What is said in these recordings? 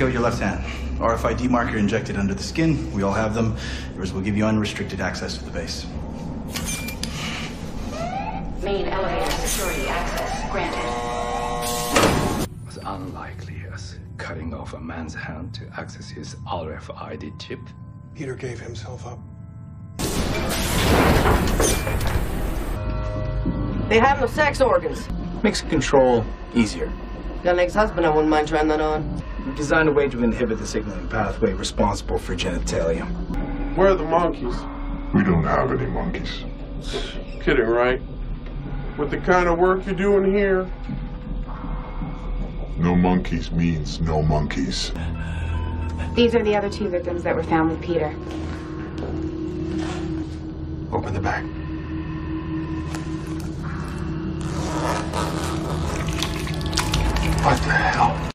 Please out your left hand. RFID marker injected under the skin. We all have them. Yours will give you unrestricted access to the base. Main elevator security access granted. As unlikely as cutting off a man's hand to access his RFID chip. Peter gave himself up. They have no sex organs. Makes control easier. Got an ex-husband I wouldn't mind trying that on. We designed a way to inhibit the signaling pathway responsible for genitalia. Where are the monkeys? We don't have any monkeys. Kidding, right? With the kind of work you're doing here, No monkeys means no monkeys. These are the other two victims that were found with Peter. open the bag. What the hell?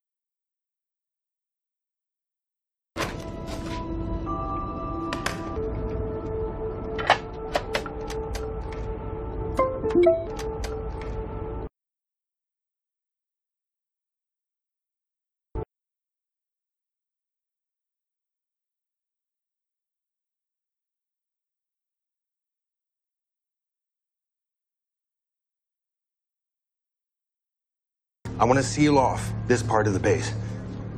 I want to seal off this part of the base.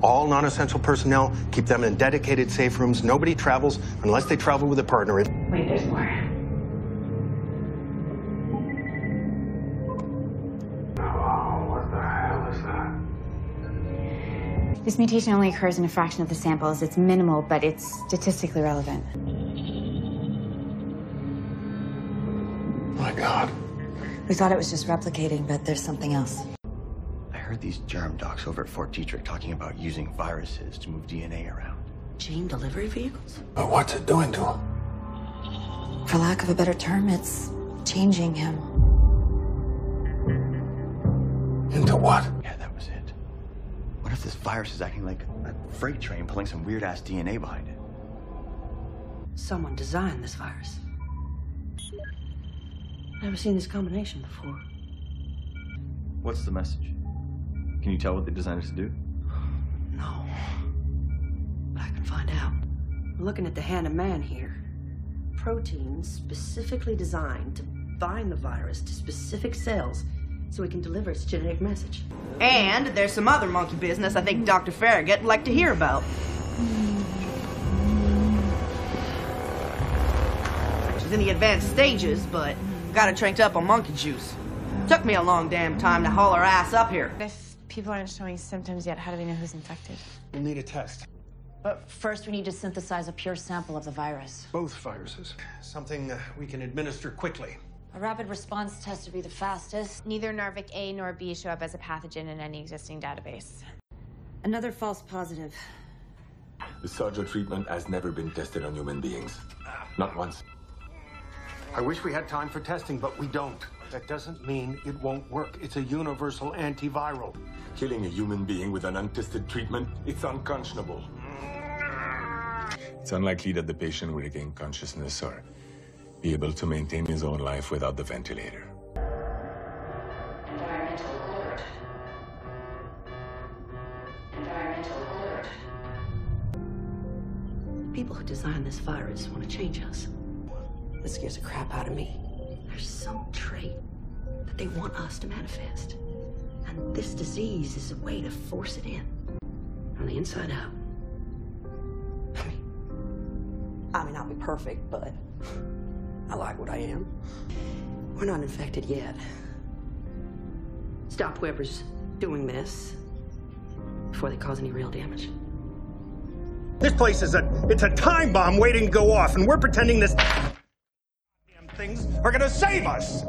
All non-essential personnel, keep them in dedicated safe rooms. Nobody travels unless they travel with a partner. Wait, there's more. Oh, what the hell is that? This mutation only occurs in a fraction of the samples. It's minimal, but it's statistically relevant. My God. We thought it was just replicating, but there's something else. I heard these germ docs over at Fort Detrick talking about using viruses to move DNA around. Gene delivery vehicles? But what's it doing to him? For lack of a better term, it's changing him. Into what? Yeah, that was it. What if this virus is acting like a freight train pulling some weird ass DNA behind it? Someone designed this virus. Never seen this combination before. What's the message? Can you tell what they designed it to do? No. But I can find out. I'm looking at the hand of man here. Proteins specifically designed to bind the virus to specific cells so it can deliver its genetic message. And there's some other monkey business I think Dr. Farragut would like to hear about. She's in the advanced stages, but got her tranked up on monkey juice. Took me a long damn time to haul her ass up here. If people aren't showing symptoms yet, how do we know who's infected? We'll need a test. But first, we need to synthesize a pure sample of the virus. Both viruses. Something uh, we can administer quickly. A rapid response test would be the fastest. Neither Narvik A nor B show up as a pathogen in any existing database. Another false positive. The Sarja treatment has never been tested on human beings. Not once. I wish we had time for testing, but we don't. That doesn't mean it won't work. It's a universal antiviral. Killing a human being with an untested treatment, it's unconscionable. It's unlikely that the patient will regain consciousness or be able to maintain his own life without the ventilator. Environmental alert. Environmental alert. The people who designed this virus want to change us. This scares the crap out of me. There's some trait that they want us to manifest. And this disease is a way to force it in. From the inside out. I mean, I mean, I'll be perfect, but I like what I am. We're not infected yet. Stop whoever's doing this before they cause any real damage. This place is a it's a time bomb waiting to go off, and we're pretending this damn things are gonna save us.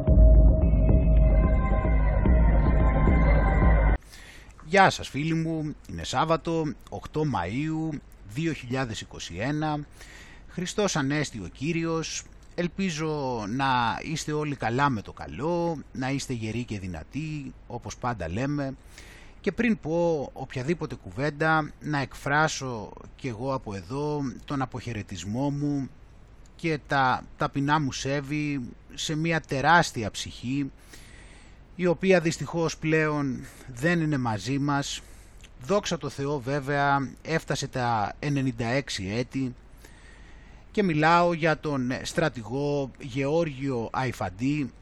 Γεια σας φίλοι μου, είναι Σάββατο, 8 Μαΐου 2021, Χριστός Ανέστη ο Κύριος, ελπίζω να είστε όλοι καλά με το καλό, να είστε γεροί και δυνατοί, όπως πάντα λέμε, και πριν πω οποιαδήποτε κουβέντα, να εκφράσω και εγώ από εδώ τον αποχαιρετισμό μου και τα ταπεινά μου σέβη σε μια τεράστια ψυχή, η οποία δυστυχώς πλέον δεν είναι μαζί μας, δόξα τω Θεώ βέβαια έφτασε τα 96 έτη και μιλάω για τον στρατηγό Γεώργιο Αϊφαντή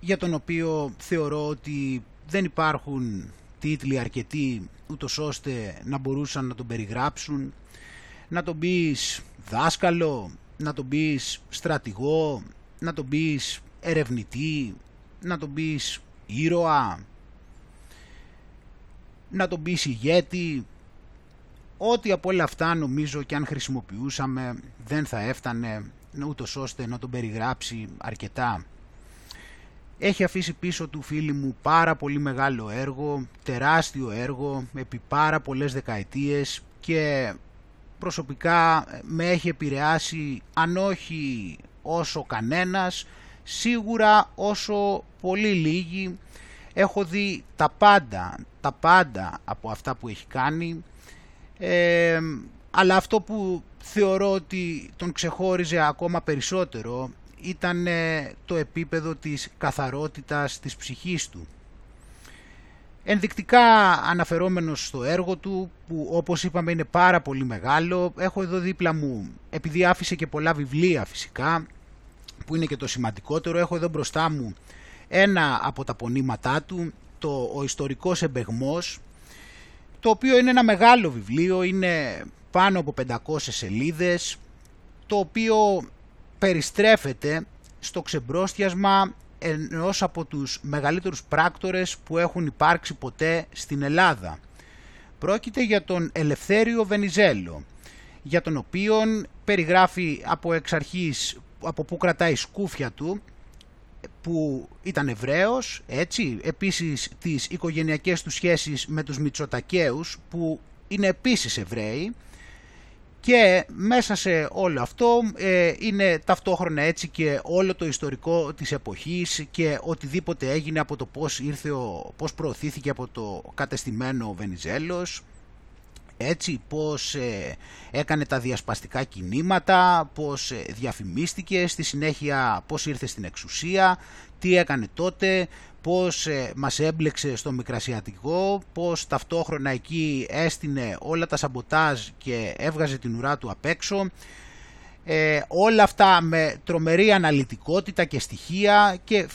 για τον οποίο θεωρώ ότι δεν υπάρχουν τίτλοι αρκετοί ούτως ώστε να μπορούσαν να τον περιγράψουν. Να τον πεις δάσκαλο, να τον πεις στρατηγό, να τον πεις ερευνητή, να τον πεις ήρωα, να τον πεις ηγέτη. Ό,τι από όλα αυτά νομίζω και αν χρησιμοποιούσαμε δεν θα έφτανε ούτως ώστε να τον περιγράψει αρκετά. Έχει αφήσει πίσω του φίλοι μου πάρα πολύ μεγάλο έργο, τεράστιο έργο, επί πάρα πολλές δεκαετίες και προσωπικά με έχει επηρεάσει αν όχι όσο κανένας, σίγουρα όσο πολύ λίγοι. Έχω δει τα πάντα, τα πάντα από αυτά που έχει κάνει, ε, αλλά αυτό που θεωρώ ότι τον ξεχώριζε ακόμα περισσότερο ήταν το επίπεδο της καθαρότητας της ψυχής του. Ενδεικτικά αναφερόμενος στο έργο του, που όπως είπαμε είναι πάρα πολύ μεγάλο, έχω εδώ δίπλα μου, επειδή άφησε και πολλά βιβλία φυσικά, που είναι και το σημαντικότερο, έχω εδώ μπροστά μου ένα από τα πονήματά του, το «Ο ιστορικός εμπεγμός», το οποίο είναι ένα μεγάλο βιβλίο, είναι πάνω από 500 σελίδες, το οποίο περιστρέφεται στο ξεμπρόστιασμα ενός από τους μεγαλύτερους πράκτορες που έχουν υπάρξει ποτέ στην Ελλάδα. Πρόκειται για τον Ελευθέριο Βενιζέλο, για τον οποίον περιγράφει από εξ αρχής από που κρατάει σκούφια του, που ήταν Εβραίος, έτσι, επίσης τις οικογενειακές του σχέσεις με τους Μητσοτακαίους, που είναι επίσης Εβραίοι, και μέσα σε όλο αυτό ε, είναι ταυτόχρονα έτσι και όλο το ιστορικό της εποχής και οτιδήποτε έγινε από το πώς, ήρθε ο, πώς προωθήθηκε από το κατεστημένο Βενιζέλος, έτσι πώς ε, έκανε τα διασπαστικά κινήματα, πώς ε, διαφημίστηκε, στη συνέχεια πώς ήρθε στην εξουσία, τι έκανε τότε, πώς ε, μας έμπλεξε στο Μικρασιατικό, πώς ταυτόχρονα εκεί έστεινε όλα τα σαμποτάζ και έβγαζε την ουρά του απ' έξω. Ε, όλα αυτά με τρομερή αναλυτικότητα και στοιχεία και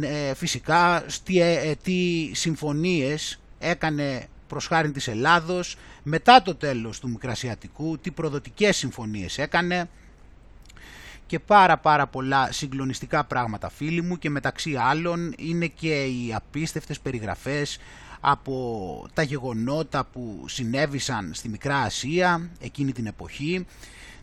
ε, φυσικά τι, ε, τι συμφωνίες έκανε προς χάρη της Ελλάδος μετά το τέλος του Μικρασιατικού, τι προδοτικές συμφωνίες έκανε και πάρα πάρα πολλά συγκλονιστικά πράγματα φίλοι μου και μεταξύ άλλων είναι και οι απίστευτες περιγραφές από τα γεγονότα που συνέβησαν στη Μικρά Ασία εκείνη την εποχή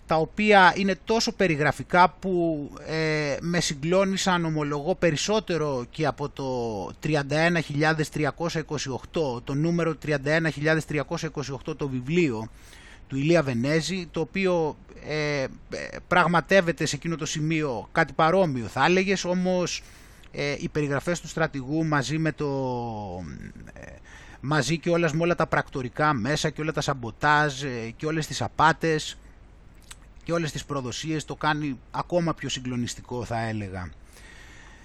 τα οποία είναι τόσο περιγραφικά που ε, με συγκλώνησαν ομολογώ περισσότερο και από το 31.328, το νούμερο 31.328 το βιβλίο του Ηλία Βενέζη, το οποίο ε, πραγματεύεται σε εκείνο το σημείο κάτι παρόμοιο θα έλεγες, όμως ε, οι περιγραφές του στρατηγού μαζί με το... Ε, μαζί και όλας με όλα τα πρακτορικά μέσα και όλα τα σαμποτάζ ε, και όλες τις απάτες και όλες τις προδοσίες το κάνει ακόμα πιο συγκλονιστικό θα έλεγα.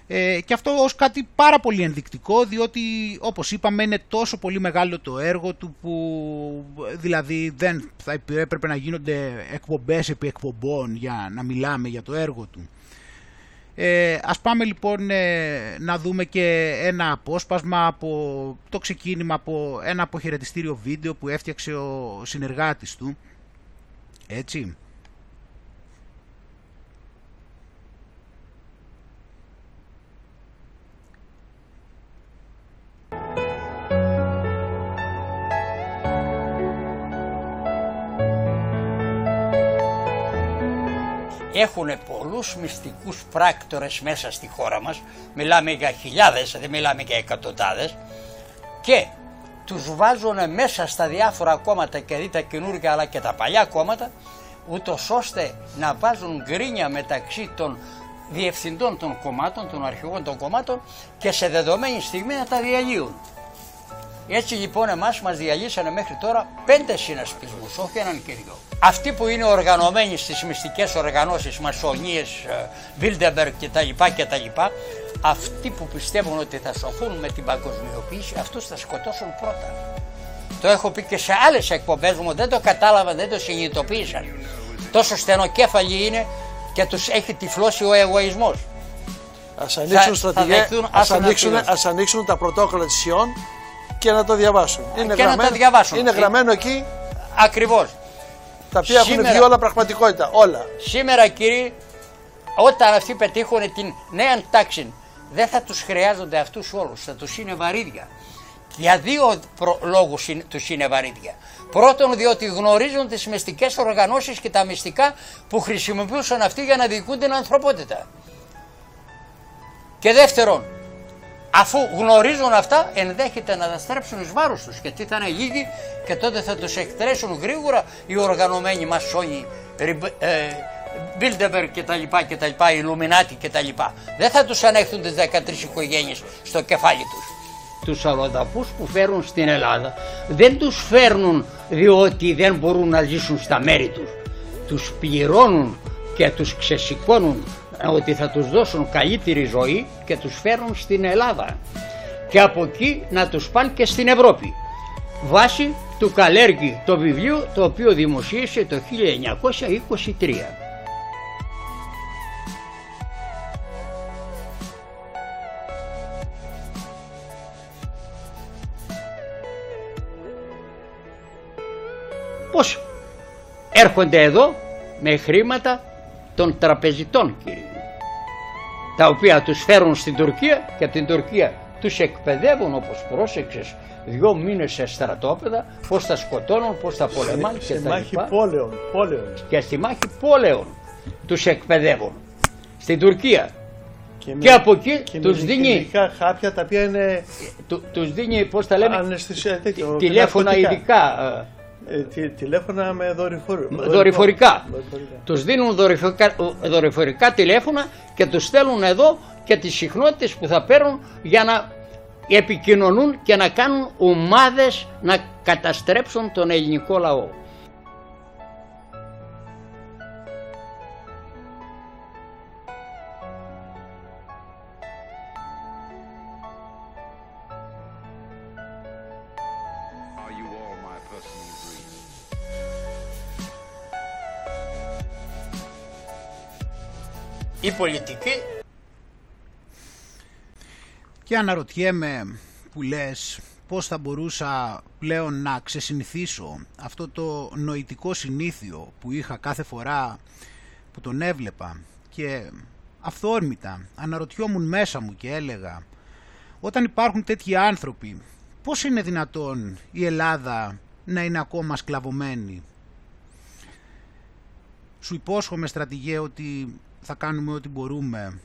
Ε, και αυτό ως κάτι πάρα πολύ ενδεικτικό διότι όπως είπαμε είναι τόσο πολύ μεγάλο το έργο του που δηλαδή δεν θα έπρεπε να γίνονται εκπομπές επί εκπομπών για να μιλάμε για το έργο του. Ε, ας πάμε λοιπόν ε, να δούμε και ένα απόσπασμα από το ξεκίνημα από ένα αποχαιρετιστήριο βίντεο που έφτιαξε ο συνεργάτης του. Έτσι. Έχουν πολλούς μυστικούς πράκτορες μέσα στη χώρα μας, μιλάμε για χιλιάδες, δεν μιλάμε για εκατοντάδες και τους βάζουν μέσα στα διάφορα κόμματα και δει τα καινούργια αλλά και τα παλιά κόμματα ούτως ώστε να βάζουν γκρίνια μεταξύ των διευθυντών των κομμάτων, των αρχηγών των κομμάτων και σε δεδομένη στιγμή να τα διαλύουν. Έτσι λοιπόν εμάς μας διαλύσανε μέχρι τώρα πέντε συνασπισμούς, όχι έναν και δυο. Αυτοί που είναι οργανωμένοι στις μυστικές οργανώσεις, μασονίες, Βίλντεμπεργκ κτλ. κτλ. Αυτοί που πιστεύουν ότι θα σωθούν με την παγκοσμιοποίηση, αυτούς θα σκοτώσουν πρώτα. Το έχω πει και σε άλλες εκπομπές μου, δεν το κατάλαβα, δεν το συνειδητοποίησαν. Τόσο στενοκέφαλοι είναι και τους έχει τυφλώσει ο εγωισμός. Ας ανοίξουν, Θα- θα στρατηγέ, δεχθούν ας, άσχημα ανοίξουν, πλήρωση. ας ανοίξουν τα πρωτόκολλα της ΙΟΝ και να το διαβάσουν. Είναι και να γραμμένο, τα διαβάσουν. Είναι Ε, γραμμένο εκεί Ακριβώς. Τα οποία έχουν Σήμερα- βγει όλα πραγματικότητα. Όλα. Σήμερα κύριοι, όταν αυτοί πετύχουν την νέα τάξη, δεν θα τους χρειάζονται αυτούς όλους, θα τους είναι βαρύδια. Για δύο προ- λόγους είναι- τους είναι βαρύδια. Πρώτον, διότι γνωρίζουν τις μυστικές οργανώσεις και τα μυστικά που χρησιμοποιούσαν αυτοί για να διοικούν την ανθρωπότητα. Και δεύτερον, αφού γνωρίζουν αυτά, ενδέχεται να τα στρέψουν εις βάρος τους, γιατί θα είναι λίγοι και τότε θα τους εκθρέψουν γρήγορα οι οργανωμένοι μασόνοι, Ριμπ- ε, Μπίλντερμπεργκ και τα λοιπά και τα λοιπά, οι Ιλουμινάτι και τα λοιπά. Δεν θα τους ανεχθούν τις 13 οικογένειες στο κεφάλι τους. Τους αλλοδαπούς που φέρνουν στην Ελλάδα δεν τους φέρνουν διότι δεν μπορούν να ζήσουν στα μέρη τους. Τους πληρώνουν και τους ξεσηκώνουν ότι θα τους δώσουν καλύτερη ζωή και τους φέρνουν στην Ελλάδα. Και από εκεί να τους πάνε και στην Ευρώπη. Βάσει του Καλέργη το βιβλίο το οποίο δημοσίευσε το 1923. Πώς έρχονται εδώ με χρήματα των τραπεζιτών κύριε; μου, τα οποία τους φέρουν στην Τουρκία και από την Τουρκία τους εκπαιδεύουν όπως πρόσεξες δυο μήνες σε στρατόπεδα πώς θα σκοτώνουν, πώς θα πολεμάνε και Σε τα μάχη λοιπά. πόλεων. πόλεων. Και στη μάχη πόλεων τους εκπαιδεύουν στην Τουρκία και, με- από εκεί και με τους δίνει ειδικά χάπια τα οποία είναι του, τους δίνει πώς τα λέμε αναισθησία, τέτοιο, τηλέφωνα ναρκωτικά. ειδικά ε, Ε, τι- τηλέφωνα με δορυφορ... δορυφορικά. δορυφορικά. Τους δίνουν δορυφορικά, δορυφορικά τηλέφωνα και τους στέλνουν εδώ και τις συχνότητες που θα παίρνουν για να επικοινωνούν και να κάνουν ομάδες να καταστρέψουν τον ελληνικό λαό. Η πολιτική Και αναρωτιέμαι που λες πώς θα μπορούσα πλέον να ξεσυνηθίσω αυτό το νοητικό συνήθιο που είχα κάθε φορά που τον έβλεπα και αυθόρμητα αναρωτιόμουν μέσα μου και έλεγα όταν υπάρχουν τέτοιοι άνθρωποι πώς είναι δυνατόν η Ελλάδα να είναι ακόμα σκλαβωμένη; Σου υπόσχομαι στρατηγέ ότι θα κάνουμε ό,τι μπορούμε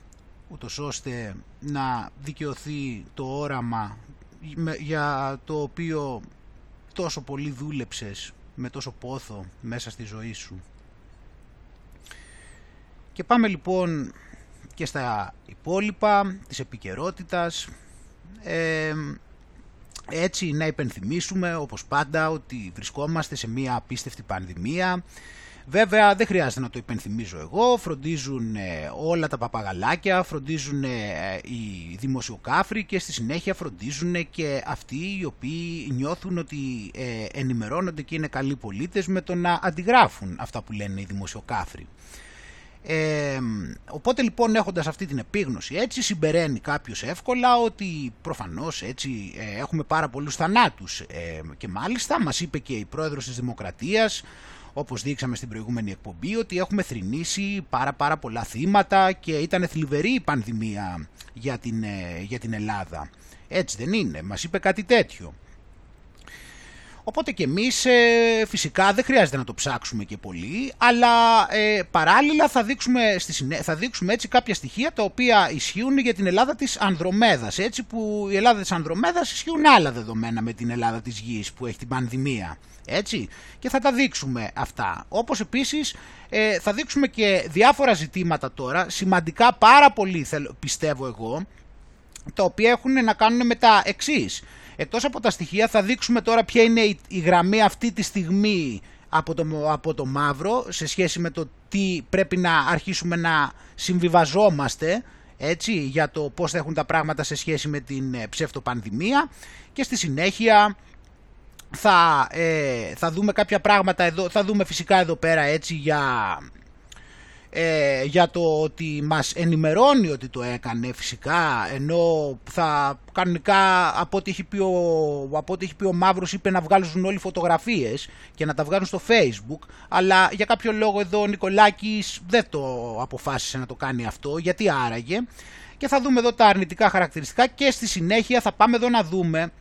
ούτως ώστε να δικαιωθεί το όραμα με- για το οποίο τόσο πολύ δούλεψες με τόσο πόθο μέσα στη ζωή σου. Και πάμε λοιπόν και στα υπόλοιπα της επικαιρότητας. Ε, έτσι να υπενθυμίσουμε όπως πάντα ότι βρισκόμαστε σε μια απίστευτη πανδημία Βέβαια δεν χρειάζεται να το υπενθυμίζω εγώ, φροντίζουν ε, όλα τα παπαγαλάκια, φροντίζουν ε, οι δημοσιοκάφροι και στη συνέχεια φροντίζουν και αυτοί οι οποίοι νιώθουν ότι ε, ενημερώνονται και είναι καλοί πολίτες με το να αντιγράφουν αυτά που λένε οι δημοσιοκάφροι. Ε, οπότε λοιπόν έχοντας αυτή την επίγνωση έτσι συμπεραίνει κάποιος εύκολα ότι προφανώς έτσι ε, έχουμε πάρα πολλούς θανάτους ε, και μάλιστα μας είπε και η πρόεδρος της Δημοκρατίας όπως δείξαμε στην προηγούμενη εκπομπή ότι έχουμε θρηνήσει πάρα πάρα πολλά θύματα και ήταν θλιβερή η πανδημία για την, ε, για την Ελλάδα. Έτσι δεν είναι, μας είπε κάτι τέτοιο. Οπότε και εμείς ε, φυσικά δεν χρειάζεται να το ψάξουμε και πολύ, αλλά ε, παράλληλα θα δείξουμε, στη συνέ... θα δείξουμε έτσι κάποια στοιχεία τα οποία ισχύουν για την Ελλάδα της Ανδρομέδας, έτσι που η Ελλάδα της Ανδρομέδας ισχύουν άλλα δεδομένα με την Ελλάδα της Γης που έχει την πανδημία. Έτσι, και θα τα δείξουμε αυτά. Όπως επίσης ε, θα δείξουμε και διάφορα ζητήματα τώρα, σημαντικά πάρα πολύ θέλω- πιστεύω εγώ, τα οποία έχουν να κάνουν με τα εξής. Εκτός από τα στοιχεία θα δείξουμε τώρα ποια είναι η, η γραμμή αυτή τη στιγμή από το, από το μαύρο σε σχέση με το τι πρέπει να αρχίσουμε να συμβιβαζόμαστε έτσι, για το πώς θα έχουν τα πράγματα σε σχέση με την ε, ψευτοπανδημία και στη συνέχεια θα, ε, θα δούμε κάποια πράγματα εδώ, θα δούμε φυσικά εδώ πέρα έτσι για, ε, για το ότι μας ενημερώνει ότι το έκανε φυσικά ενώ θα κανονικά από ό,τι έχει πει ο, από ό,τι έχει πει ο Μαύρος είπε να βγάλουν όλοι φωτογραφίες και να τα βγάλουν στο facebook αλλά για κάποιο λόγο εδώ ο Νικολάκης δεν το αποφάσισε να το κάνει αυτό γιατί άραγε. Και θα δούμε εδώ τα αρνητικά χαρακτηριστικά και στη συνέχεια θα πάμε εδώ να δούμε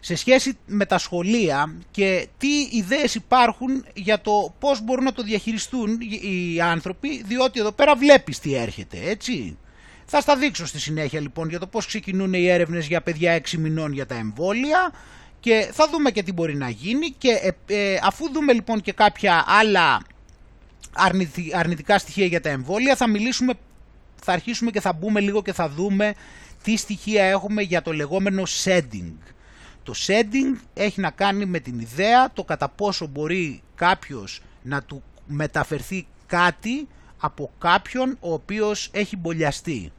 σε σχέση με τα σχολεία και τι ιδέες υπάρχουν για το πώς μπορούν να το διαχειριστούν οι άνθρωποι, διότι εδώ πέρα βλέπεις τι έρχεται, έτσι. Θα στα δείξω στη συνέχεια λοιπόν για το πώς ξεκινούν οι έρευνες για παιδιά 6 μηνών για τα εμβόλια και θα δούμε και τι μπορεί να γίνει και ε, ε, αφού δούμε λοιπόν και κάποια άλλα αρνητικά στοιχεία για τα εμβόλια θα μιλήσουμε, θα αρχίσουμε και θα μπούμε λίγο και θα δούμε τι στοιχεία έχουμε για το λεγόμενο setting. Το setting έχει να κάνει με την ιδέα το κατά πόσο μπορεί κάποιος να του μεταφερθεί κάτι από κάποιον ο οποίος έχει μπολιαστεί.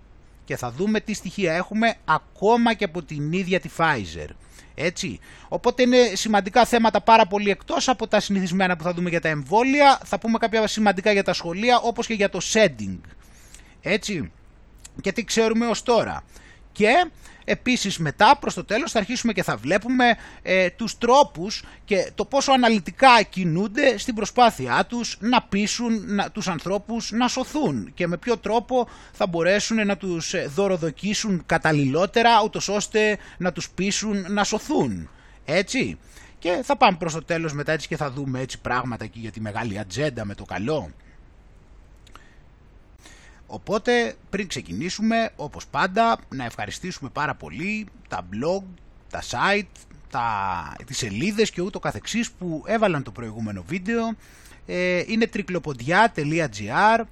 Και θα δούμε τι στοιχεία έχουμε ακόμα και από την ίδια τη Pfizer. Έτσι. Οπότε είναι σημαντικά θέματα πάρα πολύ εκτός από τα συνηθισμένα που θα δούμε για τα εμβόλια. Θα πούμε κάποια σημαντικά για τα σχολεία όπως και για το setting. Έτσι. Και τι ξέρουμε ως τώρα. Και Επίσης μετά προς το τέλος θα αρχίσουμε και θα βλέπουμε ε, τους τρόπους και το πόσο αναλυτικά κινούνται στην προσπάθειά τους να πείσουν να, τους ανθρώπους να σωθούν και με ποιο τρόπο θα μπορέσουν να τους ε, δωροδοκίσουν καταλληλότερα ούτως ώστε να τους πείσουν να σωθούν. Έτσι. Και θα πάμε προς το τέλος μετά έτσι και θα δούμε έτσι πράγματα και για τη μεγάλη ατζέντα με το καλό. Οπότε πριν ξεκινήσουμε όπως πάντα να ευχαριστήσουμε πάρα πολύ τα blog, τα site, τα, τις σελίδες και ούτω καθεξής που έβαλαν το προηγούμενο βίντεο. Ε, είναι τρικλοποντιά.gr,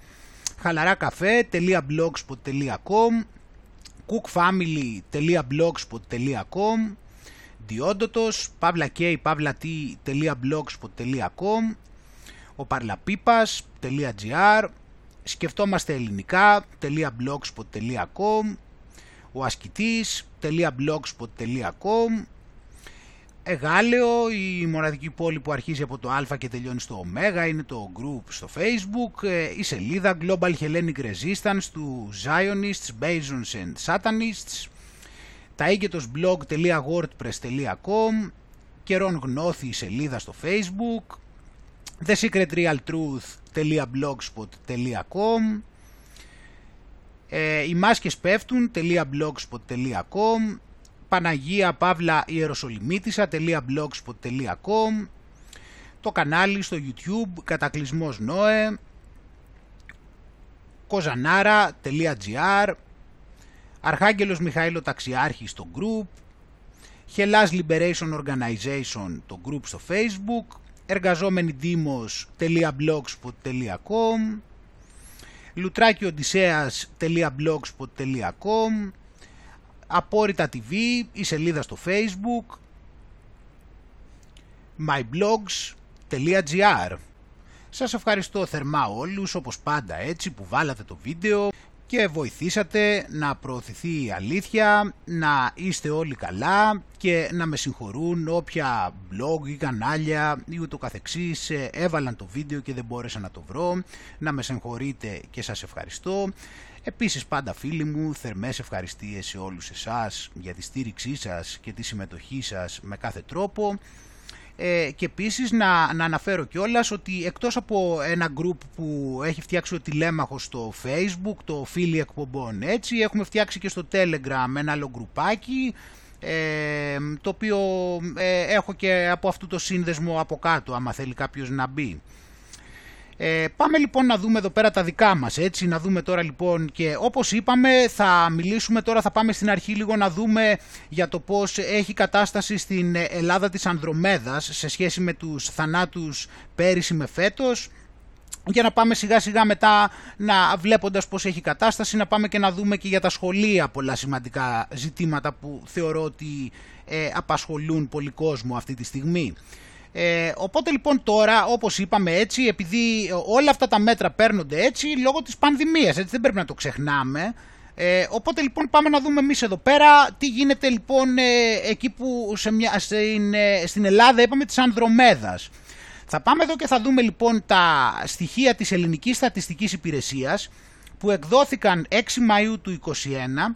χαλαράκαφέ.blogspot.com, cookfamily.blogspot.com, διόντοτος, pavlak, ο παρλαπίπας.gr, σκεφτόμαστε ελληνικά.blogspot.com ο ασκητής.blogspot.com Εγάλεο, η μοναδική πόλη που αρχίζει από το α και τελειώνει στο ω, είναι το group στο facebook, ε, η σελίδα Global Hellenic Resistance του Zionists, Basons and Satanists, τα ίγκετος blog.wordpress.com, καιρών γνώθη η σελίδα στο facebook, The Secret Real Truth www.blogspot.com ε, οι μάσκες πέφτουν.blogspot.com Παναγία Παύλα Ιεροσολυμίτισσα.blogspot.com το κανάλι στο YouTube Κατακλυσμός Νόε. Κοζανάρα.gr Αρχάγγελος Μιχαήλο Ταξιάρχης στο group. Hellas Liberation Organization το group στο facebook εργαζόμενοι-demos.blogspot.com λουτράκιοντισέας.blogspot.com Απόρριτα TV, η σελίδα στο facebook myblogs.gr Σας ευχαριστώ θερμά όλους όπως πάντα έτσι που βάλατε το βίντεο και βοηθήσατε να προωθηθεί η αλήθεια, να είστε όλοι καλά και να με συγχωρούν όποια blog ή κανάλια ή ούτω καθεξής ε, έβαλαν το βίντεο και δεν μπόρεσα να το βρω, να με συγχωρείτε και σας ευχαριστώ. Επίσης πάντα φίλοι μου, θερμές ευχαριστίες σε όλους εσάς για τη στήριξή σας και τη συμμετοχή σας με κάθε τρόπο ε, και επίσης να, να αναφέρω κιόλας ότι εκτός από ένα group που έχει φτιάξει ο τηλέμαχος στο facebook, το φίλοι εκπομπών έτσι, έχουμε φτιάξει και στο telegram ένα άλλο γκρουπάκι ε, το οποίο ε, έχω και από αυτό το σύνδεσμο από κάτω άμα θέλει κάποιος να μπει. Ε, πάμε λοιπόν να δούμε εδώ πέρα τα δικά μας, έτσι, να δούμε τώρα λοιπόν και όπως είπαμε θα μιλήσουμε τώρα, θα πάμε στην αρχή λίγο να δούμε για το πώς έχει κατάσταση στην Ελλάδα της Ανδρομέδας σε σχέση με τους θανάτους πέρυσι με φέτος για να πάμε σιγά σιγά μετά να βλέποντας πώς έχει κατάσταση να πάμε και να δούμε και για τα σχολεία πολλά σημαντικά ζητήματα που θεωρώ ότι ε, απασχολούν πολύ κόσμο αυτή τη στιγμή. Ε, οπότε λοιπόν τώρα, όπως είπαμε έτσι, επειδή όλα αυτά τα μέτρα παίρνονται έτσι λόγω της πανδημίας, έτσι δεν πρέπει να το ξεχνάμε, Ε, οπότε λοιπόν πάμε να δούμε εμείς εδώ πέρα τι γίνεται λοιπόν ε, εκεί που σε μια, στην, ε, στην Ελλάδα είπαμε της Ανδρομέδας. Θα πάμε εδώ και θα δούμε λοιπόν τα στοιχεία της Ελληνικής Στατιστικής Υπηρεσίας που εκδόθηκαν 6 Μαΐου του 2021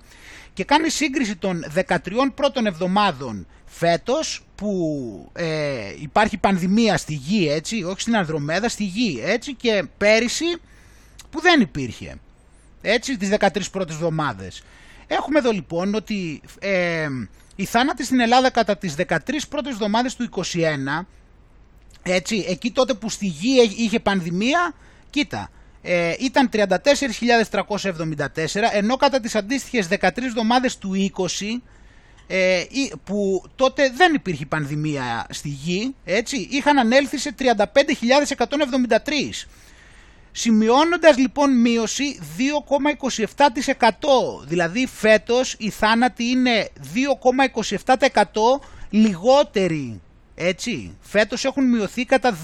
και κάνει σύγκριση των 13 πρώτων εβδομάδων φέτος που ε, υπάρχει πανδημία στη γη έτσι, όχι στην Ανδρομέδα, στη γη έτσι και πέρυσι που δεν υπήρχε έτσι τις 13 πρώτες εβδομάδες. Έχουμε εδώ λοιπόν ότι ε, οι θάνατοι στην Ελλάδα κατά τις 13 πρώτες εβδομάδες του 2021 έτσι, εκεί τότε που στη γη είχε πανδημία, κοίτα, ε, ήταν 34.374, ενώ κατά τις αντίστοιχες 13 εβδομάδες του 20, ε, που τότε δεν υπήρχε πανδημία στη γη, έτσι, είχαν ανέλθει σε 35.173. Σημειώνοντας λοιπόν μείωση 2,27%. Δηλαδή φέτος η θάνατη είναι 2,27% λιγότεροι. Έτσι, φέτος έχουν μειωθεί κατά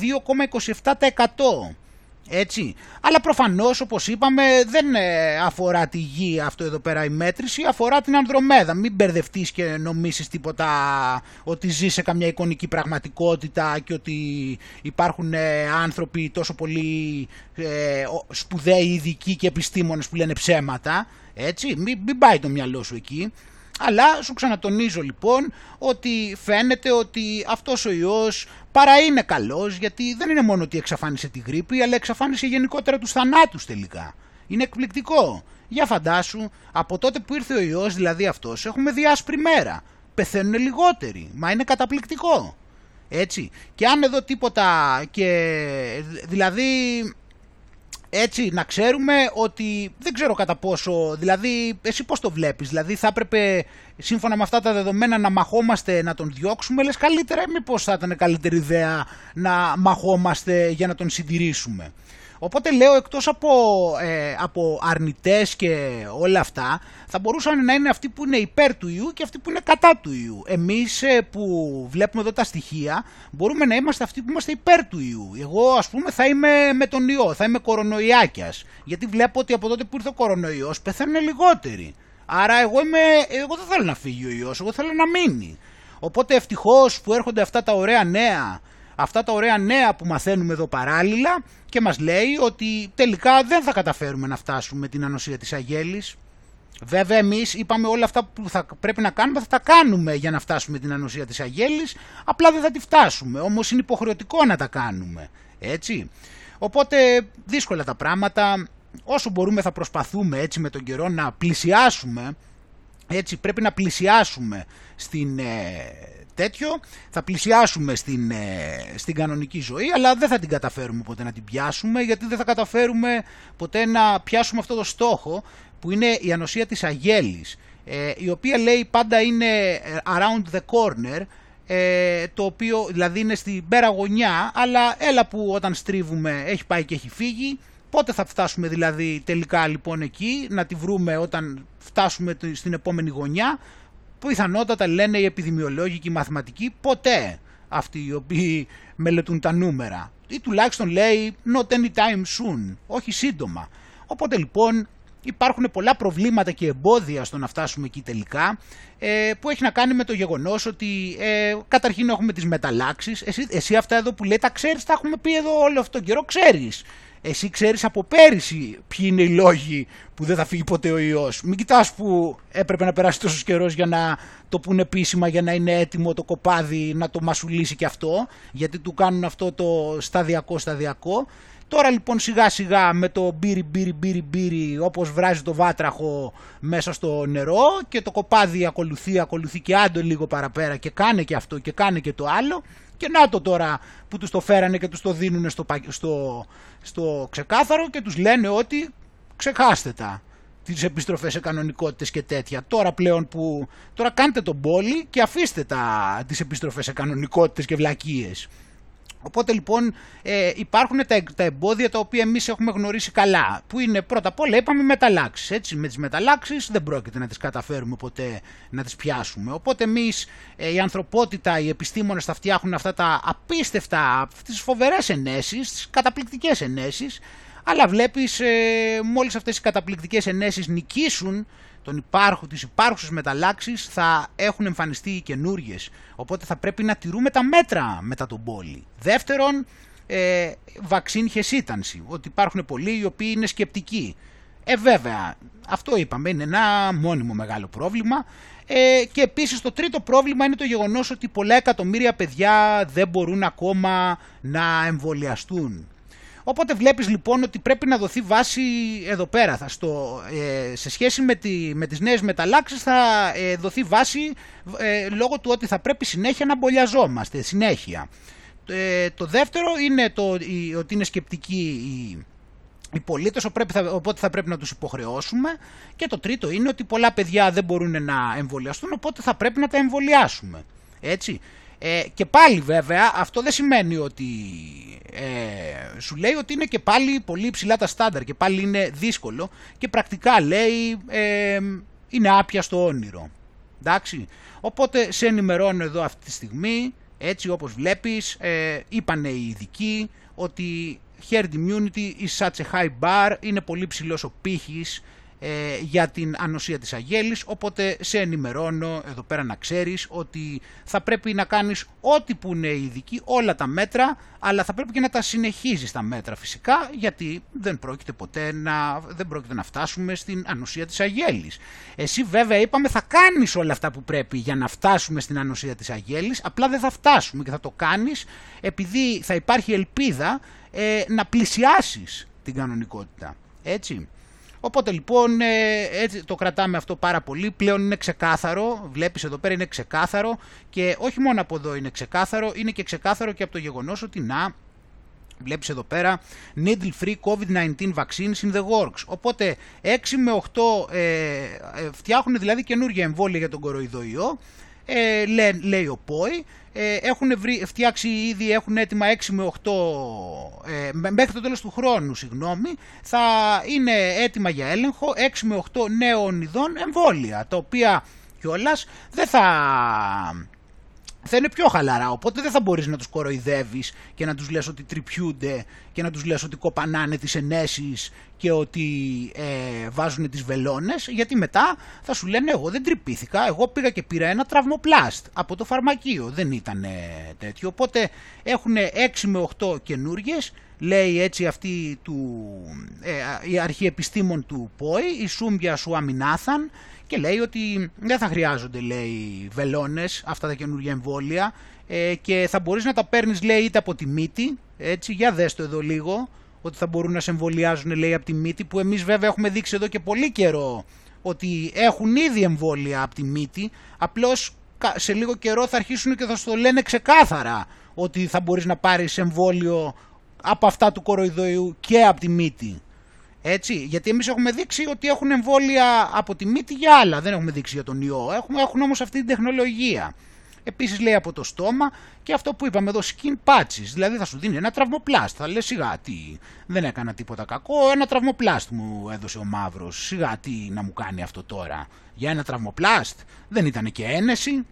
2,27%. Έτσι. Αλλά προφανώς όπως είπαμε δεν ε, αφορά τη γη αυτό εδώ πέρα η μέτρηση, αφορά την Ανδρομέδα. Μην μπερδευτείς και νομίσεις τίποτα ότι ζει σε καμιά εικονική πραγματικότητα και ότι υπάρχουν ε, άνθρωποι τόσο πολύ ε, σπουδαίοι ειδικοί και επιστήμονες που λένε ψέματα. Έτσι, μην, μην πάει το μυαλό σου εκεί. Αλλά σου ξανατονίζω λοιπόν ότι φαίνεται ότι αυτός ο ιός παρά είναι καλός γιατί δεν είναι μόνο ότι εξαφάνισε τη γρήπη αλλά εξαφάνισε γενικότερα τους θανάτους τελικά. Είναι εκπληκτικό. Για φαντάσου από τότε που ήρθε ο ιός δηλαδή αυτός έχουμε δει άσπρη μέρα. Πεθαίνουν λιγότεροι. Μα είναι καταπληκτικό. Έτσι. Και αν εδώ τίποτα και δηλαδή έτσι να ξέρουμε ότι δεν ξέρω κατά πόσο, δηλαδή εσύ πώς το βλέπεις, δηλαδή θα έπρεπε σύμφωνα με αυτά τα δεδομένα να μαχόμαστε να τον διώξουμε, λες καλύτερα ή μήπως θα ήταν καλύτερη ιδέα να μαχόμαστε για να τον συντηρήσουμε. Οπότε λέω εκτός από, ε, από αρνητές και όλα αυτά θα μπορούσαν να είναι αυτοί που είναι υπέρ του ιού και αυτοί που είναι κατά του ιού. Εμείς ε, που βλέπουμε εδώ τα στοιχεία μπορούμε να είμαστε αυτοί που είμαστε υπέρ του ιού. Εγώ ας πούμε θα είμαι με τον ιό, θα είμαι κορονοϊάκιας γιατί βλέπω ότι από τότε που ήρθε ο κορονοϊός πεθαίνουν λιγότεροι. Άρα εγώ, είμαι, εγώ δεν θέλω να φύγει ο ιός, εγώ θέλω να μείνει. Οπότε ευτυχώς που έρχονται αυτά τα ωραία νέα αυτά τα ωραία νέα που μαθαίνουμε εδώ παράλληλα και μας λέει ότι τελικά δεν θα καταφέρουμε να φτάσουμε την ανοσία της αγέλης. Βέβαια εμείς είπαμε όλα αυτά που θα πρέπει να κάνουμε θα τα κάνουμε για να φτάσουμε την ανοσία της αγέλης, απλά δεν θα τη φτάσουμε, όμως είναι υποχρεωτικό να τα κάνουμε, έτσι. Οπότε δύσκολα τα πράγματα, όσο μπορούμε θα προσπαθούμε έτσι με τον καιρό να πλησιάσουμε, έτσι πρέπει να πλησιάσουμε στην, ε, τέτοιο, θα πλησιάσουμε στην, ε, στην κανονική ζωή, αλλά δεν θα την καταφέρουμε ποτέ να την πιάσουμε, γιατί δεν θα καταφέρουμε ποτέ να πιάσουμε αυτό το στόχο, που είναι η ανοσία της αγέλης, ε, η οποία λέει πάντα είναι ε, around the corner, το οποίο δηλαδή είναι στην πέρα γωνιά, αλλά έλα που όταν στρίβουμε έχει πάει και έχει φύγει, πότε θα φτάσουμε δηλαδή τελικά λοιπόν εκεί, να τη βρούμε όταν φτάσουμε στην επόμενη γωνιά, πιθανότατα λένε οι επιδημιολόγοι και οι μαθηματικοί ποτέ αυτοί οι οποίοι μελετούν τα νούμερα. Ή τουλάχιστον λέει not anytime soon, όχι σύντομα. Οπότε λοιπόν υπάρχουν πολλά προβλήματα και εμπόδια στο να φτάσουμε εκεί τελικά ε, που έχει να κάνει με το γεγονός ότι ε, καταρχήν έχουμε τις μεταλλάξεις. Εσύ, εσύ αυτά εδώ που λέει τα ξέρεις, τα έχουμε πει εδώ όλο αυτόν τον καιρό, ξέρεις εσύ ξέρεις από πέρυσι ποιοι είναι οι λόγοι που δεν θα φύγει ποτέ ο ιός. Μην κοιτάς που έπρεπε να περάσει τόσος καιρός για να το πούνε επίσημα για να είναι έτοιμο το κοπάδι να το μασουλήσει και αυτό γιατί του κάνουν αυτό το σταδιακό σταδιακό. Τώρα λοιπόν σιγά σιγά με το μπύρι μπύρι μπύρι μπύρι όπως βράζει το βάτραχο μέσα στο νερό και το κοπάδι ακολουθεί, ακολουθεί και άντο λίγο παραπέρα και κάνε και αυτό και κάνε και το άλλο και να το τώρα που τους το φέρανε και τους το δίνουν στο, στο, στο ξεκάθαρο και τους λένε ότι ξεχάστε τα τις επιστροφές σε κανονικότητες και τέτοια. Τώρα πλέον που... Τώρα κάντε τον πόλη και αφήστε τα, τις επιστροφές σε κανονικότητες και βλακίες. Οπότε λοιπόν ε, υπάρχουν τα, τα εμπόδια τα οποία εμείς έχουμε γνωρίσει καλά. Που είναι πρώτα απ' όλα είπαμε μεταλλάξεις. Έτσι, με τις μεταλλάξεις δεν πρόκειται να τις καταφέρουμε ποτέ να τις πιάσουμε. Οπότε εμείς ε, η ανθρωπότητα, οι επιστήμονες θα φτιάχνουν αυτά τα απίστευτα, τις φοβερές ενέσεις, τις καταπληκτικές ενέσεις Αλλά βλέπεις ε, μόλις αυτές οι καταπληκτικές ενέσεις νικήσουν τον υπάρχου, τις υπάρχουσες μεταλλάξεις θα έχουν εμφανιστεί οι καινούριες. Οπότε θα πρέπει να τηρούμε τα μέτρα μετά τον πόλη. Δεύτερον, ε, vaccine hesitancy, ότι υπάρχουν πολλοί οι οποίοι είναι σκεπτικοί. Ε, βέβαια, αυτό είπαμε, είναι ένα μόνιμο μεγάλο πρόβλημα. Ε, και επίσης το τρίτο πρόβλημα είναι το γεγονός ότι πολλά εκατομμύρια παιδιά δεν μπορούν ακόμα να εμβολιαστούν. Οπότε βλέπεις λοιπόν ότι πρέπει να δοθεί βάση εδώ πέρα. Θα στο, ε, σε σχέση με, τη, με τις νέες μεταλλάξεις θα ε, δοθεί βάση ε, λόγω του ότι θα πρέπει συνέχεια να μπολιαζόμαστε, συνέχεια. Ε, το δεύτερο είναι το, ότι είναι σκεπτικοί οι, οι πολίτες, οπότε θα πρέπει να τους υποχρεώσουμε. Και το τρίτο είναι ότι πολλά παιδιά δεν μπορούν να εμβολιαστούν, οπότε θα πρέπει να τα εμβολιάσουμε. Έτσι. Ε, και πάλι βέβαια αυτό δεν σημαίνει ότι ε, σου λέει ότι είναι και πάλι πολύ ψηλά τα στάνταρ και πάλι είναι δύσκολο και πρακτικά λέει ε, είναι άπια στο όνειρο. Εντάξει. Οπότε σε ενημερώνω εδώ αυτή τη στιγμή, έτσι όπως βλέπεις, ε, είπανε οι ειδικοί ότι herd immunity is such a high bar, είναι πολύ ψηλός ο πύχης ε, για την ανοσία της αγέλης, οπότε σε ενημερώνω εδώ πέρα να ξέρεις ότι θα πρέπει να κάνεις ό,τι που είναι ειδική, όλα τα μέτρα, αλλά θα πρέπει και να τα συνεχίζεις τα μέτρα φυσικά, γιατί δεν πρόκειται ποτέ να, δεν πρόκειται να φτάσουμε στην ανοσία της αγέλης. Εσύ βέβαια είπαμε θα κάνεις όλα αυτά που πρέπει για να φτάσουμε στην ανοσία της αγέλης, απλά δεν θα φτάσουμε και θα το κάνεις επειδή θα υπάρχει ελπίδα ε, να πλησιάσεις την κανονικότητα. Έτσι. Οπότε λοιπόν ε, έτσι το κρατάμε αυτό πάρα πολύ. Πλέον είναι ξεκάθαρο, βλέπεις εδώ πέρα είναι ξεκάθαρο και όχι μόνο από εδώ είναι ξεκάθαρο, είναι και ξεκάθαρο και από το γεγονός ότι να, Βλέπεις εδώ πέρα needle free COVID-19 vaccines in the works. Οπότε 6 με 8 ε, ε, φτιάχνουν δηλαδή καινούργια εμβόλια για τον κοροϊδοϊό ε, λέει, ο ΠΟΗ, ε, έχουν φτιάξει ήδη, έχουν έτοιμα 6 με 8, ε, μέχρι το τέλος του χρόνου, συγγνώμη, θα είναι έτοιμα για έλεγχο 6 με 8 νέων ειδών εμβόλια, τα οποία κιόλας δεν θα θα είναι πιο χαλαρά. Οπότε δεν θα μπορείς να τους κοροϊδεύεις και να τους λες ότι τρυπιούνται και να τους λες ότι κοπανάνε τις ενέσεις και ότι ε, βάζουν τις βελόνες. Γιατί μετά θα σου λένε: Εγώ δεν τρυπήθηκα. Εγώ πήγα και πήρα ένα τραυμοπλάστ από το φαρμακείο. Δεν ήταν τέτοιο. Οπότε έχουν 6 με 8 καινούριε. Λέει έτσι αυτή του, ε, η αρχιεπιστήμων του ΠΟΗ, η Σούμπια σου αμυνάθαν και λέει ότι δεν θα χρειάζονται λέει βελόνες αυτά τα καινούργια εμβόλια ε, και θα μπορείς να τα παίρνεις λέει είτε από τη μύτη, έτσι για δες το εδώ λίγο, ότι θα μπορούν να σε εμβολιάζουν λέει από τη μύτη που εμείς βέβαια έχουμε δείξει εδώ και πολύ καιρό ότι έχουν ήδη εμβόλια από τη μύτη, απλώς σε λίγο καιρό θα αρχίσουν και θα σου το λένε ξεκάθαρα ότι θα μπορείς να πάρεις εμβόλιο από αυτά του κοροϊδοϊού και από τη μύτη. Έτσι, γιατί εμείς έχουμε δείξει ότι έχουν εμβόλια από τη μύτη για άλλα, δεν έχουμε δείξει για τον ιό, έχουμε, έχουν όμως αυτή την τεχνολογία. Επίσης λέει από το στόμα και αυτό που είπαμε εδώ skin patches, δηλαδή θα σου δίνει ένα τραυμοπλάστ, θα λες σιγά τι, δεν έκανα τίποτα κακό, ένα τραυμοπλάστ μου έδωσε ο μαύρος, σιγά τι να μου κάνει αυτό τώρα, για ένα τραυμοπλάστ, δεν ήταν και ένεση,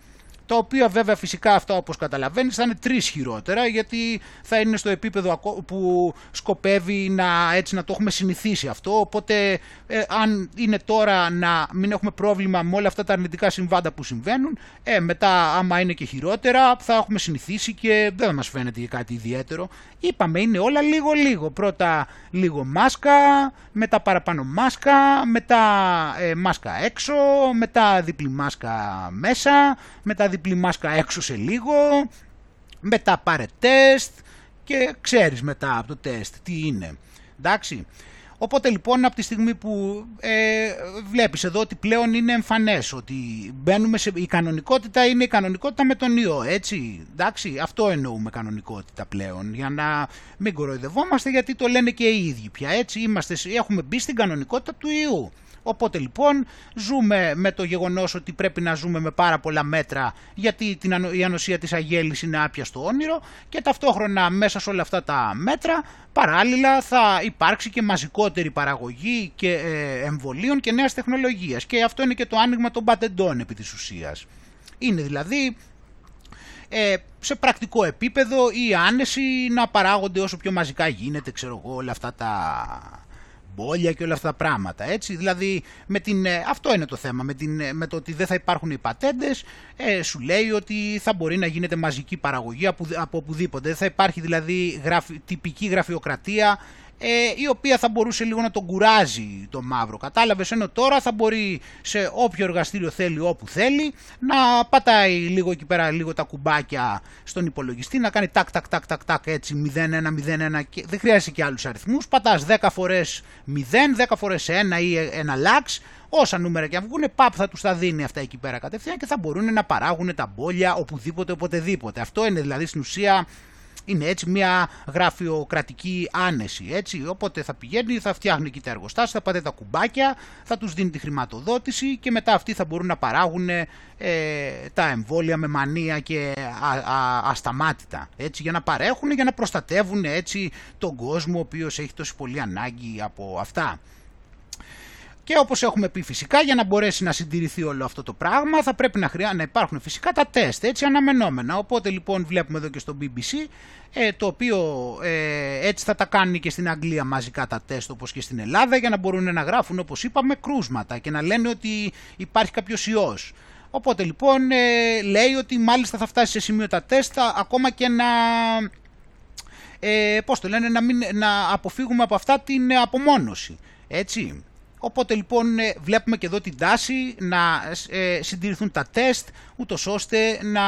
τα οποία βέβαια φυσικά αυτά όπως καταλαβαίνεις θα είναι τρεις χειρότερα γιατί θα είναι στο επίπεδο που σκοπεύει να, έτσι, να το έχουμε συνηθίσει αυτό. Οπότε ε, αν είναι τώρα να μην έχουμε πρόβλημα με όλα αυτά τα αρνητικά συμβάντα που συμβαίνουν ε, μετά άμα είναι και χειρότερα θα έχουμε συνηθίσει και δεν θα μας φαίνεται και κάτι ιδιαίτερο. Είπαμε είναι όλα λίγο λίγο. Πρώτα λίγο μάσκα μετά παραπάνω μάσκα μετά ε, μάσκα έξω μετά διπλή μάσκα μέσα μετά διπλή μάσκα έξω σε λίγο, μετά πάρε τεστ και ξέρεις μετά από το τεστ τι είναι. Εντάξει. Οπότε λοιπόν από τη στιγμή που ε, βλέπεις εδώ ότι πλέον είναι εμφανές ότι μπαίνουμε σε... η κανονικότητα είναι η κανονικότητα με τον ιό έτσι εντάξει αυτό εννοούμε κανονικότητα πλέον για να μην κοροϊδευόμαστε γιατί το λένε και οι ίδιοι πια έτσι είμαστε, έχουμε μπει στην κανονικότητα του ιού Οπότε λοιπόν ζούμε με το γεγονός ότι πρέπει να ζούμε με πάρα πολλά μέτρα γιατί η ανοσία της αγέλης είναι άπια στο όνειρο και ταυτόχρονα μέσα σε όλα αυτά τα μέτρα παράλληλα θα υπάρξει και μαζικότερη παραγωγή και ε, εμβολίων και νέας τεχνολογίας και αυτό είναι και το άνοιγμα των πατεντών επί της ουσίας. Είναι δηλαδή ε, σε πρακτικό επίπεδο η άνεση να παράγονται όσο πιο μαζικά γίνεται, ξέρω εγώ, όλα αυτά τα μπόλια και όλα αυτά τα πράγματα. Έτσι. Δηλαδή, με την, ε, αυτό είναι το θέμα. Με, την, ε, με το ότι δεν θα υπάρχουν οι πατέντες, ε, σου λέει ότι θα μπορεί να γίνεται μαζική παραγωγή από, από οπουδήποτε. Δεν θα υπάρχει δηλαδή γραφει, τυπική γραφειοκρατία ε, η οποία θα μπορούσε λίγο να τον κουράζει το μαύρο. Κατάλαβες, ενώ τώρα θα μπορεί σε όποιο εργαστήριο θέλει, όπου θέλει, να πατάει λίγο εκεί πέρα λίγο τα κουμπάκια στον υπολογιστή, να κάνει τάκ τάκ τάκ τάκ τάκ έτσι 0-1-0-1 και δεν χρειάζεται και άλλους αριθμούς, πατάς 10 φορές 0, 10 φορές 1 ή ένα λάξ, όσα νούμερα και αν βγουν, παπ θα τους τα δίνει αυτά εκεί πέρα κατευθείαν και θα μπορούν να παράγουν τα μπόλια οπουδήποτε, οποτεδήποτε. Αυτό είναι δηλαδή στην ουσία είναι έτσι μια γραφειοκρατική άνεση. Έτσι. Οπότε θα πηγαίνει, θα φτιάχνει εκεί τα εργοστάσια, θα πάτε τα κουμπάκια, θα τους δίνει τη χρηματοδότηση και μετά αυτοί θα μπορούν να παράγουν ε, τα εμβόλια με μανία και α, α, ασταμάτητα. Έτσι, για να παρέχουν, για να προστατεύουν έτσι, τον κόσμο ο οποίος έχει τόση πολύ ανάγκη από αυτά. Και όπως έχουμε πει φυσικά για να μπορέσει να συντηρηθεί όλο αυτό το πράγμα θα πρέπει να, χρειά, να υπάρχουν φυσικά τα τεστ έτσι αναμενόμενα. Οπότε λοιπόν βλέπουμε εδώ και στο BBC ε, το οποίο ε, έτσι θα τα κάνουν και στην Αγγλία μαζικά τα τεστ όπως και στην Ελλάδα για να μπορούν να γράφουν όπως είπαμε κρούσματα και να λένε ότι υπάρχει κάποιος ιός. Οπότε λοιπόν ε, λέει ότι μάλιστα θα φτάσει σε σημείο τα τεστ ακόμα και να... Ε, πώς το λένε, να, μην, να αποφύγουμε από αυτά την απομόνωση. Έτσι. Οπότε λοιπόν ε, βλέπουμε και εδώ την τάση να ε, συντηρηθούν τα τεστ, ούτως ώστε να,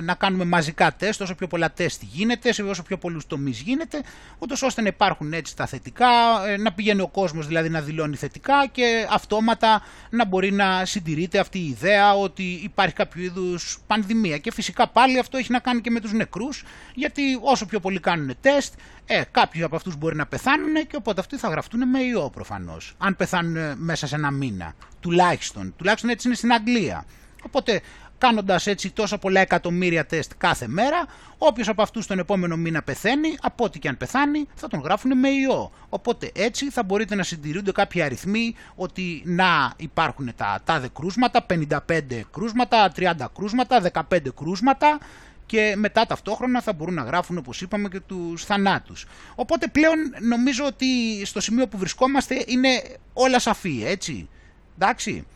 να κάνουμε μαζικά τεστ, όσο πιο πολλά τεστ γίνεται, σε όσο πιο πολλούς τομείς γίνεται, ούτως ώστε να υπάρχουν έτσι τα θετικά, ε, να πηγαίνει ο κόσμος δηλαδή να δηλώνει θετικά και αυτόματα να μπορεί να συντηρείται αυτή η ιδέα ότι υπάρχει κάποιο είδους πανδημία. Και φυσικά πάλι αυτό έχει να κάνει και με τους νεκρούς, γιατί όσο πιο πολλοί κάνουν τεστ, ε, κάποιοι από αυτούς μπορεί να πεθάνουν και οπότε αυτοί θα γραφτούν με ιό προφανώς. Αν πεθάνουν μέσα σε ένα μήνα, τουλάχιστον. Τουλάχιστον έτσι είναι στην Αγγλία. Οπότε κάνοντας έτσι τόσα πολλά εκατομμύρια τεστ κάθε μέρα, όποιος από αυτούς τον επόμενο μήνα πεθαίνει, από ό,τι και αν πεθάνει, θα τον γράφουν με ιό. Οπότε έτσι θα μπορείτε να συντηρούνται κάποιοι αριθμοί ότι να υπάρχουν τα τάδε κρούσματα, 55 κρούσματα, 30 κρούσματα, 15 κρούσματα και μετά ταυτόχρονα θα μπορούν να γράφουν όπως είπαμε και τους θανάτους. Οπότε πλέον νομίζω ότι στο σημείο που βρισκόμαστε είναι όλα σαφή έτσι. Εντάξει.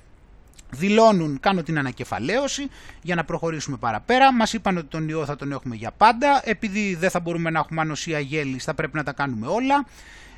Δηλώνουν, κάνω την ανακεφαλαίωση για να προχωρήσουμε παραπέρα. Μας είπαν ότι τον ιό θα τον έχουμε για πάντα. Επειδή δεν θα μπορούμε να έχουμε ανοσία γέλης θα πρέπει να τα κάνουμε όλα.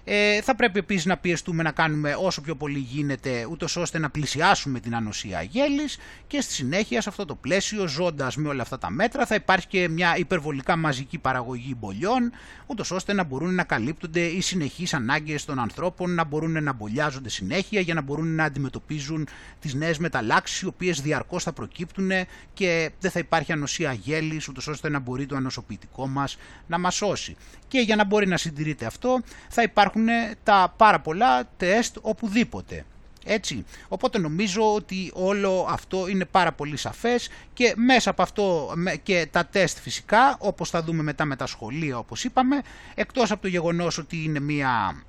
Ε, θα πρέπει επίσης να πιεστούμε να κάνουμε όσο πιο πολύ γίνεται ούτως ώστε να πλησιάσουμε την ανοσία γέλης και στη συνέχεια σε αυτό το πλαίσιο ζώντας με όλα αυτά τα μέτρα θα υπάρχει και μια υπερβολικά μαζική παραγωγή μπολιών ούτως ώστε να μπορούν να καλύπτονται οι συνεχείς ανάγκες των ανθρώπων να μπορούν να μπολιάζονται συνέχεια για να μπορούν να αντιμετωπίζουν τις νέες μεταλλάξεις οι οποίες διαρκώς θα προκύπτουν και δεν θα υπάρχει ανοσία γέλης ούτως ώστε να μπορεί το ανοσοποιητικό μας να μας σώσει. Και για να μπορεί να συντηρείται αυτό θα υπάρχουν τα πάρα πολλά τεστ οπουδήποτε. Έτσι. Οπότε νομίζω ότι όλο αυτό είναι πάρα πολύ σαφές και μέσα από αυτό και τα τεστ φυσικά, όπως θα δούμε μετά με τα σχολεία όπως είπαμε, εκτός από το γεγονός ότι είναι μια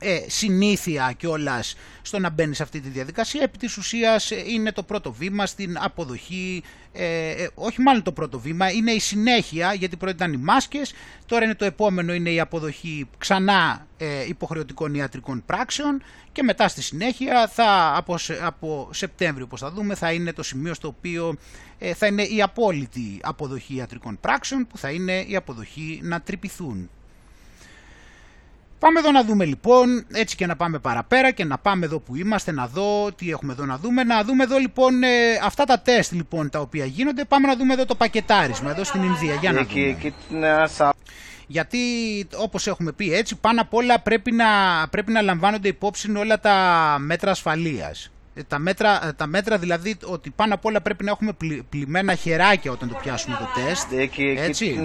ε, συνήθεια κιόλας στο να μπαίνεις σε αυτή τη διαδικασία. Επί της ουσίας ε, είναι το πρώτο βήμα στην αποδοχή, ε, ε, όχι μάλλον το πρώτο βήμα, είναι η συνέχεια γιατί πρώτα ήταν οι μάσκες, τώρα είναι το επόμενο είναι η αποδοχή ξανά ε, υποχρεωτικών ιατρικών πράξεων και μετά στη συνέχεια θα, από, από Σεπτέμβριο όπως θα δούμε θα είναι το σημείο στο οποίο θα είναι η απόλυτη αποδοχή ιατρικών πράξεων που θα είναι η αποδοχή να τρυπηθούν Πάμε εδώ να δούμε λοιπόν, έτσι και να πάμε παραπέρα και να πάμε εδώ που είμαστε, να δω τι έχουμε εδώ να δούμε. Να δούμε εδώ λοιπόν ε, αυτά τα τεστ λοιπόν τα οποία γίνονται. Πάμε να δούμε εδώ το πακετάρισμα εδώ στην Ινδία. Για να δούμε. Γιατί όπως έχουμε πει έτσι πάνω απ' όλα πρέπει να, πρέπει να λαμβάνονται υπόψη όλα τα μέτρα ασφαλείας. Ε, τα μέτρα, ε, τα μέτρα δηλαδή ότι πάνω απ' όλα πρέπει να έχουμε πλημμένα χεράκια όταν το πιάσουμε το τεστ. Έτσι.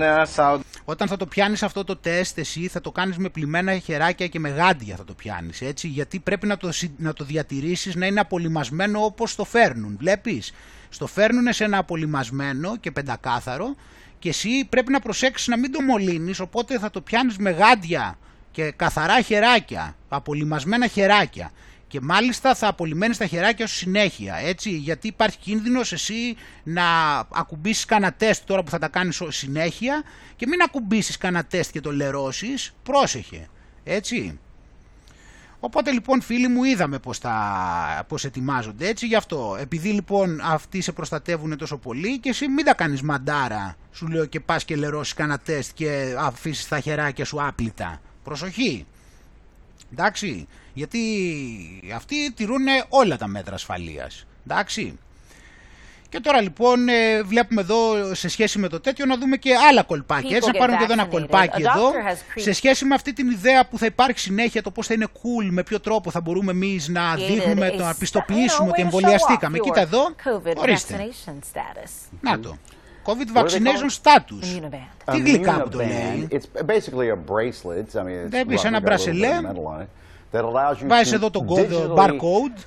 Όταν θα το πιάνεις αυτό το τεστ εσύ θα το κάνεις με πλημμένα χεράκια και με γάντια θα το πιάνεις έτσι γιατί πρέπει να το, να το διατηρήσεις να είναι απολυμασμένο όπως το φέρνουν. Βλέπεις, στο φέρνουν σε ένα απολυμασμένο και πεντακάθαρο και εσύ πρέπει να προσέξεις να μην το μολύνεις οπότε θα το πιάνεις με γάντια και καθαρά χεράκια, απολυμασμένα χεράκια Και μάλιστα θα απολυμμένεις τα χεράκια σου συνέχεια, έτσι, γιατί υπάρχει κίνδυνος εσύ να ακουμπήσεις κανένα τεστ τώρα που θα τα κάνεις συνέχεια και μην ακουμπήσεις κανένα τεστ και το λερώσεις, πρόσεχε, έτσι. Οπότε λοιπόν φίλοι μου είδαμε πώς, τα, πώς ετοιμάζονται έτσι γι' αυτό. Επειδή λοιπόν αυτοί σε προστατεύουν τόσο πολύ και εσύ μην τα κάνεις μαντάρα σου λέω και πας και λερώσεις κανένα τεστ και αφήσεις τα χεράκια σου άπλυτα. Προσοχή. Εντάξει. Γιατί αυτοί τηρούν όλα τα μέτρα ασφαλείας. Εντάξει. Και τώρα λοιπόν ε, βλέπουμε εδώ σε σχέση με το τέτοιο να δούμε και άλλα κολπάκια. Έτσι να πάρουμε και εδώ ένα κολπάκι εδώ σε σχέση με αυτή την ιδέα που θα υπάρχει συνέχεια το πώς θα είναι cool, με ποιο τρόπο θα μπορούμε εμείς να δείχνουμε, να πιστοποιήσουμε ότι εμβολιαστήκαμε. Κοίτα εδώ, ορίστε. Να το. COVID vaccination status. Τι γλυκά που το λέει. Δεν πεις ένα μπρασελέ, βάζεις εδώ τον barcode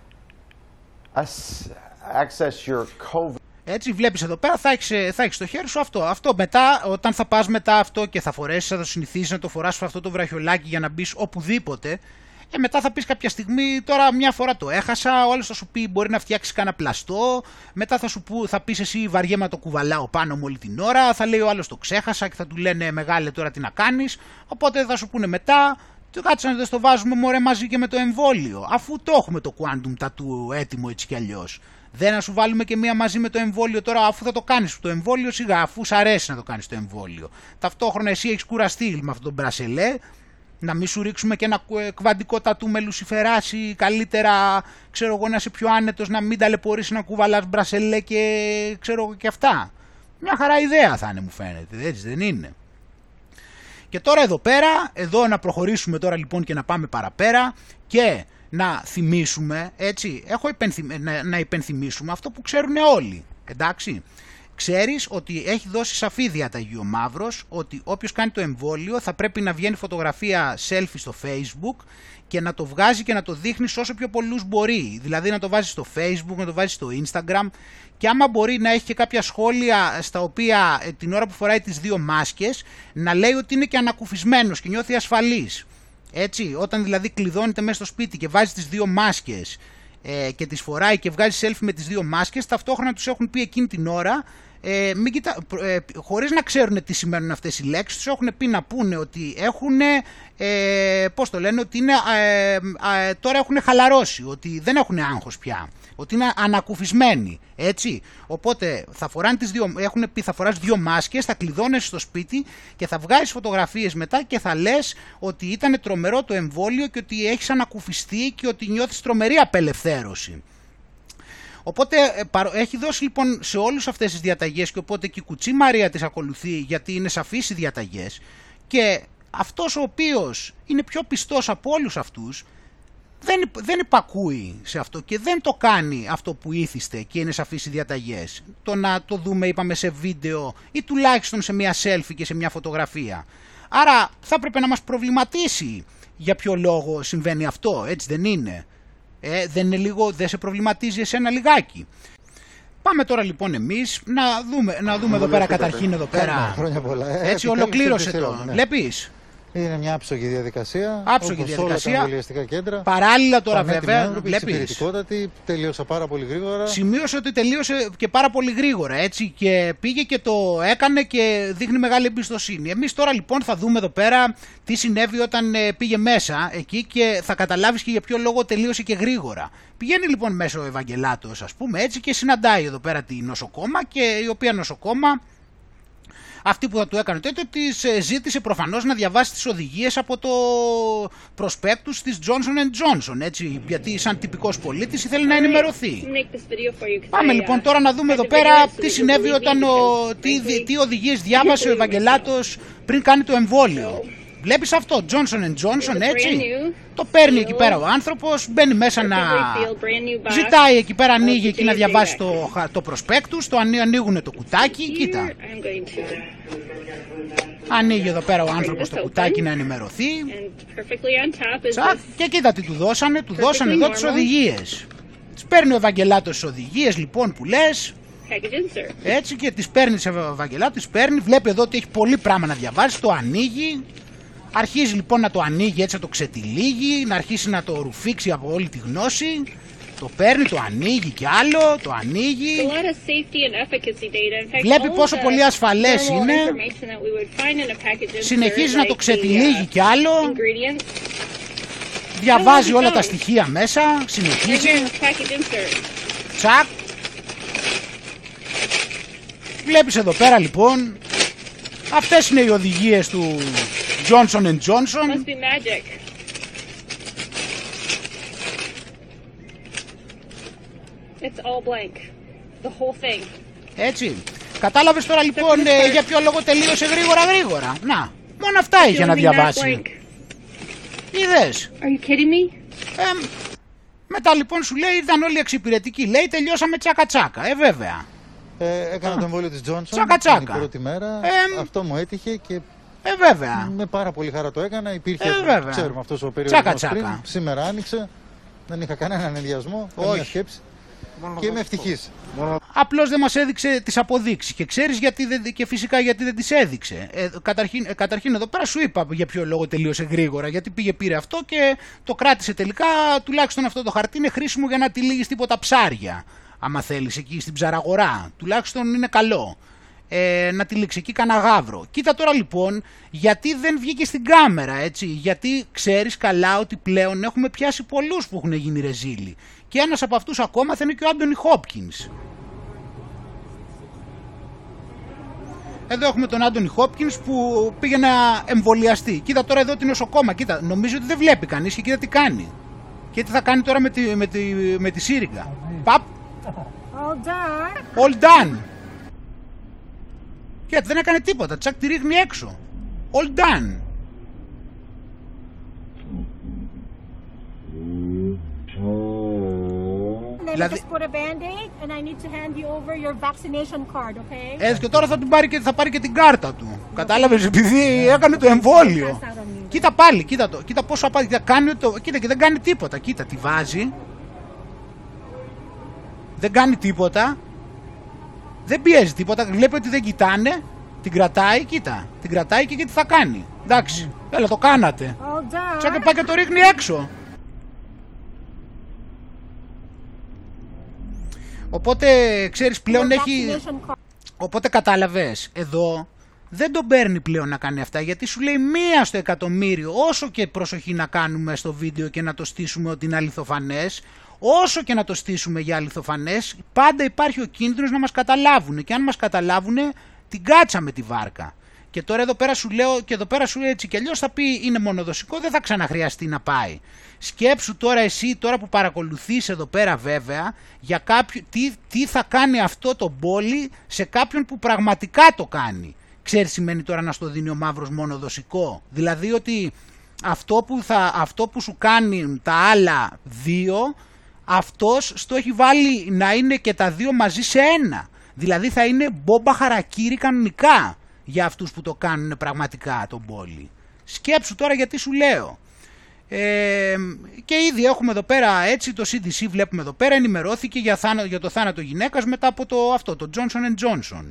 access your COVID. Έτσι βλέπεις εδώ πέρα θα έχεις, ε, θα έχεις στο χέρι σου αυτό. Αυτό μετά όταν θα πας μετά αυτό και θα φορέσεις, θα το συνηθίσεις να το φοράς αυτό το βραχιολάκι για να μπεις οπουδήποτε. Και μετά θα πεις κάποια στιγμή, τώρα μια φορά το έχασα, ο άλλος θα σου πει μπορεί να φτιάξεις κανένα πλαστό, μετά θα, σου που, θα πεις εσύ βαριέμαι το κουβαλάω πάνω μου όλη την ώρα, θα λέει ο άλλος το ξέχασα και θα του λένε μεγάλε τώρα τι να κάνεις, οπότε θα σου πούνε μετά, το κάτσε να το βάζουμε μωρέ μαζί και με το εμβόλιο, αφού το έχουμε το quantum tattoo έτοιμο έτσι κι αλλιώς. Δεν να σου βάλουμε και μία μαζί με το εμβόλιο τώρα, αφού θα το κάνεις το εμβόλιο, σιγά, αφού σου αρέσει να το κάνεις το εμβόλιο. Ταυτόχρονα εσύ έχεις κουραστεί με αυτό το μπρασελέ, να μην σου ρίξουμε και ένα κβαντικό τατού με λουσιφεράση, καλύτερα, ξέρω εγώ, να είσαι πιο άνετος, να μην ταλαιπωρείς να κουβαλάς μπρασελέ και ξέρω εγώ και αυτά. Μια χαρά ιδέα θα είναι μου φαίνεται, έτσι δεν είναι. Και τώρα εδώ πέρα, εδώ να προχωρήσουμε τώρα λοιπόν και να πάμε παραπέρα και να θυμίσουμε, έτσι, έχω να, να υπενθυμίσουμε αυτό που ξέρουν όλοι, εντάξει. Ξέρεις ότι έχει δώσει σαφή διαταγή ο Μαύρος ότι όποιος κάνει το εμβόλιο θα πρέπει να βγαίνει φωτογραφία selfie στο facebook και να το βγάζει και να το δείχνεις όσο πιο πολλούς μπορεί. Δηλαδή να το βάζεις στο facebook, να το βάζεις στο instagram και άμα μπορεί να έχει και κάποια σχόλια στα οποία ε, την ώρα που φοράει τις δύο μάσκες να λέει ότι είναι και ανακουφισμένος και νιώθει ασφαλής. Έτσι, όταν δηλαδή κλειδώνεται μέσα στο σπίτι και βάζει τις δύο μάσκες ε, και τις φοράει και βγάζει selfie με τις δύο μάσκες, ταυτόχρονα τους έχουν πει εκείνη την ώρα ε, μην κοιτά, ε, χωρίς να ξέρουν τι σημαίνουν αυτές οι λέξεις, τους έχουν πει να πούνε ότι έχουν, ε, πώς το λένε, ότι είναι, ε, ε, τώρα έχουν χαλαρώσει, ότι δεν έχουν άγχος πια, ότι είναι ανακουφισμένοι, έτσι. Οπότε θα φοράνε τις δύο, έχουν πει θα φοράς δύο μάσκες, θα κλειδώνεσαι στο σπίτι και θα βγάζεις φωτογραφίες μετά και θα λες ότι ήταν τρομερό το εμβόλιο και ότι έχεις ανακουφιστεί και ότι νιώθεις τρομερή απελευθέρωση. Οπότε ε, έχει δώσει λοιπόν σε όλους αυτές τις διαταγές και οπότε και η Κουτσή Μαρία τις ακολουθεί γιατί είναι σαφείς οι διαταγές και αυτός ο οποίος είναι πιο πιστός από όλους αυτούς δεν, δεν υπακούει σε αυτό και δεν το κάνει αυτό που ήθιστε και είναι σαφείς οι διαταγές. Το να το δούμε είπαμε σε βίντεο ή τουλάχιστον σε μια selfie και σε μια φωτογραφία. Άρα θα έπρεπε να μας προβληματίσει για ποιο λόγο συμβαίνει αυτό, έτσι δεν είναι. Ε, δεν είναι λίγο, δεν σε προβληματίζει εσένα λιγάκι. Πάμε τώρα λοιπόν εμείς να δούμε, να δούμε εδώ πέρα καταρχήν εδώ πέρα. Χρόνια πολλά. Ε, Έτσι ολοκλήρωσε το. Ναι. Βλέπεις. Είναι μια άψογη διαδικασία. Άψογη διαδικασία. Όλα τα κέντρα. Παράλληλα τώρα βέβαια. Βλέπεις. τελείωσε πάρα πολύ γρήγορα. Σημείωσε ότι τελείωσε και πάρα πολύ γρήγορα. Έτσι και πήγε και το έκανε και δείχνει μεγάλη εμπιστοσύνη. Εμείς τώρα λοιπόν θα δούμε εδώ πέρα τι συνέβη όταν ε, πήγε μέσα εκεί και θα καταλάβεις και για ποιο λόγο τελείωσε και γρήγορα. Πηγαίνει λοιπόν μέσα ο Ευαγγελάτος, ας πούμε έτσι και συναντάει εδώ πέρα τη νοσοκόμα και η οποία νοσοκόμα αυτή που θα του έκανε τότε τη ε, ζήτησε προφανώς να διαβάσει τις οδηγίες από το προσπέκτους της Johnson Johnson, έτσι, γιατί σαν τυπικός πολίτης ήθελε να ενημερωθεί. Πάμε λοιπόν τώρα να δούμε εδώ πέρα τι συνέβη όταν ο, τι, τι οδηγίες διάβασε ο Ευαγγελάτος πριν κάνει το εμβόλιο. Βλέπεις αυτό, Johnson Johnson έτσι, το παίρνει εκεί πέρα ο άνθρωπος, μπαίνει μέσα να ζητάει εκεί πέρα, ανοίγει εκεί να διαβάσει το, το προσπέκτους, το ανοίγουν το κουτάκι, κοίτα. Ανοίγει εδώ πέρα ο άνθρωπος το κουτάκι να ενημερωθεί. και κοίτα τι του δώσανε, του δώσανε εδώ τις οδηγίες. Τις παίρνει ο Ευαγγελάτος τις οδηγίες λοιπόν που λες, έτσι και τις παίρνει σε Ευαγγελάτο, τις παίρνει, βλέπει εδώ ότι έχει πολύ πράγμα να διαβάσει, το ανοίγει, Αρχίζει λοιπόν να το ανοίγει έτσι, να το ξετυλίγει, να αρχίσει να το ρουφήξει από όλη τη γνώση. Το παίρνει, το ανοίγει κι άλλο, το ανοίγει. A lot of safety and efficacy data. In fact, Βλέπει all πόσο the πολύ ασφαλές normal είναι. information that we would find in a package insert, Συνεχίζει να το like the, ξετυλίγει uh, κι άλλο. ingredients. Διαβάζει Oh, όλα τα don't. στοιχεία μέσα, Right συνεχίζει. here in this package insert. Τσακ. Βλέπεις εδώ πέρα λοιπόν, αυτές είναι οι οδηγίες του Johnson Johnson. Must be magic. It's all blank. The whole thing. Έτσι. Κατάλαβες τώρα λοιπόν ε, για ποιο λόγο τελείωσε γρήγορα γρήγορα. Να, μόνο αυτά είχε να Only that διαβάσει. blank. Είδες. Are you kidding me? Ε, μετά λοιπόν σου λέει ήταν όλοι εξυπηρετικοί. Λέει τελειώσαμε τσάκα τσάκα. Ε βέβαια. Ε, έκανα το εμβόλιο της Johnson Τσάκα, τσάκα. την πρώτη μέρα. Ε, Αυτό μου έτυχε και ε, βέβαια. με πάρα πολύ χαρά το έκανα. Υπήρχε, Ε, βέβαια. ξέρουμε, αυτός ο Τσάκα, περιορισμός τσάκα. πριν. Σήμερα άνοιξε. Δεν είχα κανέναν ενδιασμό, καμία Όχι. σκέψη. Και είμαι ευτυχής. Απλώς δεν μας έδειξε τις αποδείξεις και ξέρεις γιατί δεν, και φυσικά γιατί δεν τις έδειξε. Ε, καταρχήν, ε, καταρχήν εδώ πέρα σου είπα για ποιο λόγο τελείωσε γρήγορα. Γιατί πήγε πήρε αυτό και το κράτησε τελικά. Τουλάχιστον αυτό το χαρτί είναι χρήσιμο για να τυλίγεις τίποτα ψάρια. Άμα θέλεις εκεί στην ψαραγορά. Τουλάχιστον είναι καλό. Ε, να τυλίξει εκεί κανένα γάβρο. Κοίτα τώρα λοιπόν γιατί δεν βγήκε στην κάμερα έτσι. Γιατί ξέρεις καλά ότι πλέον έχουμε πιάσει πολλούς που έχουν γίνει ρεζίλοι. Και ένας από αυτούς ακόμα θα είναι και ο Άντωνι Χόπκινς. Εδώ έχουμε τον Άντωνι Χόπκινς που πήγε να εμβολιαστεί. Κοίτα τώρα εδώ την νοσοκόμα. Κοίτα, νομίζω ότι δεν βλέπει κανείς και κοίτα τι κάνει. Και τι θα κάνει τώρα με τη, με τη, με τη σύριγγα. Παπ, All done. all done. Και δεν έκανε τίποτα. Τσακ τη ρίχνει έξω. All done. And then Δηλαδή- just put a band-aid; And I need to hand you over your vaccination card, okay? Έτσι και τώρα θα, την πάρει και, θα πάρει και την κάρτα του. Κατάλαβες επειδή έκανε το εμβόλιο. Κοίτα πάλι, κοίτα το. Κοίτα πόσο απάντη. Κοίτα, κάνει το, κοίτα και δεν κάνει τίποτα. Κοίτα, τη βάζει. Δεν κάνει τίποτα. Δεν πιέζει τίποτα. Βλέπει ότι δεν κοιτάνε. Την κρατάει, κοίτα. Την κρατάει και, και τι θα κάνει. Εντάξει, έλα το κάνατε. All done. Σαν και πάει και το ρίχνει έξω. Οπότε, ξέρεις, πλέον Your έχει... vaccination card. Οπότε κατάλαβες, εδώ δεν τον παίρνει πλέον να κάνει αυτά γιατί σου λέει μία στο εκατομμύριο όσο και προσοχή να κάνουμε στο βίντεο και να το στήσουμε ότι είναι αληθοφανές όσο και να το στήσουμε για αληθοφανές πάντα υπάρχει ο κίνδυνος να μας καταλάβουν και αν μας καταλάβουν την κάτσαμε τη βάρκα. Και τώρα εδώ πέρα σου λέω και εδώ πέρα σου έτσι κι αλλιώς θα πει είναι μονοδοσικό δεν θα ξαναχρειαστεί να πάει. Σκέψου τώρα εσύ τώρα που παρακολουθείς εδώ πέρα βέβαια για κάποιο, τι, τι θα κάνει αυτό το μπόλι σε κάποιον που πραγματικά το κάνει. Ξέρεις σημαίνει τώρα να στο δίνει ο μαύρος μόνο δοσικό. Δηλαδή ότι αυτό που, θα, αυτό που σου κάνει τα άλλα δύο αυτός στο έχει βάλει να είναι και τα δύο μαζί σε ένα. Δηλαδή θα είναι μπόμπα χαρακύρι κανονικά για αυτούς που το κάνουν πραγματικά τον πόλη. Σκέψου τώρα γιατί σου λέω. Ε, και ήδη έχουμε εδώ πέρα έτσι το CDC βλέπουμε εδώ πέρα ενημερώθηκε για, θάνα, για το θάνατο γυναίκας μετά από το, αυτό, το Johnson Johnson.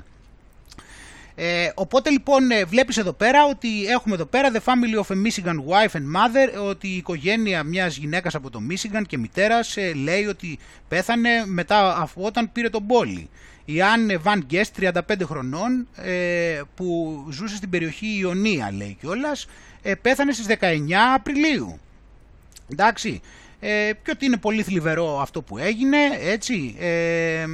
Ε, οπότε λοιπόν ε, βλέπεις εδώ πέρα ότι έχουμε εδώ πέρα the family of a Michigan wife and mother ότι η οικογένεια μιας γυναίκας από το Michigan και μητέρας ε, λέει ότι πέθανε μετά αφού όταν πήρε τον πόλη. Η Αν Βαν Γκέστ 35 χρονών ε, που ζούσε στην περιοχή Ιωνία λέει κιόλας ε, πέθανε στις 19 Απριλίου. Εντάξει, ε, και ότι είναι πολύ θλιβερό αυτό που έγινε, έτσι. Ε,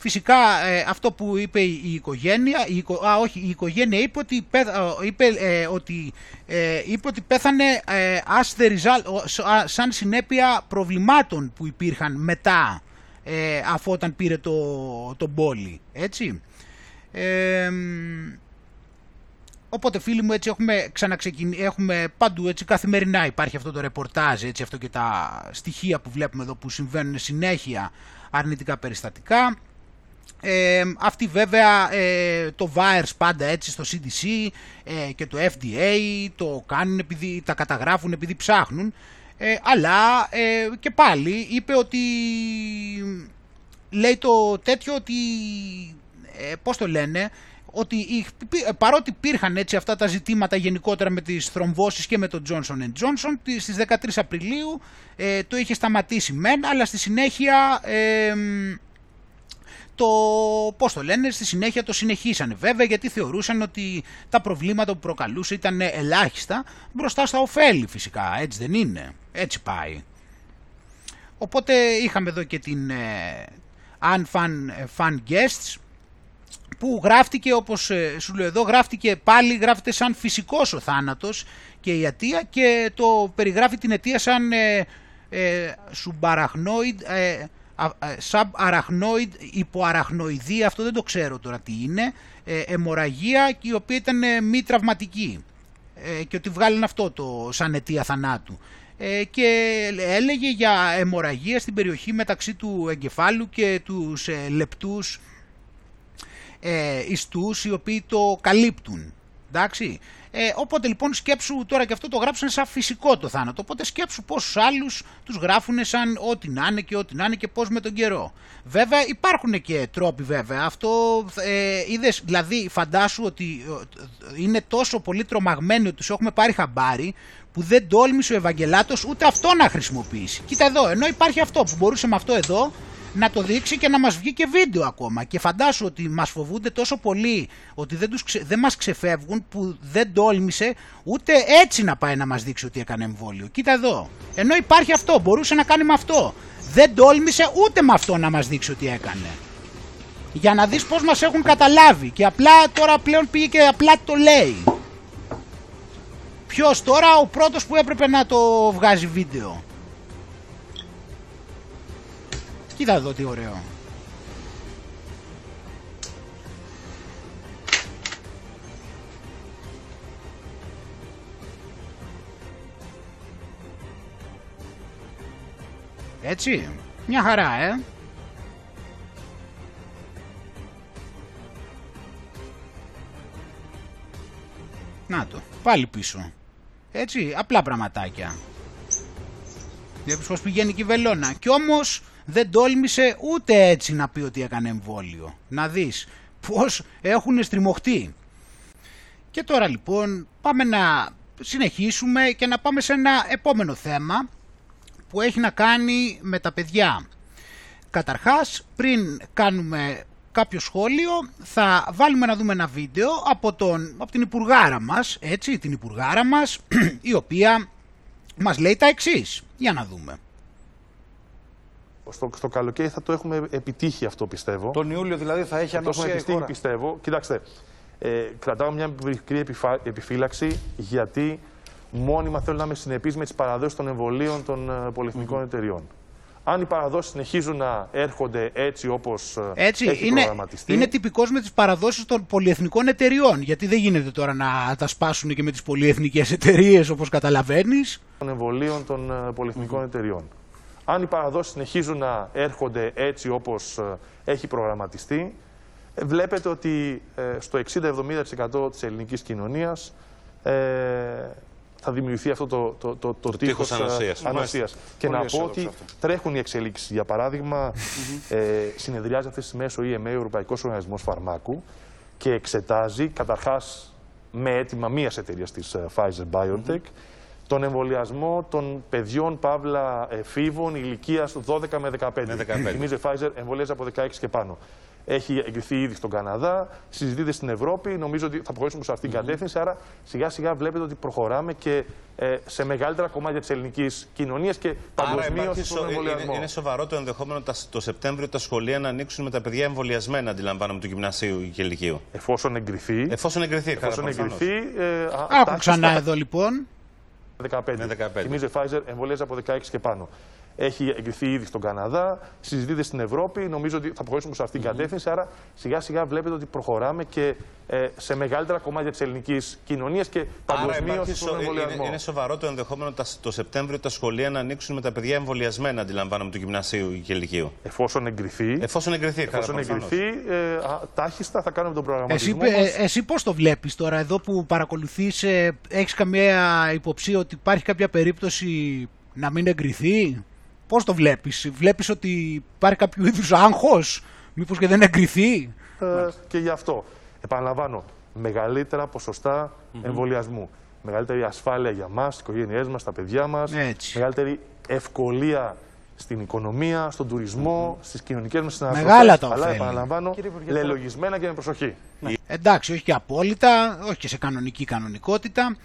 φυσικά ε, αυτό που είπε η οικογένεια, η, οικο- α, όχι, η οικογένεια είπε ότι, πέθ- α, είπε, ε, ότι, ε, είπε ότι πέθανε ε, as the result, ο- σ- α, σαν συνέπεια προβλημάτων που υπήρχαν μετά ε, αφού όταν πήρε το, τον πόλη, έτσι. Ε, Οπότε φίλοι μου έτσι έχουμε ξαναξεκινήσει, έχουμε παντού έτσι καθημερινά υπάρχει αυτό το ρεπορτάζ, έτσι αυτό και τα στοιχεία που βλέπουμε εδώ που συμβαίνουν συνέχεια αρνητικά περιστατικά. Ε, αυτοί βέβαια ε, το VAERS πάντα έτσι στο CDC ε, και το FDA το κάνουν επειδή τα καταγράφουν επειδή ψάχνουν. Ε, αλλά ε, και πάλι είπε ότι λέει το τέτοιο ότι ε, πώς το λένε ότι η- πι- παρότι υπήρχαν έτσι αυτά τα ζητήματα γενικότερα με τις θρομβώσεις και με τον Johnson Johnson, τι- στις 13 Απριλίου ε, το είχε σταματήσει μεν, αλλά στη συνέχεια ε, μ, το, πώς το λένε, στη συνέχεια το συνεχίσανε. Βέβαια γιατί θεωρούσαν ότι τα προβλήματα που προκαλούσε ήταν ελάχιστα μπροστά στα ωφέλη φυσικά, έτσι δεν είναι, έτσι πάει. Οπότε είχαμε εδώ και την ε, Unfun ε, Fun Guests που γράφτηκε όπως ε, σου λέω εδώ γράφτηκε πάλι γράφεται σαν φυσικός ο θάνατος και η αιτία και το περιγράφει την αιτία σαν ε, ε, subarachnoid, ε, α- ε, subarachnoid υποαραχνοειδή αυτό δεν το ξέρω τώρα τι είναι ε, αιμορραγία και η οποία ήταν ε, μη τραυματική ε, και ότι βγάλουν αυτό το σαν αιτία θανάτου ε, και έλεγε για αιμορραγία στην περιοχή μεταξύ του εγκεφάλου και τους ε, λεπτούς ε, ιστούς οι οποίοι το καλύπτουν. Εντάξει. Ε, οπότε λοιπόν σκέψου τώρα και αυτό το γράψανε σαν φυσικό το θάνατο. Οπότε σκέψου πόσους άλλους τους γράφουν σαν ό,τι να είναι και ό,τι να είναι και πώς με τον καιρό. Βέβαια υπάρχουν και τρόποι βέβαια. Αυτό ε, είδες, δηλαδή φαντάσου ότι ε, είναι τόσο πολύ τρομαγμένοι ότι τους έχουμε πάρει χαμπάρι που δεν τόλμησε ο Ευαγγελάτος ούτε αυτό να χρησιμοποιήσει. Κοίτα εδώ, ενώ υπάρχει αυτό που μπορούσε με αυτό εδώ να το δείξει και να μας βγει και βίντεο ακόμα. Και φαντάσου ότι μας φοβούνται τόσο πολύ ότι δεν, τους ξε- δεν μας ξεφεύγουν που δεν τόλμησε ούτε έτσι να πάει να μας δείξει ότι έκανε εμβόλιο. Κοίτα εδώ. Ενώ υπάρχει αυτό, μπορούσε να κάνει με αυτό. Δεν τόλμησε ούτε με αυτό να μας δείξει ότι έκανε. Για να δεις πώς μας έχουν καταλάβει. Και απλά τώρα πλέον πήγε και απλά το λέει. Ποιος τώρα ο πρώτος που έπρεπε να το βγάζει βίντεο. Κοίτα εδώ τι ωραίο. Έτσι, μια χαρά, ε. Να το, πάλι πίσω. Έτσι, απλά πραγματάκια. Βλέπεις πως πηγαίνει και η βελόνα. Κι όμως δεν τόλμησε ούτε έτσι να πει ότι έκανε εμβόλιο. Να δεις πως έχουν στριμωχτεί. Και τώρα λοιπόν πάμε να συνεχίσουμε και να πάμε σε ένα επόμενο θέμα που έχει να κάνει με τα παιδιά. Καταρχάς, πριν κάνουμε κάποιο σχόλιο, θα βάλουμε να δούμε ένα βίντεο από, τον, από την υπουργάρα μας, έτσι, την υπουργάρα μας, η οποία μας λέει τα εξής. Για να δούμε. Στο, στο καλοκαίρι θα το έχουμε επιτύχει αυτό πιστεύω. Τον Ιούλιο δηλαδή θα έχει Θα το έχουμε ανοσία η επιτύχει χώρα. πιστεύω. Κοιτάξτε, ε, κρατάω μια μικρή επιφα- επιφύλαξη γιατί μόνιμα θέλω να είμαι συνεπής με τις παραδόσεις των εμβολίων των ε, πολυεθνικών εταιριών. Αν οι παραδόσεις συνεχίζουν να έρχονται έτσι όπως ε, Έτσι, έχει είναι, προγραμματιστεί, είναι τυπικός με τις παραδόσεις των πολυεθνικών εταιριών, γιατί δεν γίνεται τώρα να τα σπάσουν και με τις πολυεθνικές εταιρείες όπως καταλαβαίνεις. των εμβολίων των ε, πολυεθνικών εταιριών. Αν οι παραδόσεις συνεχίζουν να έρχονται έτσι όπως ε, έχει προγραμματιστεί, ε, βλέπετε ότι ε, στο 60-70% της ελληνικής κοινωνίας ε, θα δημιουργηθεί αυτό το, το, το, το, τείχος ε, ανοσίας. ανοσίας. Και Πολύ να πω αισιόδοξο ότι αυτό. τρέχουν οι εξελίξεις. Για παράδειγμα, ε, συνεδριάζει αυτή τη στιγμή ο EMA, ο Ευρωπαϊκός Οργανισμός Φαρμάκου, και εξετάζει καταρχάς με αίτημα μίας εταιρείας της ε, Pfizer-BioNTech τον εμβολιασμό των παιδιών παύλα εφήβων ηλικίας 12 με 15. Με 15. Θυμίζω η Pfizer εμβολιάζει από 16 και πάνω. Έχει εγκριθεί ήδη στον Καναδά, συζητείται στην Ευρώπη. Νομίζω ότι θα προχωρήσουμε σε αυτήν την κατεύθυνση. Άρα σιγά σιγά βλέπετε ότι προχωράμε και ε, σε μεγαλύτερα κομμάτια της ελληνικής κοινωνίας και Άρα παγκοσμίως υπάρχει στον σο- είναι, εμβολιασμό. είναι σοβαρό το ενδεχόμενο τα, το Σεπτέμβριο τα σχολεία να ανοίξουν με τα παιδιά εμβολιασμένα, αντιλαμβάνομαι, του γυμνασίου και ηλικίου. Εφόσον εγκριθεί. Εφόσον εγκριθεί, καλά, Εφόσον προφανώς. εγκριθεί. Ε, α, Άκου τάξεις ξανά θα- εδώ λοιπόν. 15. Με 15. Θυμίζω η Pfizer εμβολιάζει από 16 και πάνω. Έχει εγκριθεί ήδη στον Καναδά, συζητείται στην Ευρώπη. Νομίζω ότι θα προχωρήσουμε σε αυτήν την κατεύθυνση. Άρα σιγά σιγά βλέπετε ότι προχωράμε και ε, σε μεγαλύτερα κομμάτια της ελληνικής κοινωνίας και Άρα παγκοσμίω υπάρχει στον σο- εμβολιασμό. είναι, είναι σοβαρό το ενδεχόμενο τα, το Σεπτέμβριο τα σχολεία να ανοίξουν με τα παιδιά εμβολιασμένα, αντιλαμβάνομαι, του γυμνασίου και ηλικίου. Εφόσον εγκριθεί. Εφόσον εγκριθεί, καλά, Εφόσον προφανώς. εγκριθεί, ε, α, τάχιστα θα κάνουμε τον Εσύ, προγραμματισμό. ε, μας. εσύ πώς το βλέπεις τώρα εδώ που παρακολουθείς, ε, έχεις καμία υποψία ότι υπάρχει κάποια περίπτωση να μην εγκριθεί; Πώς το βλέπεις, βλέπεις ότι υπάρχει κάποιο είδους άγχος, μήπως και δεν εγκριθεί; Ε, και γι' αυτό. Επαναλαμβάνω, μεγαλύτερα ποσοστά Μμμ. εμβολιασμού. Μεγαλύτερη ασφάλεια για μας, τις οικογένειές μας, τα παιδιά μας. Έτσι. Μεγαλύτερη ευκολία στην οικονομία, στον τουρισμό, στις κοινωνικές μας συναναστροφέ. Μεγάλα τα Αλλά ωφέλη. επαναλαμβάνω, λελογισμένα και με προσοχή. Εντάξει, όχι και απόλυτα, όχι και σε κανονική κανονικότητα.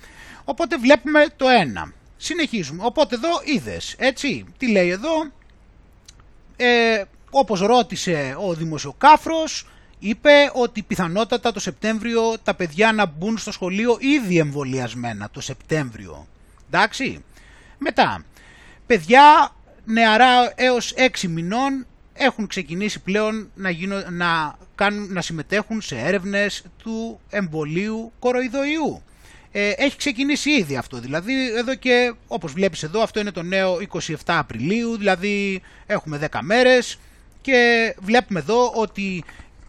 Οπότε βλέπουμε το ένα. Συνεχίζουμε. Οπότε εδώ είδες, έτσι. Τι λέει εδώ. Ε, όπως ρώτησε ο δημοσιοκάφρος, είπε ότι πιθανότατα το Σεπτέμβριο τα παιδιά να μπουν στο σχολείο ήδη εμβολιασμένα το Σεπτέμβριο. Εντάξει. Μετά, παιδιά νεαρά έως 6 μηνών έχουν ξεκινήσει πλέον να, γίνω, να, κάνουν, να συμμετέχουν σε έρευνες του εμβολίου κοροϊδοϊού. Ε, έχει ξεκινήσει ήδη αυτό, δηλαδή εδώ και όπως βλέπεις εδώ αυτό είναι το νέο 27 Απριλίου, δηλαδή έχουμε 10 μέρες και βλέπουμε εδώ ότι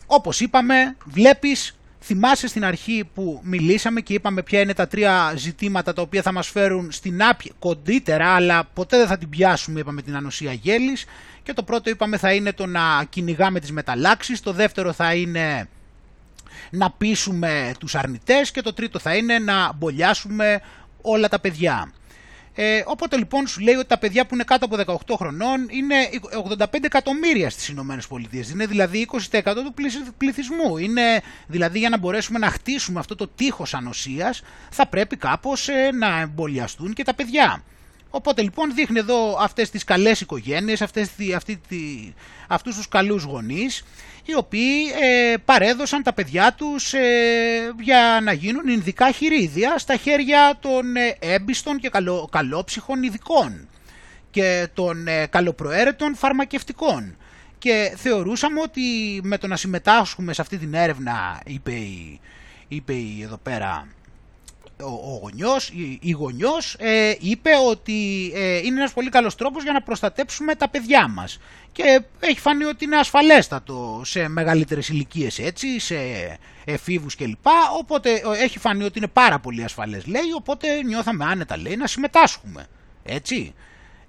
όπως είπαμε βλέπεις Θυμάσαι στην αρχή που μιλήσαμε και είπαμε ποια είναι τα τρία ζητήματα τα οποία θα μας φέρουν στην άπια, κοντύτερα, αλλά ποτέ δεν θα την πιάσουμε, είπαμε την ανοσία γέλης. Και το πρώτο είπαμε θα είναι το να κυνηγάμε τις μεταλλάξεις, το δεύτερο θα είναι να πείσουμε τους αρνητές και το τρίτο θα είναι να μπολιάσουμε όλα τα παιδιά. Ε, οπότε λοιπόν σου λέει ότι τα παιδιά που είναι κάτω από 18 χρονών είναι 85 εκατομμύρια στις Ηνωμένες Πολιτείες. Είναι δηλαδή 20% του πληθυσ- πληθυσμού. Είναι δηλαδή για να μπορέσουμε να χτίσουμε αυτό το τείχος ανοσίας θα πρέπει κάπως ε, να εμβολιαστούν και τα παιδιά. Οπότε λοιπόν δείχνει εδώ αυτές τις καλές οικογένειες, αυτές, τη- αυτή, τη, αυτούς τους καλούς γονείς, οι οποίοι ε, παρέδωσαν τα παιδιά τους ε, για να γίνουν ειδικά χειρίδια στα χέρια των ε, έμπιστων και καλο, καλόψυχων ειδικών και των ε, καλοπροαίρετων φαρμακευτικών. Και θεωρούσαμε ότι με το να συμμετάσχουμε σε αυτή την έρευνα, είπε η, είπε η εδώ πέρα ο, ο γονιός, η, η γονιός ε, είπε ότι ε, είναι ένας πολύ καλός τρόπος για να προστατέψουμε τα παιδιά μας και έχει φανεί ότι είναι ασφαλέστατο σε μεγαλύτερες ηλικίες έτσι, σε εφήβους κλπ. Οπότε ε, έχει φανεί ότι είναι πάρα πολύ ασφαλές λέει, οπότε νιώθαμε άνετα λέει να συμμετάσχουμε. Έτσι.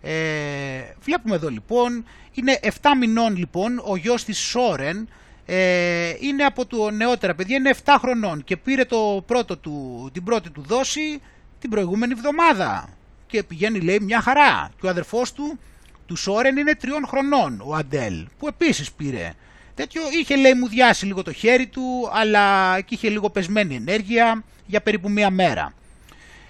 Ε, βλέπουμε εδώ λοιπόν, είναι 7 μηνών λοιπόν, ο γιος της Σόρεν ε, είναι από το νεότερα παιδιά, είναι 7 χρονών και πήρε το πρώτο του, την πρώτη του δόση την προηγούμενη εβδομάδα. Και πηγαίνει λέει μια χαρά. Και ο αδερφός του του Σόρεν είναι 3 χρονών ο Αντέλ που επίσης πήρε. Τέτοιο είχε λέει μου διάσει λίγο το χέρι του αλλά και είχε λίγο πεσμένη ενέργεια για περίπου μία μέρα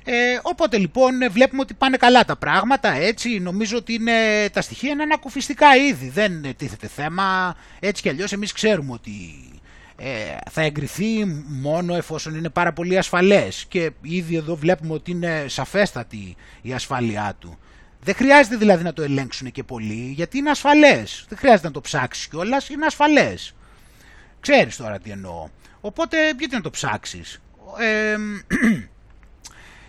ε, οπότε λοιπόν ε, βλέπουμε ότι πάνε καλά τα πράγματα, έτσι, νομίζω ότι είναι, τα στοιχεία είναι ανακουφιστικά ήδη, δεν ε, τίθεται θέμα, έτσι κι αλλιώς εμείς ξέρουμε ότι ε, θα εγκριθεί μόνο εφόσον είναι πάρα πολύ ασφαλές και ήδη εδώ βλέπουμε ότι είναι σαφέστατη η ασφάλειά του. Δεν χρειάζεται δηλαδή να το ελέγξουν και πολύ, γιατί είναι ασφαλές. Δεν χρειάζεται να το ψάξεις κιόλας, είναι ασφαλές. Ξέρεις τώρα τι εννοώ. Οπότε γιατί να το ψάξεις. Ε,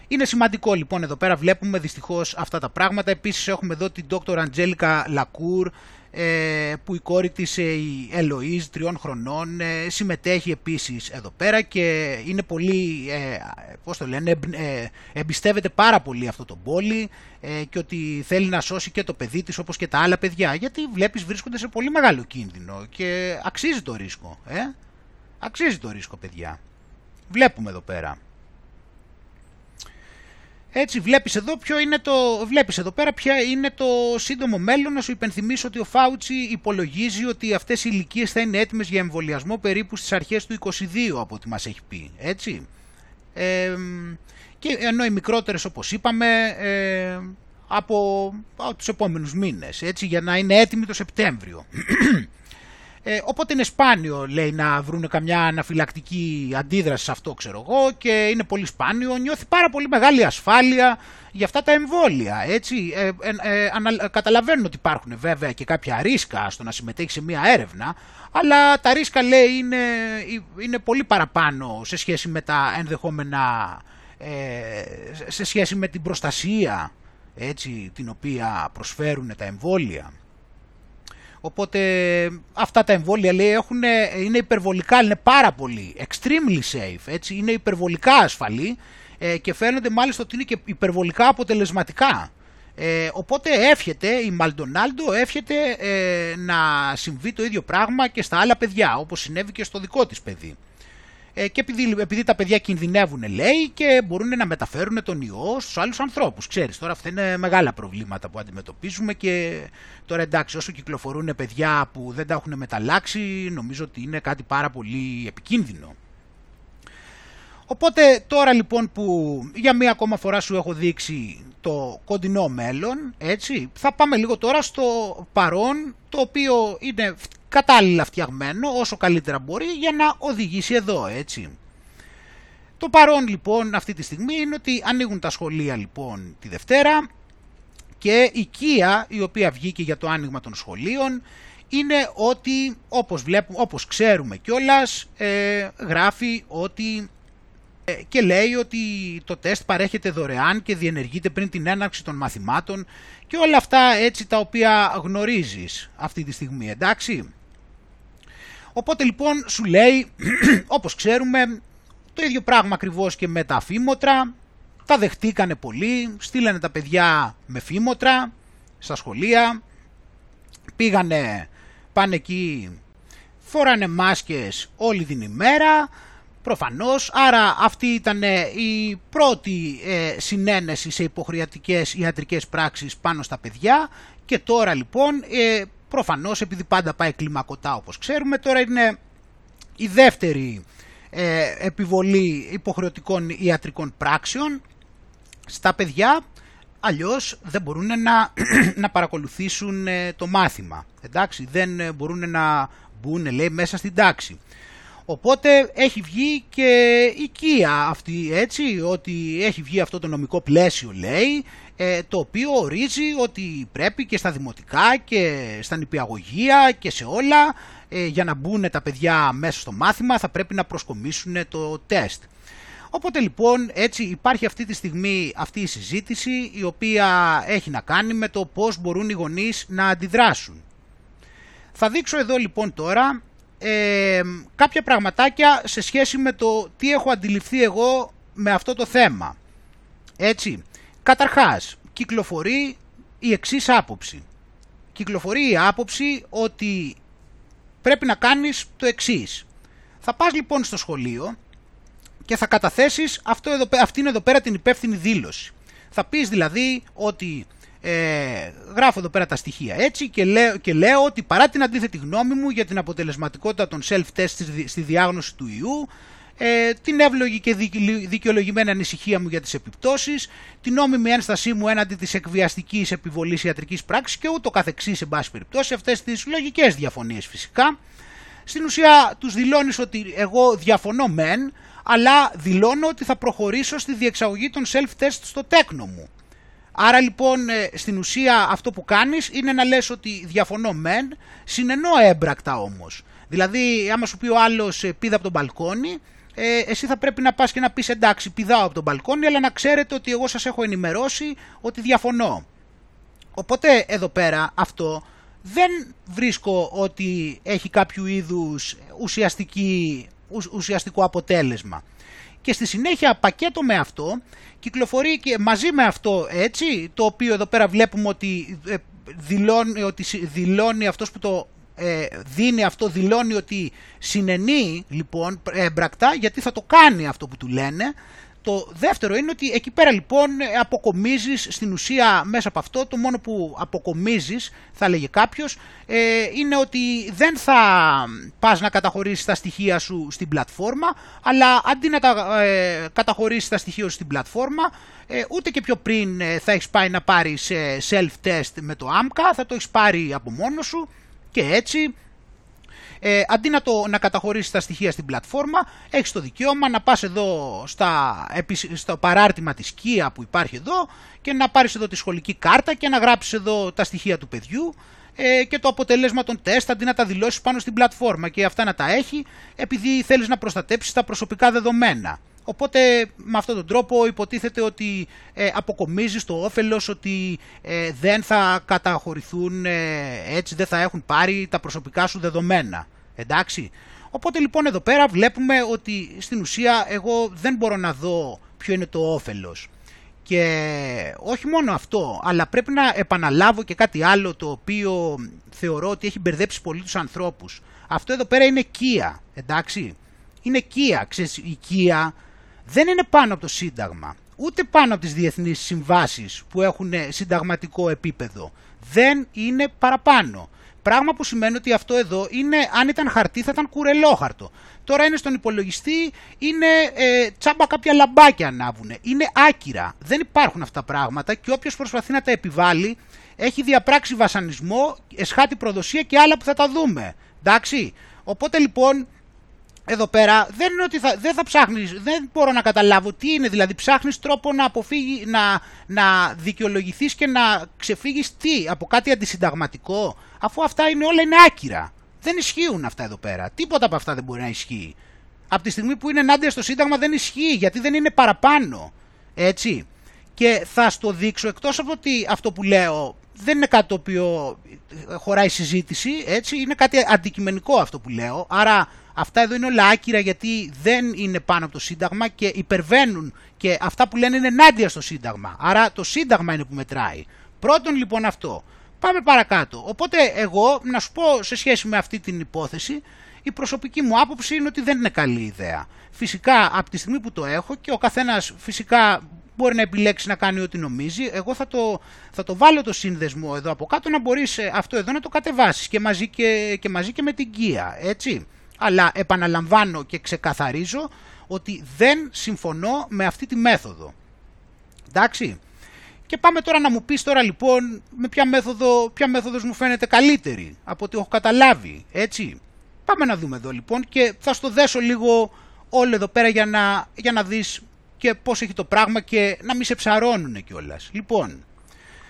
είναι σημαντικό λοιπόν εδώ πέρα βλέπουμε δυστυχώς αυτά τα πράγματα. Επίσης έχουμε εδώ την Dr. Angelica Lacour ε, που η κόρη της ε, η Ελοΐζ τριών χρονών ε, συμμετέχει επίσης εδώ πέρα και είναι πολύ, ε, πώς το λένε, εμπ- ε, εμπιστεύεται πάρα πολύ αυτό το πόλι ε, και ότι θέλει να σώσει και το παιδί της όπως και τα άλλα παιδιά γιατί βλέπεις βρίσκονται σε πολύ μεγάλο κίνδυνο και αξίζει το ρίσκο. Ε; Αξίζει το ρίσκο παιδιά. Βλέπουμε εδώ πέρα. Έτσι βλέπεις εδώ, ποιο είναι το, βλέπεις εδώ πέρα ποια είναι το σύντομο μέλλον. Να σου υπενθυμίσω ότι ο Φάουτσι υπολογίζει ότι αυτές οι ηλικίες θα είναι έτοιμες για εμβολιασμό περίπου στις αρχές του 22 από ό,τι μας έχει πει. Έτσι. Ε, και ενώ οι μικρότερες όπως είπαμε ε, από, από τους επόμενους μήνες. Έτσι, για να είναι έτοιμοι το Σεπτέμβριο. Ε, οπότε είναι σπάνιο, λέει, να βρουν καμιά αναφυλακτική αντίδραση σε αυτό, ξέρω εγώ, και είναι πολύ σπάνιο. Νιώθει πάρα πολύ μεγάλη ασφάλεια για αυτά τα εμβόλια. Έτσι. Ε, ε, ε, ανα- καταλαβαίνουν ότι υπάρχουν βέβαια και κάποια ρίσκα στο να συμμετέχει σε μία έρευνα, αλλά τα ρίσκα, λέει, είναι, είναι πολύ παραπάνω σε σχέση με τα ενδεχόμενα, ε, σε σχέση με την προστασία έτσι, την οποία προσφέρουν τα εμβόλια. Οπότε αυτά τα εμβόλια λέει έχουν, είναι υπερβολικά, είναι πάρα πολύ, extremely safe, έτσι, είναι υπερβολικά ασφαλή ε, και φαίνονται μάλιστα ότι είναι και υπερβολικά αποτελεσματικά. Ε, οπότε εύχεται, η Μαλντονάλντο εύχεται ε, να συμβεί το ίδιο πράγμα και στα άλλα παιδιά, όπως συνέβη και στο δικό της παιδί. Ε, και επειδή, επειδή τα παιδιά κινδυνεύουν λέει και μπορούν να μεταφέρουν τον ιό στους άλλους ανθρώπους. Ξέρεις τώρα αυτά είναι μεγάλα προβλήματα που αντιμετωπίζουμε και τώρα εντάξει όσο κυκλοφορούν παιδιά που δεν τα έχουν μεταλλάξει νομίζω ότι είναι κάτι πάρα πολύ επικίνδυνο. Οπότε τώρα λοιπόν που για μία ακόμα φορά σου έχω δείξει το κοντινό μέλλον, έτσι, θα πάμε λίγο τώρα στο παρόν, το οποίο είναι κατάλληλα φτιαγμένο όσο καλύτερα μπορεί για να οδηγήσει εδώ, έτσι. Το παρόν λοιπόν αυτή τη στιγμή είναι ότι ανοίγουν τα σχολεία λοιπόν τη Δευτέρα και η Κία η οποία βγήκε για το άνοιγμα των σχολείων είναι ότι όπως, βλέπουμε, όπως ξέρουμε κιόλας ε, γράφει ότι ε, και λέει ότι το τεστ παρέχεται δωρεάν και διενεργείται πριν την έναρξη των μαθημάτων και όλα αυτά έτσι τα οποία γνωρίζεις αυτή τη στιγμή, εντάξει. Οπότε λοιπόν σου λέει, όπως ξέρουμε, το ίδιο πράγμα ακριβώς και με τα φήμοτρα, τα δεχτήκανε πολύ, στείλανε τα παιδιά με φήμοτρα στα σχολεία, πήγανε, πάνε εκεί, φοράνε μάσκες όλη την ημέρα, Προφανώς, άρα αυτή ήταν η πρώτη ε, συνένεση σε υποχρεωτικές ιατρικές πράξεις πάνω στα παιδιά. Και τώρα λοιπόν ε, προφανώς επειδή πάντα πάει κλιμακωτά όπως ξέρουμε τώρα είναι η δεύτερη ε, επιβολή υποχρεωτικών ιατρικών πράξεων στα παιδιά. Αλλιώς δεν μπορούν να, να παρακολουθήσουν ε, το μάθημα. Εντάξει δεν μπορούν να μπουν λέει μέσα στην τάξη. Οπότε έχει βγει και η Κία αυτή έτσι, ότι έχει βγει αυτό το νομικό πλαίσιο λέει, ε, το οποίο ορίζει ότι πρέπει και στα δημοτικά και στα νηπιαγωγεία και σε όλα ε, για να μπουν τα παιδιά μέσα στο μάθημα θα πρέπει να προσκομίσουν το τεστ. Οπότε λοιπόν έτσι υπάρχει αυτή τη στιγμή αυτή η συζήτηση η οποία έχει να κάνει με το πώς μπορούν οι γονείς να αντιδράσουν. Θα δείξω εδώ λοιπόν τώρα ε, κάποια πραγματάκια σε σχέση με το τι έχω αντιληφθεί εγώ με αυτό το θέμα. Έτσι, καταρχάς, κυκλοφορεί η εξής άποψη. Κυκλοφορεί η άποψη ότι πρέπει να κάνεις το εξής. Θα πας λοιπόν στο σχολείο και θα καταθέσεις αυτό εδώ, αυτήν εδώ πέρα την υπεύθυνη δήλωση. Θα πεις δηλαδή ότι ε, γράφω εδώ πέρα τα στοιχεία έτσι και λέω, και λέω ότι παρά την αντίθετη γνώμη μου για την αποτελεσματικότητα των self-test στη διάγνωση του ιού, ε, την εύλογη και δικαιολογημένη ανησυχία μου για τις επιπτώσεις, την νόμιμη ένστασή μου έναντι της εκβιαστικής επιβολής ιατρικής πράξης και ούτω καθεξής σε πάση περιπτώσει, αυτές τις λογικές διαφωνίες φυσικά. Στην ουσία τους δηλώνεις ότι εγώ διαφωνώ μεν, αλλά δηλώνω ότι θα προχωρήσω στη διεξαγωγή των self-test στο τέκνο μου. Άρα λοιπόν ε, στην ουσία αυτό που κάνεις είναι να λες ότι διαφωνώ μεν, συνενώ έμπρακτα όμως. Δηλαδή άμα σου πει ο άλλος ε, πήδα από τον μπαλκόνι, ε, εσύ θα πρέπει να πας και να πεις εντάξει πηδάω από τον μπαλκόνι, αλλά να ξέρετε ότι εγώ σας έχω ενημερώσει ότι διαφωνώ. Οπότε εδώ πέρα αυτό δεν βρίσκω ότι έχει κάποιο είδους ουσιαστική, ουσιαστικό αποτέλεσμα. Και στη συνέχεια πακέτο με αυτό κυκλοφορεί και μαζί με αυτό έτσι, το οποίο εδώ πέρα βλέπουμε ότι ε, δηλώνει, ότι δηλώνει αυτός που το ε, δίνει αυτό, δηλώνει ότι συνενεί λοιπόν έμπρακτα γιατί θα το κάνει αυτό που του λένε. Το δεύτερο είναι ότι εκεί πέρα λοιπόν αποκομίζεις στην ουσία μέσα από αυτό, το μόνο που αποκομίζεις θα λέγει κάποιος ε, είναι ότι δεν θα πας να καταχωρήσεις τα στοιχεία σου στην πλατφόρμα αλλά αντί να τα ε, καταχωρήσεις τα στοιχεία σου στην πλατφόρμα ε, ούτε και πιο πριν ε, θα έχεις πάει να πάρεις self-test με το AMCA, θα το έχεις πάρει από μόνος σου και έτσι ε, αντί να, το, να καταχωρήσεις τα στοιχεία στην πλατφόρμα, έχεις το δικαίωμα να πας εδώ στα, στο παράρτημα της Kia που υπάρχει εδώ και να πάρεις εδώ τη σχολική κάρτα και να γράψεις εδώ τα στοιχεία του παιδιού ε, και το αποτέλεσμα των τεστ αντί να τα δηλώσεις πάνω στην πλατφόρμα και αυτά να τα έχει επειδή θέλεις να προστατέψεις τα προσωπικά δεδομένα. Οπότε με αυτόν τον τρόπο υποτίθεται ότι ε, αποκομίζεις το όφελος ότι ε, δεν θα καταχωρηθούν ε, έτσι, δεν θα έχουν πάρει τα προσωπικά σου δεδομένα. Εντάξει. Οπότε λοιπόν εδώ πέρα βλέπουμε ότι στην ουσία εγώ δεν μπορώ να δω ποιο είναι το όφελος. Και όχι μόνο αυτό, αλλά πρέπει να επαναλάβω και κάτι άλλο το οποίο θεωρώ ότι έχει μπερδέψει πολύ τους ανθρώπους. Αυτό εδώ πέρα είναι κία, εντάξει είναι Kia. Ξέρεις, η Kia δεν είναι πάνω από το Σύνταγμα, ούτε πάνω από τις διεθνείς συμβάσεις που έχουν συνταγματικό επίπεδο. Δεν είναι παραπάνω. Πράγμα που σημαίνει ότι αυτό εδώ είναι, αν ήταν χαρτί θα ήταν κουρελόχαρτο. Τώρα είναι στον υπολογιστή, είναι ε, τσάμπα κάποια λαμπάκια ανάβουν. Είναι άκυρα. Δεν υπάρχουν αυτά τα πράγματα και όποιος προσπαθεί να τα επιβάλλει έχει διαπράξει βασανισμό, εσχάτη προδοσία και άλλα που θα τα δούμε. Εντάξει. Οπότε λοιπόν εδώ πέρα δεν είναι ότι θα, δεν θα ψάχνεις, δεν μπορώ να καταλάβω τι είναι, δηλαδή ψάχνεις τρόπο να αποφύγει, να, να δικαιολογηθείς και να ξεφύγεις τι, από κάτι αντισυνταγματικό, αφού αυτά είναι όλα είναι άκυρα. Δεν ισχύουν αυτά εδώ πέρα, τίποτα από αυτά δεν μπορεί να ισχύει. Από τη στιγμή που είναι ενάντια στο Σύνταγμα δεν ισχύει, γιατί δεν είναι παραπάνω, έτσι. Και θα στο δείξω, εκτός από ότι αυτό που λέω δεν είναι κάτι το οποίο χωράει συζήτηση, έτσι, είναι κάτι αντικειμενικό αυτό που λέω, άρα Αυτά εδώ είναι όλα άκυρα γιατί δεν είναι πάνω από το Σύνταγμα και υπερβαίνουν και αυτά που λένε είναι ενάντια στο Σύνταγμα. Άρα το Σύνταγμα είναι που μετράει. Πρώτον λοιπόν αυτό. Πάμε παρακάτω. Οπότε εγώ να σου πω σε σχέση με αυτή την υπόθεση η προσωπική μου άποψη είναι ότι δεν είναι καλή ιδέα. Φυσικά από τη στιγμή που το έχω και ο καθένας φυσικά μπορεί να επιλέξει να κάνει ό,τι νομίζει. Εγώ θα το, θα το βάλω το σύνδεσμο εδώ από κάτω να μπορείς ε, αυτό εδώ να το κατεβάσεις και μαζί και, και, μαζί και με την Kia, έτσι αλλά επαναλαμβάνω και ξεκαθαρίζω ότι δεν συμφωνώ με αυτή τη μέθοδο. Εντάξει. Και πάμε τώρα να μου πεις τώρα λοιπόν με ποια, μέθοδο, ποια μέθοδος μου φαίνεται καλύτερη από ό,τι έχω καταλάβει, έτσι. Πάμε να δούμε εδώ λοιπόν και θα στο δέσω λίγο όλο εδώ πέρα για να, για να δεις και πώς έχει το πράγμα και να μην σε ψαρώνουν κιόλας. Λοιπόν,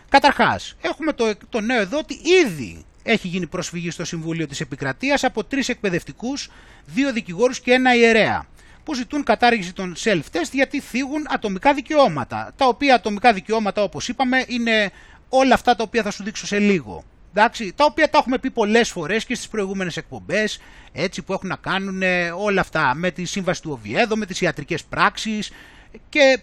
καταρχάς έχουμε το, το νέο εδώ ότι ήδη έχει γίνει προσφυγή στο Συμβούλιο της Επικρατείας από τρεις εκπαιδευτικούς, δύο δικηγόρους και ένα ιερέα που ζητούν κατάργηση των self-test γιατί θίγουν ατομικά δικαιώματα. Τα οποία ατομικά δικαιώματα όπως είπαμε είναι όλα αυτά τα οποία θα σου δείξω σε λίγο. Εντάξει, τα οποία τα έχουμε πει πολλές φορές και στις προηγούμενες εκπομπές, έτσι που έχουν να κάνουν όλα αυτά με τη σύμβαση του Οβιέδο, με τις ιατρικές πράξεις και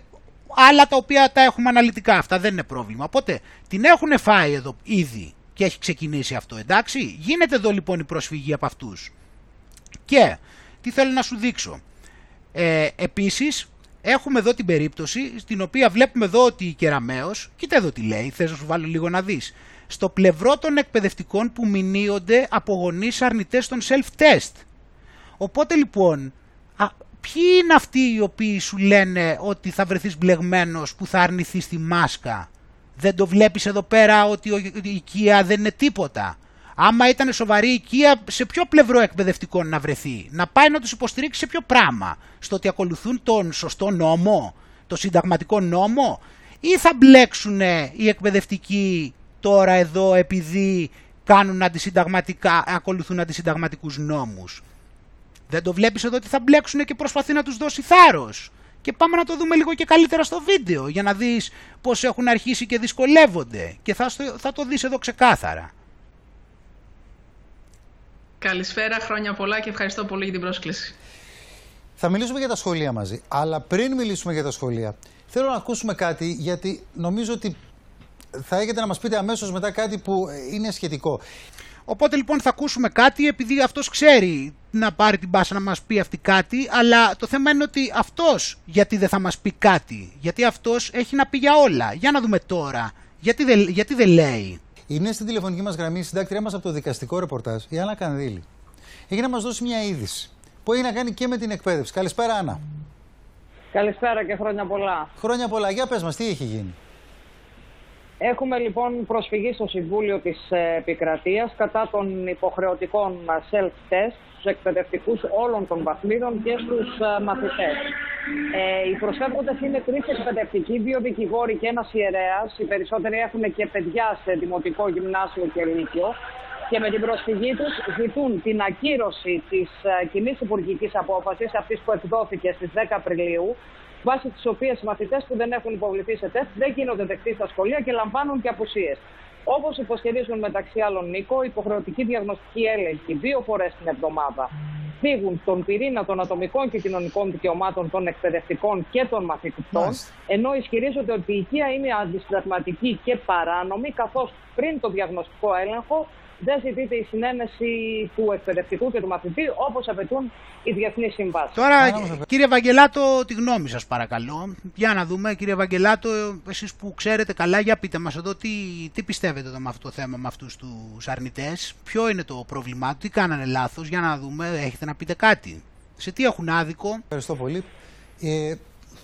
άλλα τα οποία τα έχουμε αναλυτικά, αυτά δεν είναι πρόβλημα. Οπότε την έχουν φάει εδώ ήδη και έχει ξεκινήσει αυτό, εντάξει. Γίνεται εδώ λοιπόν η προσφυγή από αυτούς. Και τι θέλω να σου δείξω. Ε, επίσης έχουμε εδώ την περίπτωση στην οποία βλέπουμε εδώ ότι η Κεραμέως, κοίτα εδώ τι λέει, θες να σου βάλω λίγο να δεις. Στο πλευρό των εκπαιδευτικών που μηνύονται από γονείς αρνητές των self-test. Οπότε λοιπόν, α, ποιοι είναι αυτοί οι οποίοι σου λένε ότι θα βρεθείς μπλεγμένος που θα αρνηθείς τη μάσκα; Δεν το βλέπεις εδώ πέρα ότι η οικία δεν είναι τίποτα. Άμα ήταν σοβαρή η οικία, σε ποιο πλευρό εκπαιδευτικό να βρεθεί; Να πάει να τους υποστηρίξει σε ποιο πράγμα; Στο ότι ακολουθούν τον σωστό νόμο, το συνταγματικό νόμο; Ή θα μπλέξουν οι εκπαιδευτικοί τώρα εδώ επειδή κάνουν αντισυνταγματικά, ακολουθούν αντισυνταγματικούς νόμους; Δεν το βλέπεις εδώ ότι θα μπλέξουν και προσπαθεί να τους δώσει θάρρος και πάμε να το δούμε λίγο και καλύτερα στο βίντεο για να δεις πώς έχουν αρχίσει και δυσκολεύονται και θα, θα το δεις εδώ ξεκάθαρα. Καλησπέρα, χρόνια πολλά και ευχαριστώ πολύ για την πρόσκληση. Θα μιλήσουμε για τα σχολεία μαζί, αλλά πριν μιλήσουμε για τα σχολεία, θέλω να ακούσουμε κάτι γιατί νομίζω ότι θα έχετε να μας πείτε αμέσως μετά κάτι που είναι σχετικό. Οπότε λοιπόν θα ακούσουμε κάτι επειδή αυτός ξέρει να πάρει την πάσα να μας πει αυτή κάτι, αλλά το θέμα είναι ότι αυτός γιατί δεν θα μας πει κάτι, γιατί αυτός έχει να πει για όλα. Για να δούμε τώρα, γιατί δεν, γιατί δεν λέει; Είναι στην τηλεφωνική μας γραμμή η συντάκτριά μας από το δικαστικό ρεπορτάζ, η Άννα Κανδύλη. Έχει να μας δώσει μια είδηση που έχει να κάνει και με την εκπαίδευση. Καλησπέρα Άννα. Καλησπέρα και χρόνια πολλά. Χρόνια πολλά. Για πες μας, τι έχει γίνει; Έχουμε λοιπόν προσφυγή στο Συμβούλιο της ε, Επικρατείας κατά των υποχρεωτικών ε, self-test στους εκπαιδευτικούς όλων των βαθμίδων και στους ε, μαθητές. Ε, οι προσφεύγοντες είναι τρεις εκπαιδευτικοί, δύο δικηγόροι και ένας ιερέας. Οι περισσότεροι έχουν και παιδιά σε δημοτικό γυμνάσιο και λύκειο. Και με την προσφυγή τους ζητούν την ακύρωση της κοινής υπουργικής απόφασης, αυτής που εκδόθηκε στις 10 Απριλίου, βάσει της οποίας οι μαθητές που δεν έχουν υποβληθεί σε τεστ δεν γίνονται δεκτοί στα σχολεία και λαμβάνουν και απουσίες. Όπως υποστηρίζουν μεταξύ άλλων Νίκο, υποχρεωτική διαγνωστική έλεγχη δύο φορές την εβδομάδα φύγουν τον πυρήνα των ατομικών και κοινωνικών δικαιωμάτων των εκπαιδευτικών και των μαθητών, ενώ ισχυρίζονται ότι η οικία είναι αντισυνταγματική και παράνομη, καθώς πριν το διαγνωστικό έλεγχο δεν ζητείται η συνένεση του εκπαιδευτικού και του μαθητή όπως απαιτούν οι διεθνείς συμβάσεις. Τώρα, κύριε Βαγγελάτο, τη γνώμη σας παρακαλώ. Για να δούμε, κύριε Βαγγελάτο, εσείς που ξέρετε καλά, για πείτε μας εδώ τι, τι πιστεύετε εδώ με αυτό το θέμα, με αυτούς τους αρνητές; Ποιο είναι το πρόβλημά του, τι κάνανε λάθος, για να δούμε, έχετε να πείτε κάτι. Σε τι έχουν άδικο; Ευχαριστώ πολύ. Ε,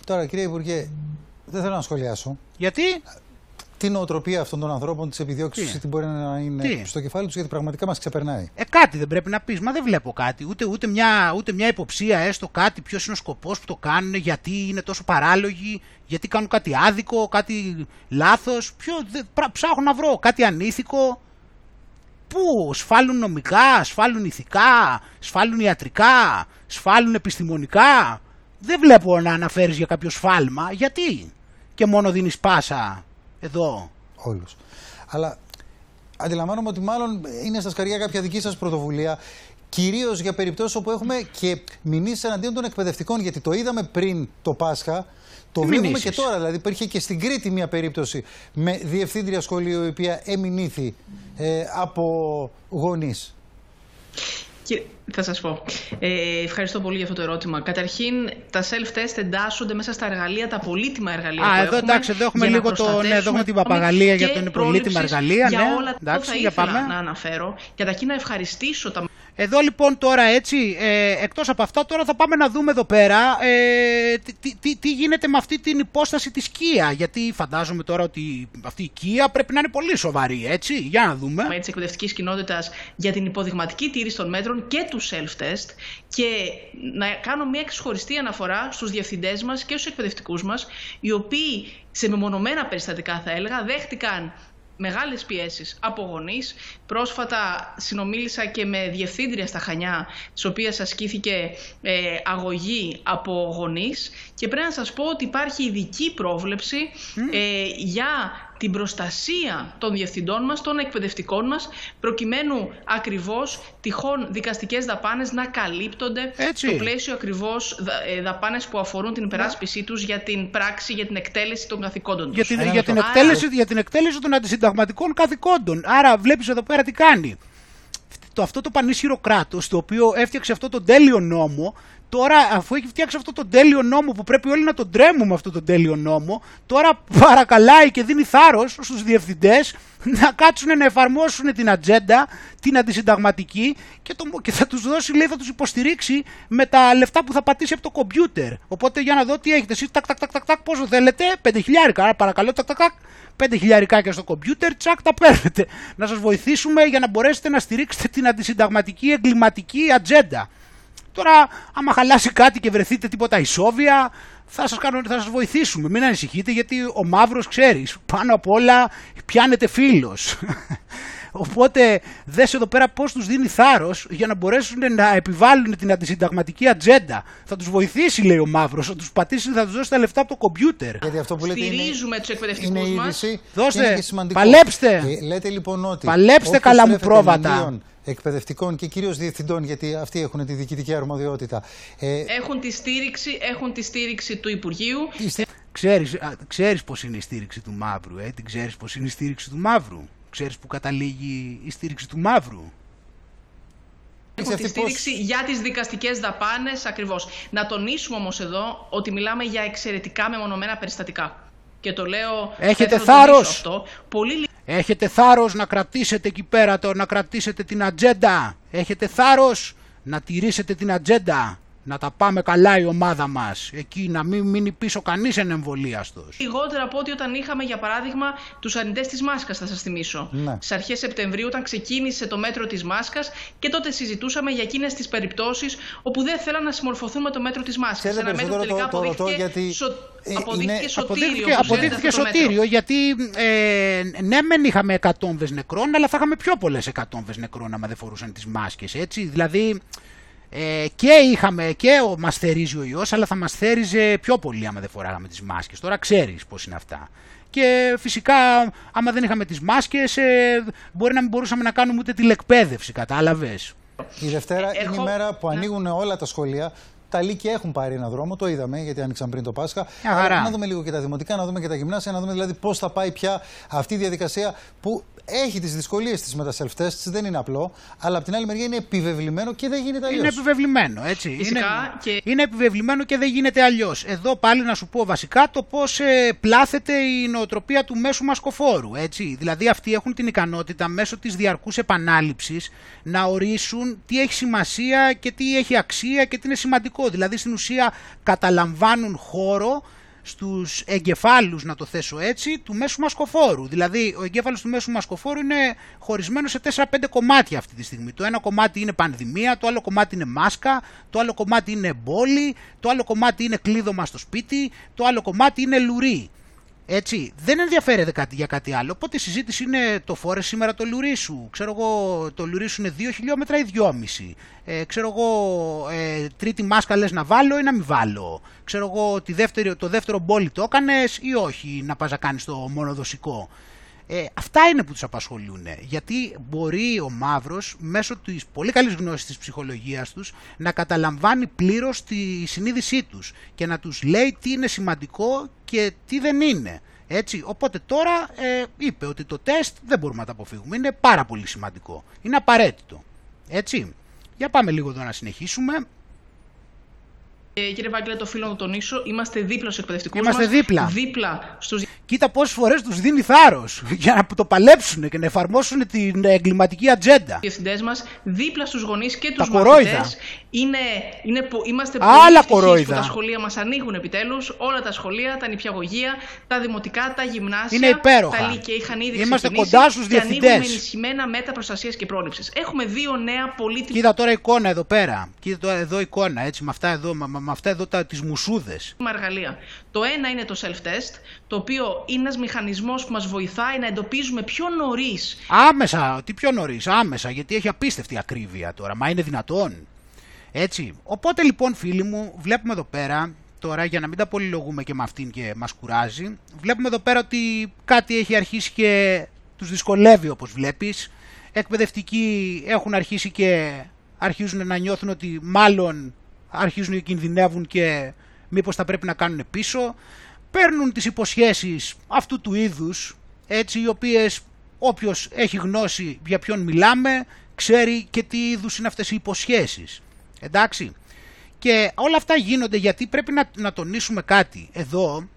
τώρα, κύριε Υπουργέ, δεν θέλω να σχολιάσω. Γιατί; Την νοοτροπία αυτών των ανθρώπων, τι επιδιώξει, τι μπορεί να είναι Τι; στο κεφάλι τους, γιατί πραγματικά μας ξεπερνάει. Ε, κάτι δεν πρέπει να πεις, μα δεν βλέπω κάτι. Ούτε, ούτε, μια, ούτε μια υποψία, έστω κάτι, ποιος είναι ο σκοπός που το κάνουν, γιατί είναι τόσο παράλογοι, γιατί κάνουν κάτι άδικο, κάτι λάθος. Ποιο, δε, πρα- ψάχνω να βρω κάτι ανήθικο. Πού, σφάλουν νομικά, σφάλουν ηθικά, σφάλουν ιατρικά, σφάλουν επιστημονικά. Δεν βλέπω να αναφέρεις για κάποιο σφάλμα. Γιατί; Και μόνο δίνεις πάσα εδώ. Όλους. Αλλά αντιλαμβάνομαι ότι μάλλον είναι στα σκαριά κάποια δική σας πρωτοβουλία. Κυρίως για περιπτώσεις όπου έχουμε και μηνύσεις εναντίον των εκπαιδευτικών. Γιατί το είδαμε πριν το Πάσχα. Το Τι βλέπουμε μηνύσεις; και τώρα. Δηλαδή, υπήρχε και στην Κρήτη μια περίπτωση με διευθύντρια σχολείου η οποία εμηνήθη ε, από γονείς. Κύριε, θα σας πω. Ε, ευχαριστώ πολύ για αυτό το ερώτημα. Καταρχήν, τα self-test εντάσσονται μέσα στα εργαλεία, τα πολύτιμα εργαλεία Α, που εδώ έχουμε, εντάξει, εδώ έχουμε για να λίγο το- ναι, εδώ έχουμε προστατεύσουμε την παπαγαλία για και το είναι πολύτιμα πρόληψης εργαλεία, Για ναι. όλα αυτά Εντάξει, θα για ήθελα πάμε. να αναφέρω. Καταρχήν να ευχαριστήσω τα Εδώ λοιπόν τώρα έτσι, ε, εκτός από αυτά τώρα θα πάμε να δούμε εδώ πέρα ε, τι, τι- τι, τι γίνεται με αυτή την υπόσταση της Kia. Γιατί φαντάζομαι τώρα ότι αυτή η Kia πρέπει να είναι πολύ σοβαρή, έτσι. Για να δούμε. τη εκπαιδευτικής κοινότητας για την υποδειγματική τήρηση των μέτρων και του self-test και να κάνω μια ξεχωριστή αναφορά στους διευθυντές μας και στους εκπαιδευτικούς μας οι οποίοι σε μεμονωμένα περιστατικά θα έλεγα δέχτηκαν μεγάλες πιέσεις από γονείς. Πρόσφατα συνομίλησα και με διευθύντρια στα Χανιά, της οποίας ασκήθηκε ε, αγωγή από γονείς και πρέπει να σας πω ότι υπάρχει ειδική πρόβλεψη ε, για την προστασία των διευθυντών μας, των εκπαιδευτικών μας, προκειμένου ακριβώς τυχόν δικαστικές δαπάνες να καλύπτονται Έτσι. στο πλαίσιο ακριβώς δα- ε, δαπάνες που αφορούν την υπεράσπισή τους για την πράξη, για την εκτέλεση των καθηκόντων Για τους. την, για, την εκτέλεση, για την εκτέλεση των αντισυνταγματικών καθηκόντων. Άρα βλέπεις εδώ πέρα τι κάνει. Το, αυτό το πανίσχυρο κράτος, το οποίο έφτιαξε αυτό το τέλειο νόμο, τώρα αφού έχει φτιάξει αυτό το τέλειο νόμο που πρέπει όλοι να τον τρέμουμε αυτό το τέλειο νόμο, τώρα παρακαλάει και δίνει θάρρος στους διευθυντές να κάτσουν να εφαρμόσουν την ατζέντα, την αντισυνταγματική και, το, και θα τους δώσει, λέει, θα τους υποστηρίξει με τα λεφτά που θα πατήσει από το κομπιούτερ. Οπότε για να δω τι έχετε εσείς, τακ, τακ, τακ, τακ, τακ, πόσο θέλετε, πέντε χιλιάρικα, άρα παρακαλώ, τακ, τακ, τακ, πέντε χιλιάρικάκια στο κομπιούτερ, τσακ, τα παίρνετε. Να σας βοηθήσουμε για να μπορέσετε να στηρίξετε την αντισυνταγματική εγκληματική ατζέντα. Τώρα, άμα χαλάσει κάτι και βρεθείτε τίποτα ισόβια, θα σας, κάνω, θα σας βοηθήσουμε. Μην ανησυχείτε γιατί ο μαύρος ξέρεις. Πάνω απ' όλα πιάνετε φίλος. Οπότε δες εδώ πέρα πώς τους δίνει θάρρος για να μπορέσουν να επιβάλλουν την αντισυνταγματική ατζέντα. Θα τους βοηθήσει λέει ο μαύρος, θα τους πατήσει, θα τους δώσει τα λεφτά από το κομπιούτερ. Γιατί αυτό που λέτε είναι, Στηρίζουμε τους εκπαιδευτικούς είναι μας. είδηση Δώστε, και είναι και σημαντικό. παλέψτε. Ε, λέτε λοιπόν ότι Παλέψτε όποιος καλά μου στρέφεται πρόβατα. Εναντίον εκπαιδευτικών και κυρίως διευθυντών, γιατί αυτοί έχουν τη διοικητική αρμοδιότητα. Ε, Έχουν τη, στήριξη, έχουν τη στήριξη του Υπουργείου. Ξέρεις, α, ξέρεις πώς είναι η στήριξη του μαύρου, ε; Την ξέρεις πώς είναι η στήριξη του μαύρου; Ξέρεις που καταλήγει η στήριξη του μαύρου; Έχουν τη στήριξη για τις δικαστικές δαπάνες ακριβώς. Να τονίσουμε όμως εδώ ότι μιλάμε για εξαιρετικά μεμονωμένα περιστατικά. Και το λέω... Έχετε θέλω να το τονίσω θάρρος. Αυτό. Πολύ Έχετε θάρρος να κρατήσετε εκεί πέρα, το, να κρατήσετε την ατζέντα. Έχετε θάρρος να τηρήσετε την ατζέντα. Να τα πάμε καλά η ομάδα μας. Εκεί να μην μείνει πίσω κανείς ενεμβολίαστος. λιγότερα από ό,τι όταν είχαμε, για παράδειγμα, τους αρνητές της μάσκας, θα σας θυμίσω. Ναι. Στις αρχές Σεπτεμβρίου, όταν ξεκίνησε το μέτρο της μάσκας και τότε συζητούσαμε για εκείνες τις περιπτώσεις όπου δεν θέλαν να συμμορφωθούν με το μέτρο της μάσκας. Ξέρετε, Ένα μέτρο περισσότερο τελικά το- το ρωτώ αποδείχθηκε, γιατί, σω... ε, αποδείχθηκε είναι- σωτήριο. Αποδείχθηκε, όπως λέγεται αποδείχθηκε αυτό το μέτρο. σωτήριο γιατί ε, ναι μεν είχαμε εκατόμβες νεκρών αλλά θα είχαμε πιο πολλές εκατόμβες νεκρών άμα δεν φορούσαν τις μάσκες έτσι δηλαδή ε, και είχαμε και ο, μας θερίζει ο ιός αλλά θα μας θέριζε πιο πολύ άμα δεν φοράγαμε τις μάσκες τώρα ξέρεις πως είναι αυτά και φυσικά άμα δεν είχαμε τις μάσκες ε, μπορεί να μην μπορούσαμε να κάνουμε ούτε τηλεκπαίδευση κατάλαβες η Δευτέρα είναι η Ερχό- μέρα που ανοίγουν όλα τα σχολεία. Τα Λύκεια έχουν πάρει ένα δρόμο, το είδαμε γιατί άνοιξαν πριν το Πάσχα. Μια χαρά. Αλλά να δούμε λίγο και τα δημοτικά, να δούμε και τα γυμνάσια, να δούμε δηλαδή πώς θα πάει πια αυτή η διαδικασία που έχει τις δυσκολίες της με τα self-tests, δεν είναι απλό, αλλά από την άλλη μεριά είναι επιβεβλημένο και δεν γίνεται αλλιώς. Είναι επιβεβλημένο, έτσι. Φυσικά είναι, και- είναι επιβεβλημένο και δεν γίνεται αλλιώς. Εδώ πάλι να σου πω βασικά το πώς πλάθεται η νοοτροπία του μέσου μασκοφόρου. Έτσι. Δηλαδή αυτοί έχουν την ικανότητα μέσω της διαρκούς επανάληψης να ορίσουν τι έχει σημασία και τι έχει αξία και τι είναι σημαντικό. Δηλαδή στην ουσία καταλαμβάνουν χώρο στους εγκεφάλους, να το θέσω έτσι, του μέσου μασκοφόρου. Δηλαδή, ο εγκέφαλος του μέσου μασκοφόρου είναι χωρισμένος σε 4-5 κομμάτια αυτή τη στιγμή. Το ένα κομμάτι είναι πανδημία, το άλλο κομμάτι είναι μάσκα, το άλλο κομμάτι είναι μπόλι, το άλλο κομμάτι είναι κλείδωμα στο σπίτι, το άλλο κομμάτι είναι λουρί. Έτσι, δεν ενδιαφέρεται κάτι για κάτι άλλο. Οπότε η συζήτηση είναι το φόρε σήμερα το λουρί σου. Ξέρω εγώ, το λουρί σου είναι 2 χιλιόμετρα ή 2,5. Ε, ξέρω εγώ, ε, τρίτη μάσκα λες να βάλω ή να μην βάλω. Ξέρω εγώ, τη δεύτερη, το δεύτερο μπόλι το έκανες ή όχι να πας να κάνεις το μονοδοσικό. Ε, αυτά είναι που τους απασχολούν. Γιατί μπορεί ο μαύρος μέσω της πολύ καλής γνώσης της ψυχολογίας τους να καταλαμβάνει πλήρως τη συνείδησή τους και να τους λέει τι είναι σημαντικό και τι δεν είναι. Έτσι, οπότε τώρα ε, είπε ότι το τεστ δεν μπορούμε να το αποφύγουμε. Είναι πάρα πολύ σημαντικό. Είναι απαραίτητο. Έτσι. Για πάμε λίγο εδώ να συνεχίσουμε. Ε, κύριε Βάγγελε, το φίλο να το τονίσω, είμαστε δίπλα στους εκπαιδευτικούς. Είμαστε δίπλα. Δίπλα στου Κοίτα πόσες φορές τους δίνει θάρρος για να το παλέψουν και να εφαρμόσουν την εγκληματική ατζέντα. διευθυντές μας, δίπλα στους γονείς και Τα τους κορόιδα. μαθητές. Είναι, είναι, πο- είμαστε Άλλα πολύ ευτυχείς κορόιδα. που τα σχολεία μας ανοίγουν επιτέλους. Όλα τα σχολεία, τα νηπιαγωγεία, τα δημοτικά, τα γυμνάσια. Είναι υπέροχα. Τα λύκεια είχαν ήδη Είμαστε ξεκινήσει κοντά στους και ανοίγουν διευθυντές. με ενισχυμένα μέτρα προστασίας και πρόληψης. Έχουμε δύο νέα πολύτιμα Κοίτα τώρα εικόνα εδώ πέρα. Κοίτα τώρα εδώ εικόνα έτσι με αυτά εδώ, με, με αυτά εδώ τα, τις μουσούδες. εργαλεία. Το ένα είναι το self-test, το οποίο είναι ένας μηχανισμός που μας βοηθάει να εντοπίζουμε πιο νωρίς Άμεσα, τι πιο νωρίς, άμεσα, γιατί έχει απίστευτη ακρίβεια τώρα. Μα είναι δυνατόν. Έτσι. Οπότε λοιπόν, φίλοι μου, βλέπουμε εδώ πέρα, τώρα για να μην τα πολυλογούμε και με αυτήν και μας κουράζει, βλέπουμε εδώ πέρα ότι κάτι έχει αρχίσει και τους δυσκολεύει όπως βλέπεις. Εκπαιδευτικοί έχουν αρχίσει και αρχίζουν να νιώθουν ότι μάλλον αρχίζουν και κινδυνεύουν και μήπως θα πρέπει να κάνουν πίσω. Παίρνουν τις υποσχέσεις αυτού του είδους, έτσι, οι οποίες όποιος έχει γνώση για ποιον μιλάμε, ξέρει και τι είδους είναι αυτές οι υποσχέσεις. Εντάξει. Και όλα αυτά γίνονται γιατί πρέπει να, να τονίσουμε κάτι. Εδώ,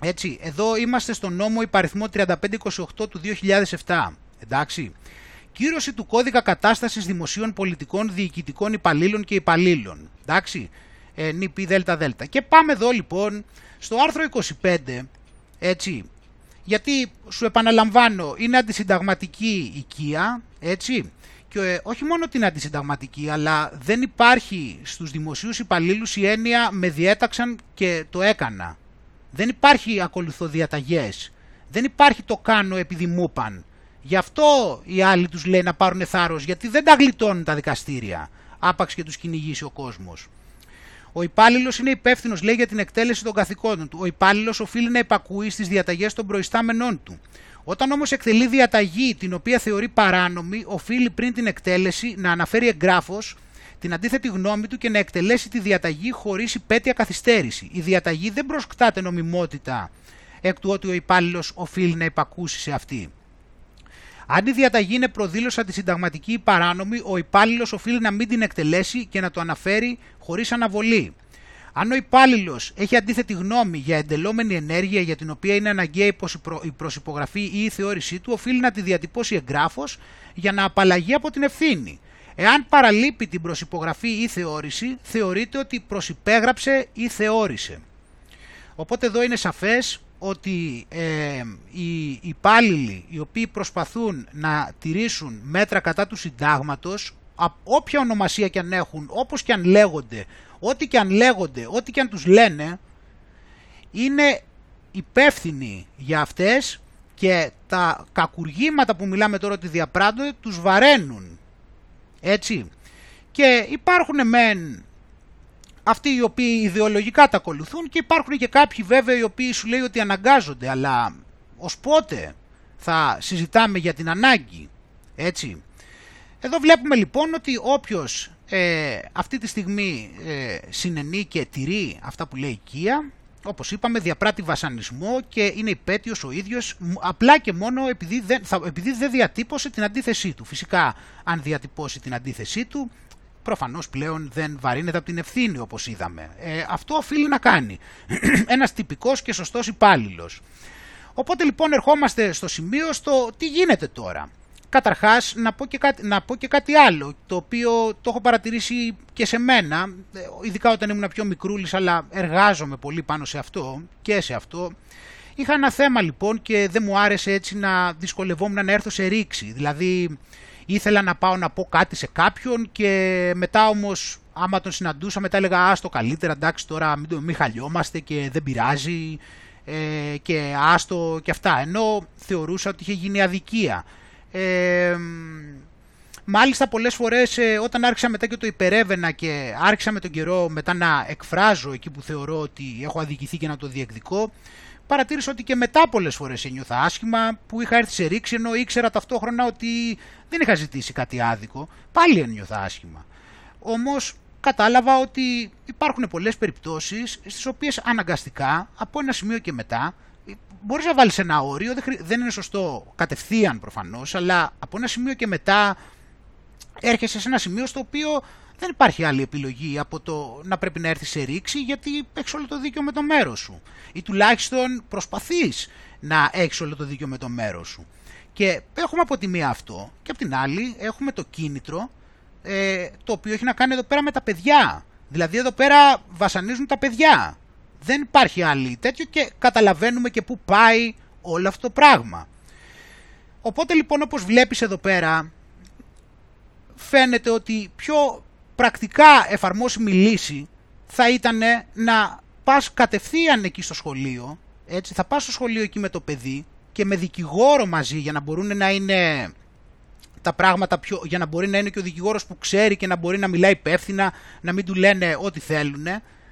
έτσι, εδώ είμαστε στο νόμο υπαριθμό 3528 του 2007. Εντάξει. Κύρωση του κώδικα κατάστασης δημοσίων πολιτικών διοικητικών υπαλλήλων και υπαλλήλων. Εντάξει. Ε, νηπι δέλτα δέλτα. Και πάμε εδώ λοιπόν στο άρθρο 25, έτσι, γιατί σου επαναλαμβάνω είναι αντισυνταγματική οικία, έτσι, και ε, όχι μόνο την αντισυνταγματική, αλλά δεν υπάρχει στους δημοσίους υπαλλήλους η έννοια με διέταξαν και το έκανα. Δεν υπάρχει ακολουθώ διαταγές. Δεν υπάρχει το κάνω επειδή μου είπαν. Γι' αυτό οι άλλοι τους λέει να πάρουν θάρρος, γιατί δεν τα γλιτώνουν τα δικαστήρια. Άπαξ και τους κυνηγήσει ο κόσμος. Ο υπάλληλος είναι υπεύθυνος, λέει, για την εκτέλεση των καθηκόντων του. Ο υπάλληλος οφείλει να υπακούει στις διαταγές των προϊστάμενών του. Όταν όμως εκτελεί διαταγή την οποία θεωρεί παράνομη, οφείλει πριν την εκτέλεση να αναφέρει εγγράφος την αντίθετη γνώμη του και να εκτελέσει τη διαταγή χωρίς υπέτεια καθυστέρηση. Η διαταγή δεν προσκτάται νομιμότητα εκ του ότι ο υπάλληλος οφείλει να υπακούσει σε αυτή. Αν η διαταγή είναι προδήλωση αντισυνταγματική ή παράνομη, ο υπάλληλος οφείλει να μην την εκτελέσει και να το αναφέρει χωρίς αναβολή. Αν ο υπάλληλος έχει αντίθετη γνώμη για εντελόμενη ενέργεια για την οποία είναι αναγκαία η προσυπρο- η προσυπογραφή ή η θεώρησή του, οφείλει να τη διατυπώσει εγγράφος για να απαλλαγεί από την ευθύνη. Εάν παραλείπει την προσυπογραφή ή θεώρηση, θεωρείται ότι προσυπέγραψε ή θεώρησε. Οπότε εδώ είναι σαφές ότι ε, οι υπάλληλοι οι οποίοι προσπαθούν να τηρήσουν μέτρα κατά του συντάγματος, α- όποια ονομασία και αν έχουν, όπως και αν λέγονται, ό,τι και αν λέγονται, ό,τι και αν τους λένε, είναι υπεύθυνοι για αυτές και τα κακουργήματα που μιλάμε τώρα ότι διαπράττονται τους βαραίνουν. Έτσι. Και υπάρχουν μεν αυτοί οι οποίοι ιδεολογικά τα ακολουθούν και υπάρχουν και κάποιοι βέβαια οι οποίοι σου λέει ότι αναγκάζονται αλλά ως πότε θα συζητάμε για την ανάγκη έτσι εδώ βλέπουμε λοιπόν ότι όποιος ε, αυτή τη στιγμή ε, συνενεί και τηρεί αυτά που λέει η Κία, όπως είπαμε διαπράττει βασανισμό και είναι υπέτειος ο ίδιος μ- απλά και μόνο επειδή δεν, θα, επειδή δεν διατύπωσε την αντίθεσή του. Φυσικά αν διατυπώσει την αντίθεσή του προφανώς πλέον δεν βαρύνεται από την ευθύνη όπως είδαμε. Ε, αυτό οφείλει να κάνει ένας τυπικός και σωστός υπάλληλος. Οπότε λοιπόν ερχόμαστε στο σημείο στο τι γίνεται τώρα. Καταρχάς να πω, και κάτι, να πω και κάτι άλλο, το οποίο το έχω παρατηρήσει και σε μένα, ε, ειδικά όταν ήμουν πιο μικρούλης, αλλά εργάζομαι πολύ πάνω σε αυτό και σε αυτό. Είχα ένα θέμα λοιπόν και δεν μου άρεσε έτσι να δυσκολευόμουν να έρθω σε ρήξη. Δηλαδή ήθελα να πάω να πω κάτι σε κάποιον και μετά όμως άμα τον συναντούσα μετά έλεγα άστο καλύτερα εντάξει τώρα μην, το- μην χαλιόμαστε και δεν πειράζει ε, και άστο και αυτά ενώ θεωρούσα ότι είχε γίνει αδικία. Ε, Μάλιστα πολλές φορές ε, όταν άρχισα μετά και το υπερεύαινα και άρχισα με τον καιρό μετά να εκφράζω εκεί που θεωρώ ότι έχω αδικηθεί και να το διεκδικώ, παρατήρησα ότι και μετά πολλές φορές ένιωθα άσχημα που είχα έρθει σε ρήξη ενώ ήξερα ταυτόχρονα ότι δεν είχα ζητήσει κάτι άδικο, πάλι ένιωθα άσχημα. Όμως κατάλαβα ότι υπάρχουν πολλές περιπτώσεις στις οποίες αναγκαστικά από ένα σημείο και μετά μπορείς να βάλεις ένα όριο, δεν, χρει- δεν είναι σωστό κατευθείαν προφανώς, αλλά από ένα σημείο και μετά έρχεσαι σε ένα σημείο στο οποίο δεν υπάρχει άλλη επιλογή από το να πρέπει να έρθεις σε ρήξη γιατί έχεις όλο το δίκιο με το μέρος σου. Ή τουλάχιστον προσπαθείς να έχεις όλο το δίκιο με το μέρος σου. Και έχουμε από τη μία αυτό και από την άλλη έχουμε το κίνητρο ε, το οποίο έχει να κάνει εδώ πέρα με τα παιδιά. Δηλαδή εδώ πέρα βασανίζουν τα παιδιά. Δεν υπάρχει άλλη τέτοιο και καταλαβαίνουμε και πού πάει όλο αυτό το πράγμα. Οπότε λοιπόν όπως βλέπεις εδώ πέρα φαίνεται ότι πιο πρακτικά εφαρμόσιμη λύση θα ήταν να πας κατευθείαν εκεί στο σχολείο, έτσι, θα πας στο σχολείο εκεί με το παιδί και με δικηγόρο μαζί για να μπορούν να είναι τα πράγματα πιο, για να μπορεί να είναι και ο δικηγόρος που ξέρει και να μπορεί να μιλάει υπεύθυνα, να μην του λένε ό,τι θέλουν,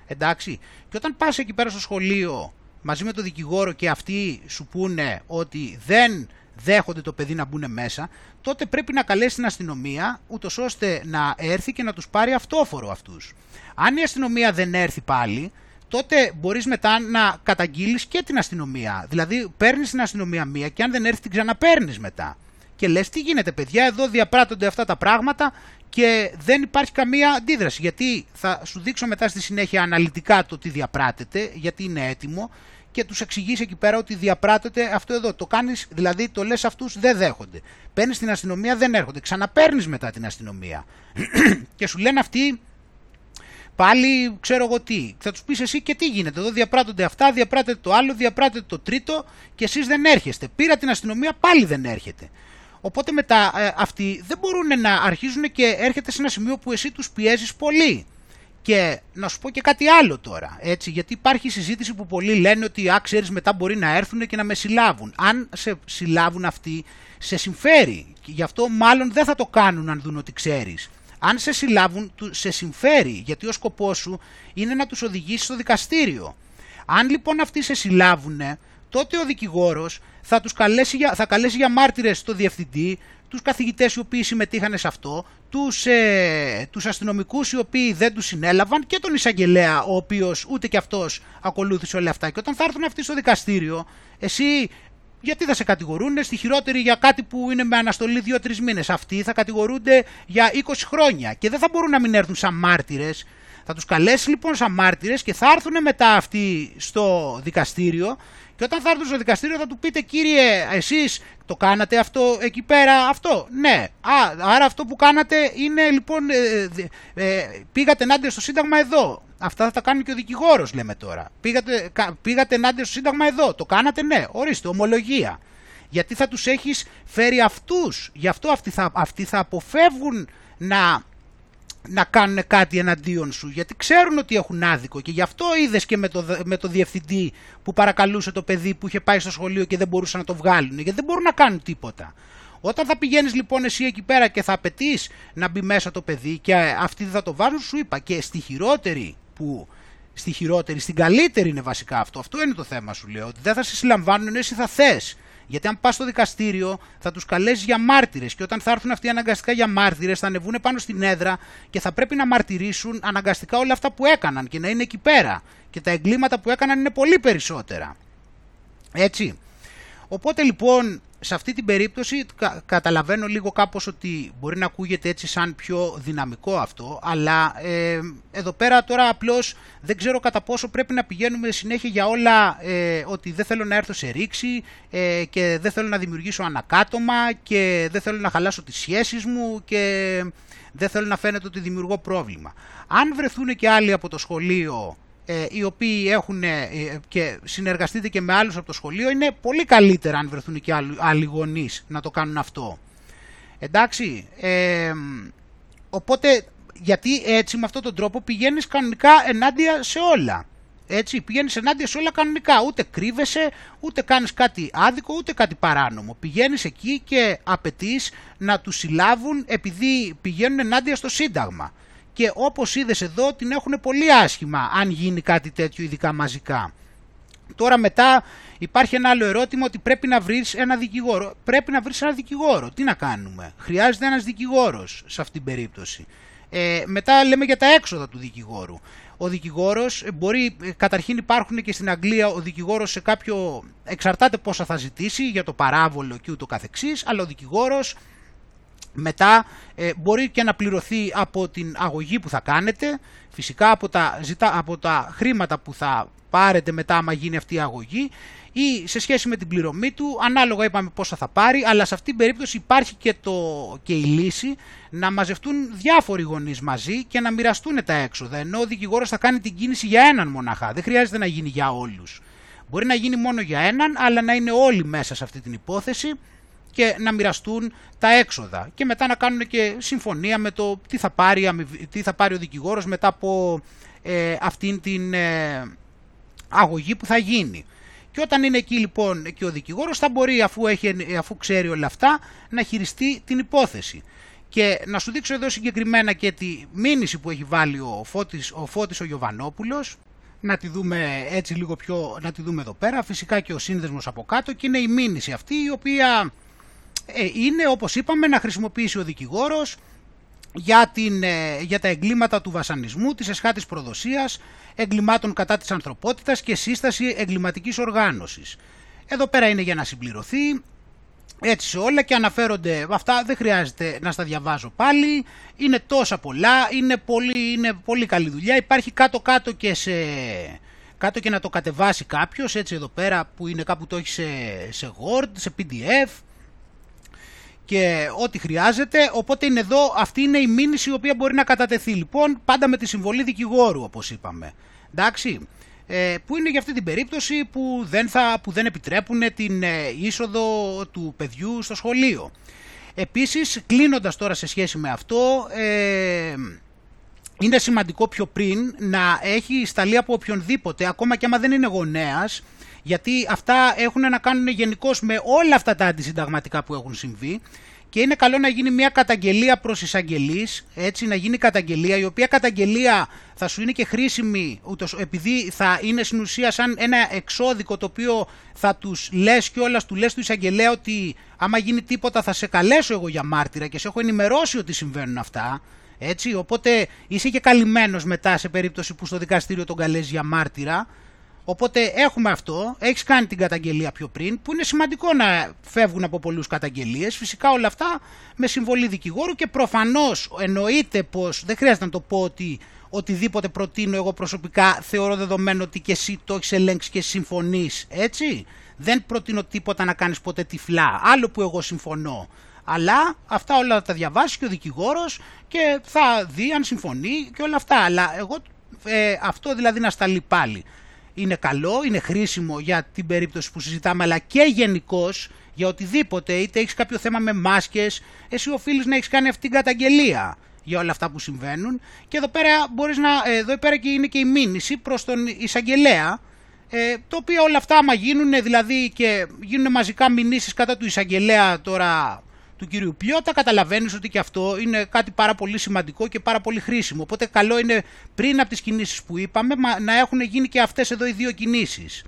εντάξει. Και όταν πας εκεί πέρα στο σχολείο μαζί με τον δικηγόρο και αυτοί σου πούνε ότι δεν δέχονται το παιδί να μπουν μέσα, τότε πρέπει να καλέσει την αστυνομία, ούτως ώστε να έρθει και να τους πάρει αυτόφορο αυτούς. Αν η αστυνομία δεν έρθει πάλι, τότε μπορείς μετά να καταγγείλεις και την αστυνομία. Δηλαδή παίρνεις την αστυνομία μία και αν δεν έρθει την ξαναπαίρνεις μετά. Και λες τι γίνεται παιδιά, εδώ διαπράττονται αυτά τα πράγματα και δεν υπάρχει καμία αντίδραση. Γιατί θα σου δείξω μετά στη συνέχεια αναλυτικά το τι διαπράττεται, γιατί είναι έτοιμο και τους εξηγείς εκεί πέρα ότι διαπράττεται αυτό εδώ. Το κάνεις, δηλαδή το λες αυτούς δεν δέχονται. Παίρνεις την αστυνομία δεν έρχονται. Ξαναπαίρνεις μετά την αστυνομία. και σου λένε αυτοί πάλι ξέρω εγώ τι. Θα τους πεις εσύ και τι γίνεται. Εδώ διαπράττονται αυτά, διαπράττεται το άλλο, διαπράττεται το τρίτο και εσείς δεν έρχεστε. Πήρα την αστυνομία, πάλι δεν έρχεται. Οπότε μετά ε, αυτοί δεν μπορούν να αρχίζουν και έρχεται σε ένα σημείο που εσύ τους πιέζεις πολύ. Και να σου πω και κάτι άλλο τώρα, έτσι, γιατί υπάρχει συζήτηση που πολλοί λένε ότι α, ξέρεις, μετά μπορεί να έρθουν και να με συλλάβουν. Αν σε συλλάβουν αυτοί, σε συμφέρει. Και γι' αυτό μάλλον δεν θα το κάνουν αν δουν ότι ξέρεις. Αν σε συλλάβουν, του- σε συμφέρει, γιατί ο σκοπός σου είναι να τους οδηγήσεις στο δικαστήριο. Αν λοιπόν αυτοί σε συλλάβουν, τότε ο δικηγόρος θα τους καλέσει για, θα καλέσει για μάρτυρες το διευθυντή, τους καθηγητές οι οποίοι συμμετείχαν σε αυτό, τους, ε, τους αστυνομικούς οι οποίοι δεν τους συνέλαβαν και τον εισαγγελέα ο οποίος ούτε και αυτός ακολούθησε όλα αυτά. Και όταν θα έρθουν αυτοί στο δικαστήριο, εσύ γιατί θα σε κατηγορούν στη χειρότερη για κάτι που είναι με αναστολή 2-3 μήνες. Αυτοί θα κατηγορούνται για 20 χρόνια και δεν θα μπορούν να μην έρθουν σαν μάρτυρες. Θα τους καλέσει λοιπόν σαν μάρτυρες και θα έρθουν μετά αυτοί στο δικαστήριο και όταν θα έρθουν στο δικαστήριο θα του πείτε κύριε εσείς το κάνατε αυτό εκεί πέρα αυτό. Ναι. Α, άρα αυτό που κάνατε είναι λοιπόν ε, ε, ε, πήγατε ενάντια στο σύνταγμα εδώ. Αυτά θα τα κάνει και ο δικηγόρος λέμε τώρα. Πήγατε, κα- πήγατε ενάντια στο σύνταγμα εδώ. Το κάνατε ναι. Ορίστε ομολογία. Γιατί θα τους έχεις φέρει αυτούς. Γι' αυτό αυτοί θα, αυτοί θα αποφεύγουν να να κάνουν κάτι εναντίον σου γιατί ξέρουν ότι έχουν άδικο και γι' αυτό είδες και με το, με το διευθυντή που παρακαλούσε το παιδί που είχε πάει στο σχολείο και δεν μπορούσαν να το βγάλουν γιατί δεν μπορούν να κάνουν τίποτα. Όταν θα πηγαίνεις λοιπόν εσύ εκεί πέρα και θα απαιτείς να μπει μέσα το παιδί και αυτοί δεν θα το βάζουν, σου είπα και στη χειρότερη που. Στη χειρότερη, στην καλύτερη είναι βασικά αυτό. Αυτό είναι το θέμα σου λέω. Ότι δεν θα σε συλλαμβάνουν ενώ εσύ θα θες. Γιατί αν πας στο δικαστήριο θα τους καλέσεις για μάρτυρες και όταν θα έρθουν αυτοί αναγκαστικά για μάρτυρες θα ανεβούν πάνω στην έδρα και θα πρέπει να μαρτυρήσουν αναγκαστικά όλα αυτά που έκαναν και να είναι εκεί πέρα. Και τα εγκλήματα που έκαναν είναι πολύ περισσότερα. Έτσι. Οπότε λοιπόν σε αυτή την περίπτωση κα, καταλαβαίνω λίγο κάπως ότι μπορεί να ακούγεται έτσι σαν πιο δυναμικό αυτό, αλλά ε, εδώ πέρα τώρα απλώς δεν ξέρω κατά πόσο πρέπει να πηγαίνουμε συνέχεια για όλα ε, ότι δεν θέλω να έρθω σε ρήξη ε, και δεν θέλω να δημιουργήσω ανακάτωμα και δεν θέλω να χαλάσω τις σχέσεις μου και δεν θέλω να φαίνεται ότι δημιουργώ πρόβλημα. Αν βρεθούν και άλλοι από το σχολείο ε, οι οποίοι έχουν ε, και συνεργαστείτε και με άλλους από το σχολείο είναι πολύ καλύτερα αν βρεθούν και άλλοι, άλλοι γονείς να το κάνουν αυτό. Εντάξει, ε, οπότε γιατί έτσι με αυτόν τον τρόπο πηγαίνεις κανονικά ενάντια σε όλα. Έτσι, πηγαίνεις ενάντια σε όλα κανονικά. Ούτε κρύβεσαι, ούτε κάνεις κάτι άδικο, ούτε κάτι παράνομο. Πηγαίνεις εκεί και απαιτείς να τους συλλάβουν επειδή πηγαίνουν ενάντια στο Σύνταγμα και όπως είδες εδώ την έχουν πολύ άσχημα αν γίνει κάτι τέτοιο ειδικά μαζικά. Τώρα μετά υπάρχει ένα άλλο ερώτημα ότι πρέπει να βρεις ένα δικηγόρο. Πρέπει να βρεις ένα δικηγόρο. Τι να κάνουμε; Χρειάζεται ένας δικηγόρος σε αυτήν την περίπτωση. Ε, μετά λέμε για τα έξοδα του δικηγόρου. Ο δικηγόρος ε, μπορεί, ε, καταρχήν υπάρχουν και στην Αγγλία ο δικηγόρος σε κάποιο, εξαρτάται πόσα θα ζητήσει για το παράβολο και ούτω καθεξής, αλλά ο δικηγόρος μετά ε, μπορεί και να πληρωθεί από την αγωγή που θα κάνετε, φυσικά από τα, ζητά, από τα χρήματα που θα πάρετε μετά άμα γίνει αυτή η αγωγή ή σε σχέση με την πληρωμή του, ανάλογα είπαμε πόσα θα πάρει, αλλά σε αυτήν την περίπτωση υπάρχει και, το, και η λύση να μαζευτούν διάφοροι γονείς μαζί και να μοιραστούν τα έξοδα, ενώ ο δικηγόρος θα κάνει την κίνηση για έναν μοναχά, δεν χρειάζεται να γίνει για όλους. Μπορεί να γίνει μόνο για έναν, αλλά να είναι όλοι μέσα σε αυτή την υπόθεση και να μοιραστούν τα έξοδα και μετά να κάνουν και συμφωνία με το τι θα πάρει, τι θα πάρει ο δικηγόρος μετά από ε, αυτήν την ε, αγωγή που θα γίνει. Και όταν είναι εκεί λοιπόν και ο δικηγόρος θα μπορεί αφού, έχει, αφού ξέρει όλα αυτά να χειριστεί την υπόθεση. Και να σου δείξω εδώ συγκεκριμένα και τη μήνυση που έχει βάλει ο Φώτης ο, Φώτης ο Γιωβανόπουλος. Να τη δούμε έτσι λίγο πιο, να τη δούμε εδώ πέρα. Φυσικά και ο σύνδεσμος από κάτω και είναι η μήνυση αυτή η οποία ε, είναι όπως είπαμε να χρησιμοποιήσει ο δικηγόρος για, την, ε, για τα εγκλήματα του βασανισμού, της εσχάτης προδοσίας, εγκλημάτων κατά της ανθρωπότητας και σύσταση εγκληματικής οργάνωσης. Εδώ πέρα είναι για να συμπληρωθεί, έτσι σε όλα και αναφέρονται αυτά, δεν χρειάζεται να στα διαβάζω πάλι, είναι τόσα πολλά, είναι πολύ, είναι πολύ καλή δουλειά, υπάρχει κάτω-κάτω και σε... Κάτω και να το κατεβάσει κάποιος, έτσι εδώ πέρα που είναι κάπου το έχει σε, σε Word, σε PDF, και ό,τι χρειάζεται. Οπότε είναι εδώ, αυτή είναι η μήνυση η οποία μπορεί να κατατεθεί. Λοιπόν, πάντα με τη συμβολή δικηγόρου, όπως είπαμε. Εντάξει. Ε, που είναι για αυτή την περίπτωση που δεν, θα, που δεν επιτρέπουν την ε, είσοδο του παιδιού στο σχολείο. Επίσης, κλείνοντας τώρα σε σχέση με αυτό, ε, είναι σημαντικό πιο πριν να έχει σταλεί από οποιονδήποτε, ακόμα και άμα δεν είναι γονέας, γιατί αυτά έχουν να κάνουν γενικώ με όλα αυτά τα αντισυνταγματικά που έχουν συμβεί και είναι καλό να γίνει μια καταγγελία προς εισαγγελείς, έτσι να γίνει καταγγελία, η οποία καταγγελία θα σου είναι και χρήσιμη, ούτως, επειδή θα είναι στην ουσία σαν ένα εξώδικο το οποίο θα τους λες και όλας του λες του εισαγγελέα ότι άμα γίνει τίποτα θα σε καλέσω εγώ για μάρτυρα και σε έχω ενημερώσει ότι συμβαίνουν αυτά, έτσι, οπότε είσαι και καλυμμένος μετά σε περίπτωση που στο δικαστήριο τον καλέσει για μάρτυρα, Οπότε έχουμε αυτό, έχεις κάνει την καταγγελία πιο πριν, που είναι σημαντικό να φεύγουν από πολλούς καταγγελίες. Φυσικά όλα αυτά με συμβολή δικηγόρου και προφανώς εννοείται πως δεν χρειάζεται να το πω ότι οτιδήποτε προτείνω εγώ προσωπικά θεωρώ δεδομένο ότι και εσύ το έχεις ελέγξει και συμφωνείς. Έτσι. Δεν προτείνω τίποτα να κάνεις ποτέ τυφλά. Άλλο που εγώ συμφωνώ. Αλλά αυτά όλα θα τα διαβάσει και ο δικηγόρος και θα δει αν συμφωνεί και όλα αυτά. Αλλά εγώ ε, αυτό δηλαδή να σταλεί πάλι είναι καλό, είναι χρήσιμο για την περίπτωση που συζητάμε, αλλά και γενικώ για οτιδήποτε, είτε έχεις κάποιο θέμα με μάσκες, εσύ οφείλεις να έχεις κάνει αυτή την καταγγελία για όλα αυτά που συμβαίνουν. Και εδώ πέρα, μπορείς να, εδώ πέρα και είναι και η μήνυση προς τον εισαγγελέα, ε, το οποίο όλα αυτά άμα γίνουν, δηλαδή και γίνουν μαζικά μηνύσεις κατά του εισαγγελέα τώρα του κυρίου Πλιώτα, καταλαβαίνεις ότι και αυτό είναι κάτι πάρα πολύ σημαντικό και πάρα πολύ χρήσιμο. Οπότε καλό είναι πριν από τις κινήσεις που είπαμε να έχουν γίνει και αυτές εδώ οι δύο κινήσεις.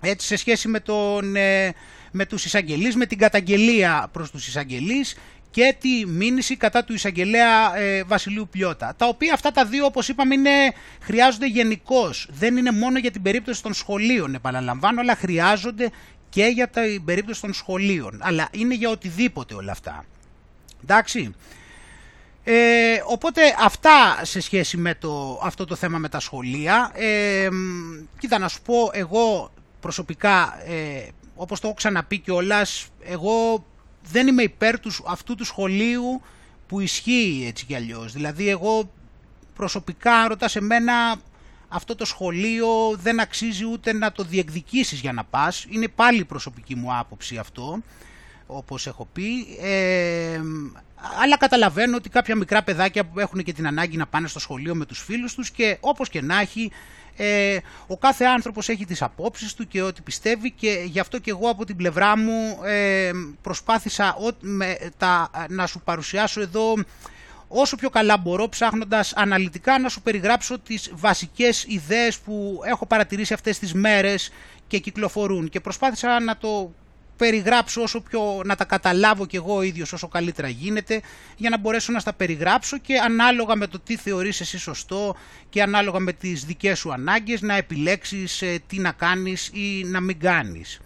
Έτσι σε σχέση με τον, ε, με τους εισαγγελείς, με την καταγγελία προς τους εισαγγελείς και τη μήνυση κατά του εισαγγελέα ε, Βασιλείου Πιώτα. Τα οποία αυτά τα δύο, όπως είπαμε, είναι, χρειάζονται γενικώς. Δεν είναι μόνο για την περίπτωση των σχολείων, επαναλαμβάνω, αλλά χρειάζονται και για την περίπτωση των σχολείων. Αλλά είναι για οτιδήποτε όλα αυτά. Εντάξει. Ε, οπότε αυτά σε σχέση με το, αυτό το θέμα με τα σχολεία. Ε, κοίτα να σου πω, εγώ προσωπικά, ε, όπως το έχω ξαναπεί κιόλας, εγώ δεν είμαι υπέρ τους, αυτού του σχολείου που ισχύει έτσι κι αλλιώς. Δηλαδή εγώ προσωπικά ρωτάς εμένα αυτό το σχολείο δεν αξίζει ούτε να το διεκδικήσεις για να πας. Είναι πάλι προσωπική μου άποψη αυτό, όπως έχω πει. Ε, αλλά καταλαβαίνω ότι κάποια μικρά παιδάκια που έχουν και την ανάγκη να πάνε στο σχολείο με τους φίλους τους και όπως και να έχει ε, ο κάθε άνθρωπος έχει τις απόψεις του και ό,τι πιστεύει και γι' αυτό και εγώ από την πλευρά μου ε, προσπάθησα με, τα, να σου παρουσιάσω εδώ όσο πιο καλά μπορώ ψάχνοντας αναλυτικά να σου περιγράψω τις βασικές ιδέες που έχω παρατηρήσει αυτές τις μέρες και κυκλοφορούν και προσπάθησα να το περιγράψω όσο πιο, να τα καταλάβω κι εγώ ίδιος όσο καλύτερα γίνεται για να μπορέσω να στα περιγράψω και ανάλογα με το τι θεωρείς εσύ σωστό και ανάλογα με τις δικές σου ανάγκες να επιλέξεις ε, τι να κάνεις ή να μην κάνεις.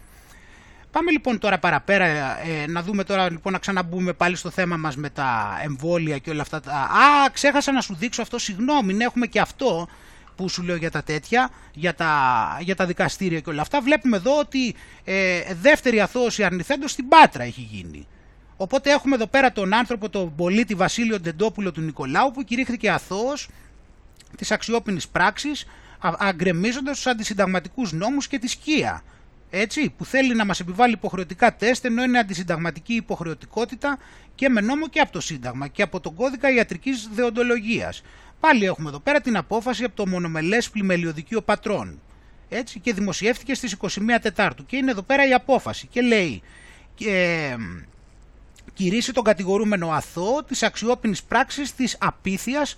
Πάμε λοιπόν τώρα παραπέρα, ε, να δούμε τώρα λοιπόν να ξαναμπούμε πάλι στο θέμα μας με τα εμβόλια και όλα αυτά. Τα... Α, ξέχασα να σου δείξω αυτό, συγγνώμη, ναι, έχουμε και αυτό που σου λέω για τα τέτοια, για τα, για τα δικαστήρια και όλα αυτά, βλέπουμε εδώ ότι ε, δεύτερη αθώωση αρνηθέντος στην Πάτρα έχει γίνει. Οπότε έχουμε εδώ πέρα τον άνθρωπο, τον πολίτη Βασίλειο Ντεντόπουλο του Νικολάου που κηρύχθηκε αθώος της αξιόπινης πράξης αγκρεμίζοντας τους αντισυνταγματικούς νόμους και τη σκία. Έτσι, που θέλει να μας επιβάλλει υποχρεωτικά τεστ ενώ είναι αντισυνταγματική υποχρεωτικότητα και με νόμο και από το Σύνταγμα και από τον κώδικα ιατρικής δεοντολογίας. Πάλι έχουμε εδώ πέρα την απόφαση από το μονομελές πλημελιωδικείο πατρών. Έτσι και δημοσιεύτηκε στις 21 Τετάρτου και είναι εδώ πέρα η απόφαση και λέει ε, κηρύσσει τον κατηγορούμενο αθώο της αξιόπινης πράξης της απίθειας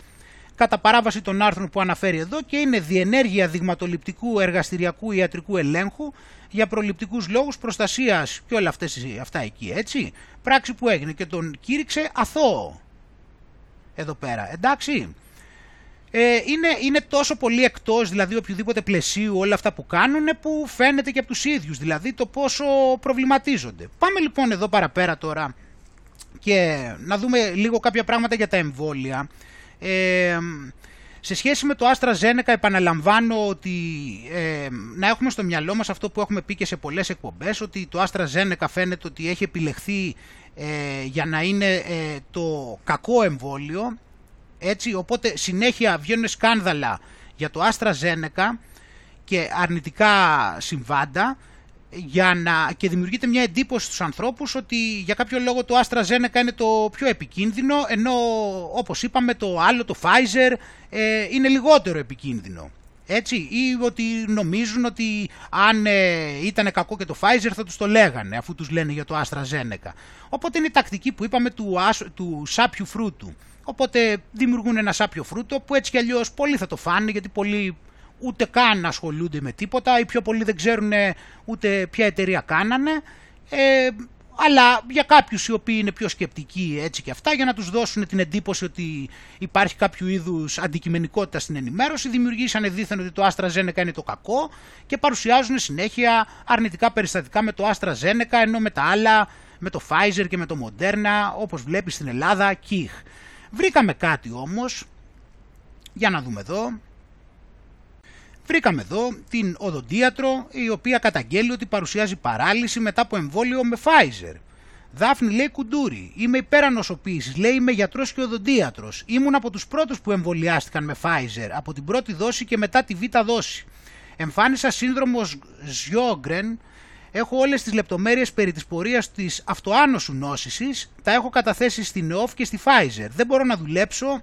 κατά παράβαση των άρθρων που αναφέρει εδώ και είναι διενέργεια δειγματοληπτικού εργαστηριακού ιατρικού ελέγχου για προληπτικούς λόγους προστασίας και όλα αυτές, αυτά εκεί έτσι. Πράξη που έγινε και τον κήρυξε αθώο εδώ πέρα εντάξει ε, είναι, είναι τόσο πολύ εκτός δηλαδή οποιοδήποτε πλαισίου όλα αυτά που κάνουν που φαίνεται και από τους ίδιους δηλαδή το πόσο προβληματίζονται. Πάμε λοιπόν εδώ παραπέρα τώρα και να δούμε λίγο κάποια πράγματα για τα εμβόλια. Ε, σε σχέση με το Άστρα Ζένεκα επαναλαμβάνω ότι ε, να έχουμε στο μυαλό μας αυτό που έχουμε πει και σε πολλές εκπομπές ότι το Άστρα Ζένεκα φαίνεται ότι έχει επιλεχθεί ε, για να είναι ε, το κακό εμβόλιο. Έτσι, οπότε συνέχεια βγαίνουν σκάνδαλα για το Άστρα Ζένεκα και αρνητικά συμβάντα για να, και δημιουργείται μια εντύπωση στους ανθρώπους ότι για κάποιο λόγο το Άστρα Ζένεκα είναι το πιο επικίνδυνο ενώ όπως είπαμε το άλλο το Pfizer ε, είναι λιγότερο επικίνδυνο. Έτσι, ή ότι νομίζουν ότι αν ε, ήταν κακό και το Pfizer θα τους το λέγανε αφού τους λένε για το AstraZeneca. Οπότε είναι η τακτική που είπαμε του, του σάπιου φρούτου. Οπότε δημιουργούν ένα σάπιο φρούτο που έτσι κι αλλιώς πολλοί θα το φάνε γιατί πολλοί ούτε καν ασχολούνται με τίποτα ή πιο πολλοί δεν ξέρουν ούτε ποια εταιρεία κάνανε. Ε, αλλά για κάποιους οι οποίοι είναι πιο σκεπτικοί έτσι και αυτά, για να τους δώσουν την εντύπωση ότι υπάρχει κάποιο είδους αντικειμενικότητα στην ενημέρωση, δημιουργήσανε δίθεν ότι το AstraZeneca είναι το κακό και παρουσιάζουν συνέχεια αρνητικά περιστατικά με το AstraZeneca, ενώ με τα άλλα, με το Pfizer και με το Moderna, όπως βλέπεις στην Ελλάδα, ΚΙΧ. Βρήκαμε κάτι όμως, για να δούμε εδώ, Βρήκαμε εδώ την οδοντίατρο η οποία καταγγέλει ότι παρουσιάζει παράλυση μετά από εμβόλιο με Pfizer. Δάφνη λέει κουντούρι. Είμαι υπέρ ανοσοποίησης. Λέει είμαι γιατρός και οδοντίατρος. Ήμουν από τους πρώτους που εμβολιάστηκαν με Pfizer από την πρώτη δόση και μετά τη β' δόση. Εμφάνισα σύνδρομος Σιόγκρεν. Έχω όλες τις λεπτομέρειες περί της πορείας της αυτοάνωσου νόσησης. Τα έχω καταθέσει στην ΕΟΦ και στη Pfizer. Δεν μπορώ να δουλέψω.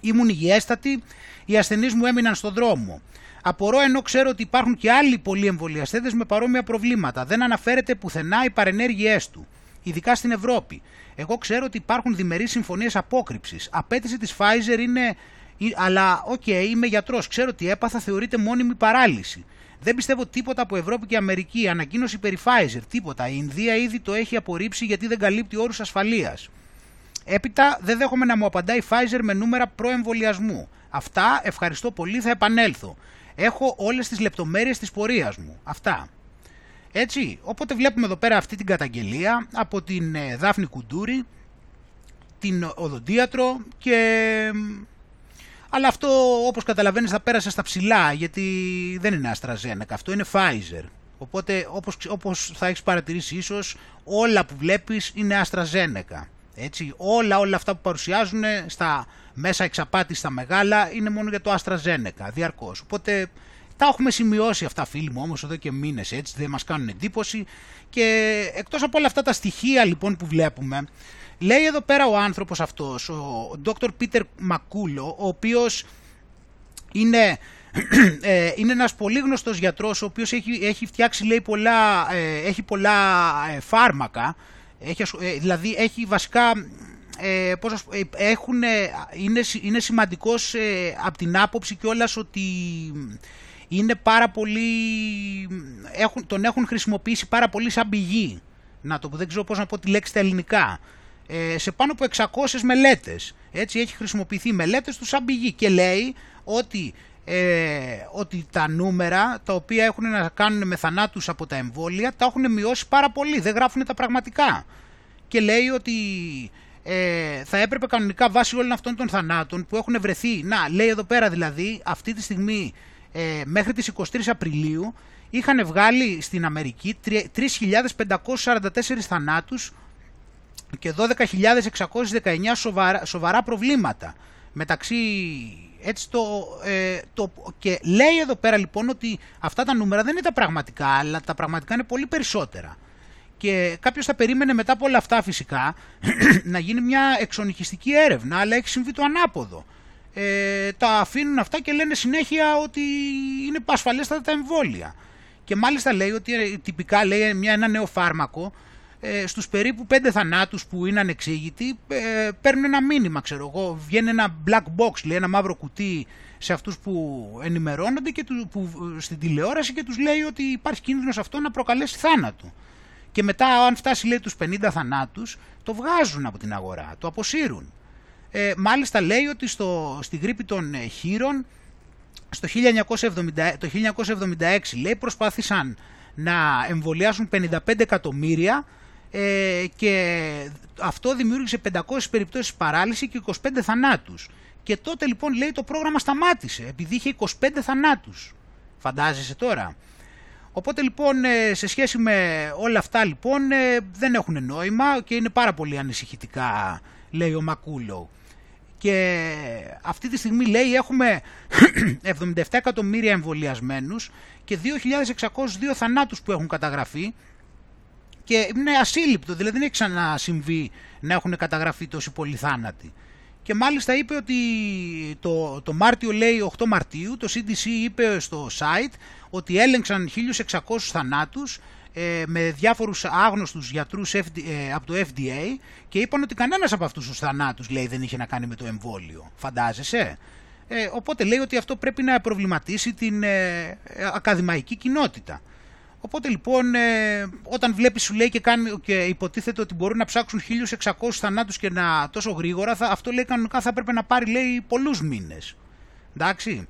Ήμουν υγιέστατη. Οι ασθενείς μου έμειναν στον δρόμο. Απορώ ενώ ξέρω ότι υπάρχουν και άλλοι πολλοί εμβολιαστές με παρόμοια προβλήματα. Δεν αναφέρεται πουθενά οι παρενέργειές του, ειδικά στην Ευρώπη. Εγώ ξέρω ότι υπάρχουν διμερείς συμφωνίες απόκρυψης. Απαίτηση της Pfizer είναι Ή- Αλλά, οκ, είμαι γιατρός, ξέρω ότι έπαθα, θεωρείται μόνιμη παράλυση. Δεν πιστεύω τίποτα από Ευρώπη και Αμερική. Ανακοίνωση περί Pfizer, τίποτα. Η Ινδία ήδη το έχει απορρίψει γιατί δεν καλύπτει όρους ασφαλείας. Έπειτα δεν δέχομαι να μου απαντάει η Pfizer με νούμερα προεμβολιασμού. Αυτά, ευχαριστώ πολύ, θα επανέλθω. Έχω όλες τις λεπτομέρειες της πορείας μου. Αυτά. Έτσι, οπότε βλέπουμε εδώ πέρα αυτή την καταγγελία από την ε, Δάφνη Κουντούρη, την οδοντίατρο και... Αλλά αυτό όπως καταλαβαίνεις θα πέρασε στα ψηλά γιατί δεν είναι AstraZeneca, αυτό είναι Pfizer. Οπότε όπως, όπως θα έχεις παρατηρήσει ίσως όλα που βλέπεις είναι AstraZeneca. Έτσι, όλα, όλα αυτά που παρουσιάζουν στα μέσα εξαπάτηση στα μεγάλα είναι μόνο για το AstraZeneca, διαρκώς. Οπότε τα έχουμε σημειώσει αυτά φίλοι μου όμως εδώ και μήνες έτσι, δεν μας κάνουν εντύπωση και εκτός από όλα αυτά τα στοιχεία λοιπόν που βλέπουμε λέει εδώ πέρα ο άνθρωπος αυτός, ο Dr. Peter Μακούλο, ο οποίος είναι, ε, είναι ένας πολύ γνωστός γιατρός ο οποίος έχει, έχει φτιάξει λέει πολλά, ε, έχει πολλά ε, φάρμακα έχει, ασχ- ε, δηλαδή έχει βασικά ε, πώς να σου πω, ε, έχουν, ε, είναι, συ- είναι σημαντικός ε, από την άποψη κιόλας ότι είναι πάρα πολύ, έχουν, τον έχουν χρησιμοποιήσει πάρα πολύ σαν πηγή. Να το πω, δεν ξέρω πώς να πω τη λέξη στα ελληνικά. Ε, σε πάνω από 600 μελέτες. Έτσι έχει χρησιμοποιηθεί μελέτες του σαν πηγή και λέει ότι, ε, ότι τα νούμερα τα οποία έχουν να κάνουν με θανάτους από τα εμβόλια τα έχουν μειώσει πάρα πολύ, δεν γράφουν τα πραγματικά. Και λέει ότι ε, θα έπρεπε κανονικά βάσει όλων αυτών των θανάτων που έχουν βρεθεί, να λέει εδώ πέρα δηλαδή αυτή τη στιγμή ε, μέχρι τις 23 Απριλίου είχαν βγάλει στην Αμερική 3.544 θανάτους και 12.619 σοβαρά, σοβαρά προβλήματα. Μεταξύ έτσι το, ε, το, και λέει εδώ πέρα λοιπόν ότι αυτά τα νούμερα δεν είναι τα πραγματικά, αλλά τα πραγματικά είναι πολύ περισσότερα. Και κάποιος θα περίμενε μετά από όλα αυτά φυσικά να γίνει μια εξονυχιστική έρευνα, αλλά έχει συμβεί το ανάποδο. Ε, τα αφήνουν αυτά και λένε συνέχεια ότι είναι ασφαλέστατα τα εμβόλια. Και μάλιστα λέει ότι ε, τυπικά λέει μια, ένα νέο φάρμακο ε, στους περίπου πέντε θανάτους που είναι ανεξήγητοι ε, παίρνουν ένα μήνυμα ξέρω εγώ, βγαίνει ένα black box, λέει ένα μαύρο κουτί σε αυτούς που ενημερώνονται και τους, που, στην τηλεόραση και τους λέει ότι υπάρχει κίνδυνος αυτό να προκαλέσει θάνατο. Και μετά αν φτάσει λέει τους 50 θανάτους το βγάζουν από την αγορά, το αποσύρουν. Ε, μάλιστα λέει ότι στο, στη γρήπη των ε, χείρων στο 1970, το 1976 λέει προσπάθησαν να εμβολιάσουν 55 εκατομμύρια ε, και αυτό δημιούργησε 500 περιπτώσεις παράλυση και 25 θανάτους. Και τότε λοιπόν λέει το πρόγραμμα σταμάτησε επειδή είχε 25 θανάτους. Φαντάζεσαι τώρα. Οπότε λοιπόν ε, σε σχέση με όλα αυτά λοιπόν ε, δεν έχουν νόημα και είναι πάρα πολύ ανησυχητικά λέει ο Μακούλο. Και αυτή τη στιγμή λέει έχουμε 77 εκατομμύρια εμβολιασμένους και 2.602 θανάτους που έχουν καταγραφεί και είναι ασύλληπτο, δηλαδή δεν έχει ξανασυμβεί να έχουν καταγραφεί τόσοι πολλοί θάνατοι. Και μάλιστα είπε ότι το, το Μάρτιο λέει 8 Μαρτίου το CDC είπε στο site ότι έλεγξαν 1.600 θανάτους ε, με διάφορους άγνωστους γιατρούς FD, ε, από το FDA και είπαν ότι κανένας από αυτούς τους θανάτους λέει δεν είχε να κάνει με το εμβόλιο. Φαντάζεσαι; Ε, οπότε λέει ότι αυτό πρέπει να προβληματίσει την ε, ακαδημαϊκή κοινότητα. Οπότε λοιπόν ε, όταν βλέπεις σου λέει και, κάνει, και υποτίθεται ότι μπορούν να ψάξουν 1600 θανάτους και να τόσο γρήγορα θα, αυτό λέει κανονικά θα έπρεπε να πάρει λέει πολλούς μήνες. Εντάξει.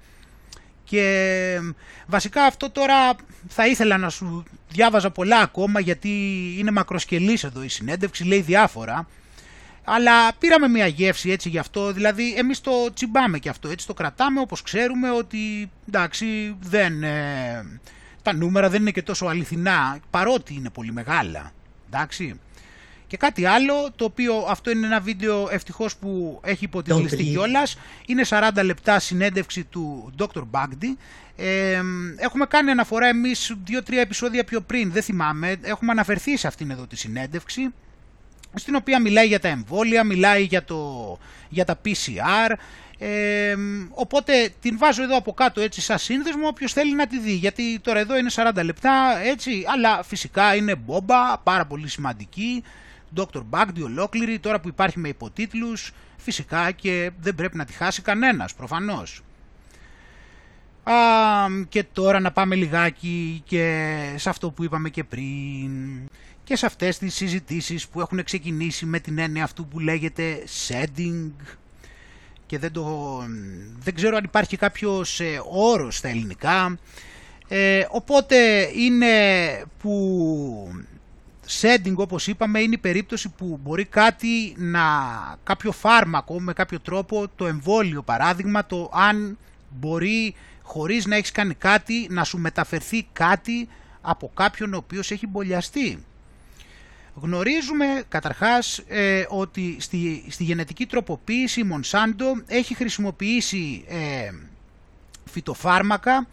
Και βασικά αυτό τώρα θα ήθελα να σου διάβαζα πολλά ακόμα γιατί είναι μακροσκελής εδώ η συνέντευξη, λέει διάφορα. Αλλά πήραμε μια γεύση έτσι γι' αυτό, δηλαδή εμείς το τσιμπάμε και αυτό, έτσι το κρατάμε όπως ξέρουμε ότι εντάξει δεν, ε, τα νούμερα δεν είναι και τόσο αληθινά παρότι είναι πολύ μεγάλα, εντάξει. Και κάτι άλλο, το οποίο αυτό είναι ένα βίντεο ευτυχώς που έχει υποτιτλιστεί κιόλας. Είναι 40 λεπτά συνέντευξη του Dr. Bagdi. Ε, έχουμε κάνει αναφορά εμείς 2-3 επεισόδια πιο πριν, δεν θυμάμαι. Έχουμε αναφερθεί σε αυτήν εδώ τη συνέντευξη, στην οποία μιλάει για τα εμβόλια, μιλάει για, το, για τα PCR. Ε, οπότε την βάζω εδώ από κάτω έτσι σαν σύνδεσμο όποιος θέλει να τη δει γιατί τώρα εδώ είναι 40 λεπτά έτσι αλλά φυσικά είναι μπόμπα πάρα πολύ σημαντική Dr. Bagdi ολόκληρη, τώρα που υπάρχει με υποτίτλους, φυσικά και δεν πρέπει να τη χάσει κανένας, προφανώς. Α, και τώρα να πάμε λιγάκι και σε αυτό που είπαμε και πριν και σε αυτές τις συζητήσεις που έχουν ξεκινήσει με την έννοια αυτού που λέγεται setting και δεν, το, δεν ξέρω αν υπάρχει κάποιος ε, όρος στα ελληνικά ε, οπότε είναι που setting όπως είπαμε είναι η περίπτωση που μπορεί κάτι να κάποιο φάρμακο με κάποιο τρόπο το εμβόλιο παράδειγμα το αν μπορεί χωρίς να έχεις κάνει κάτι να σου μεταφερθεί κάτι από κάποιον ο οποίος έχει μπολιαστεί. Γνωρίζουμε καταρχάς ε, ότι στη, στη γενετική τροποποίηση η Μονσάντο έχει χρησιμοποιήσει ε, φυτοφάρμακα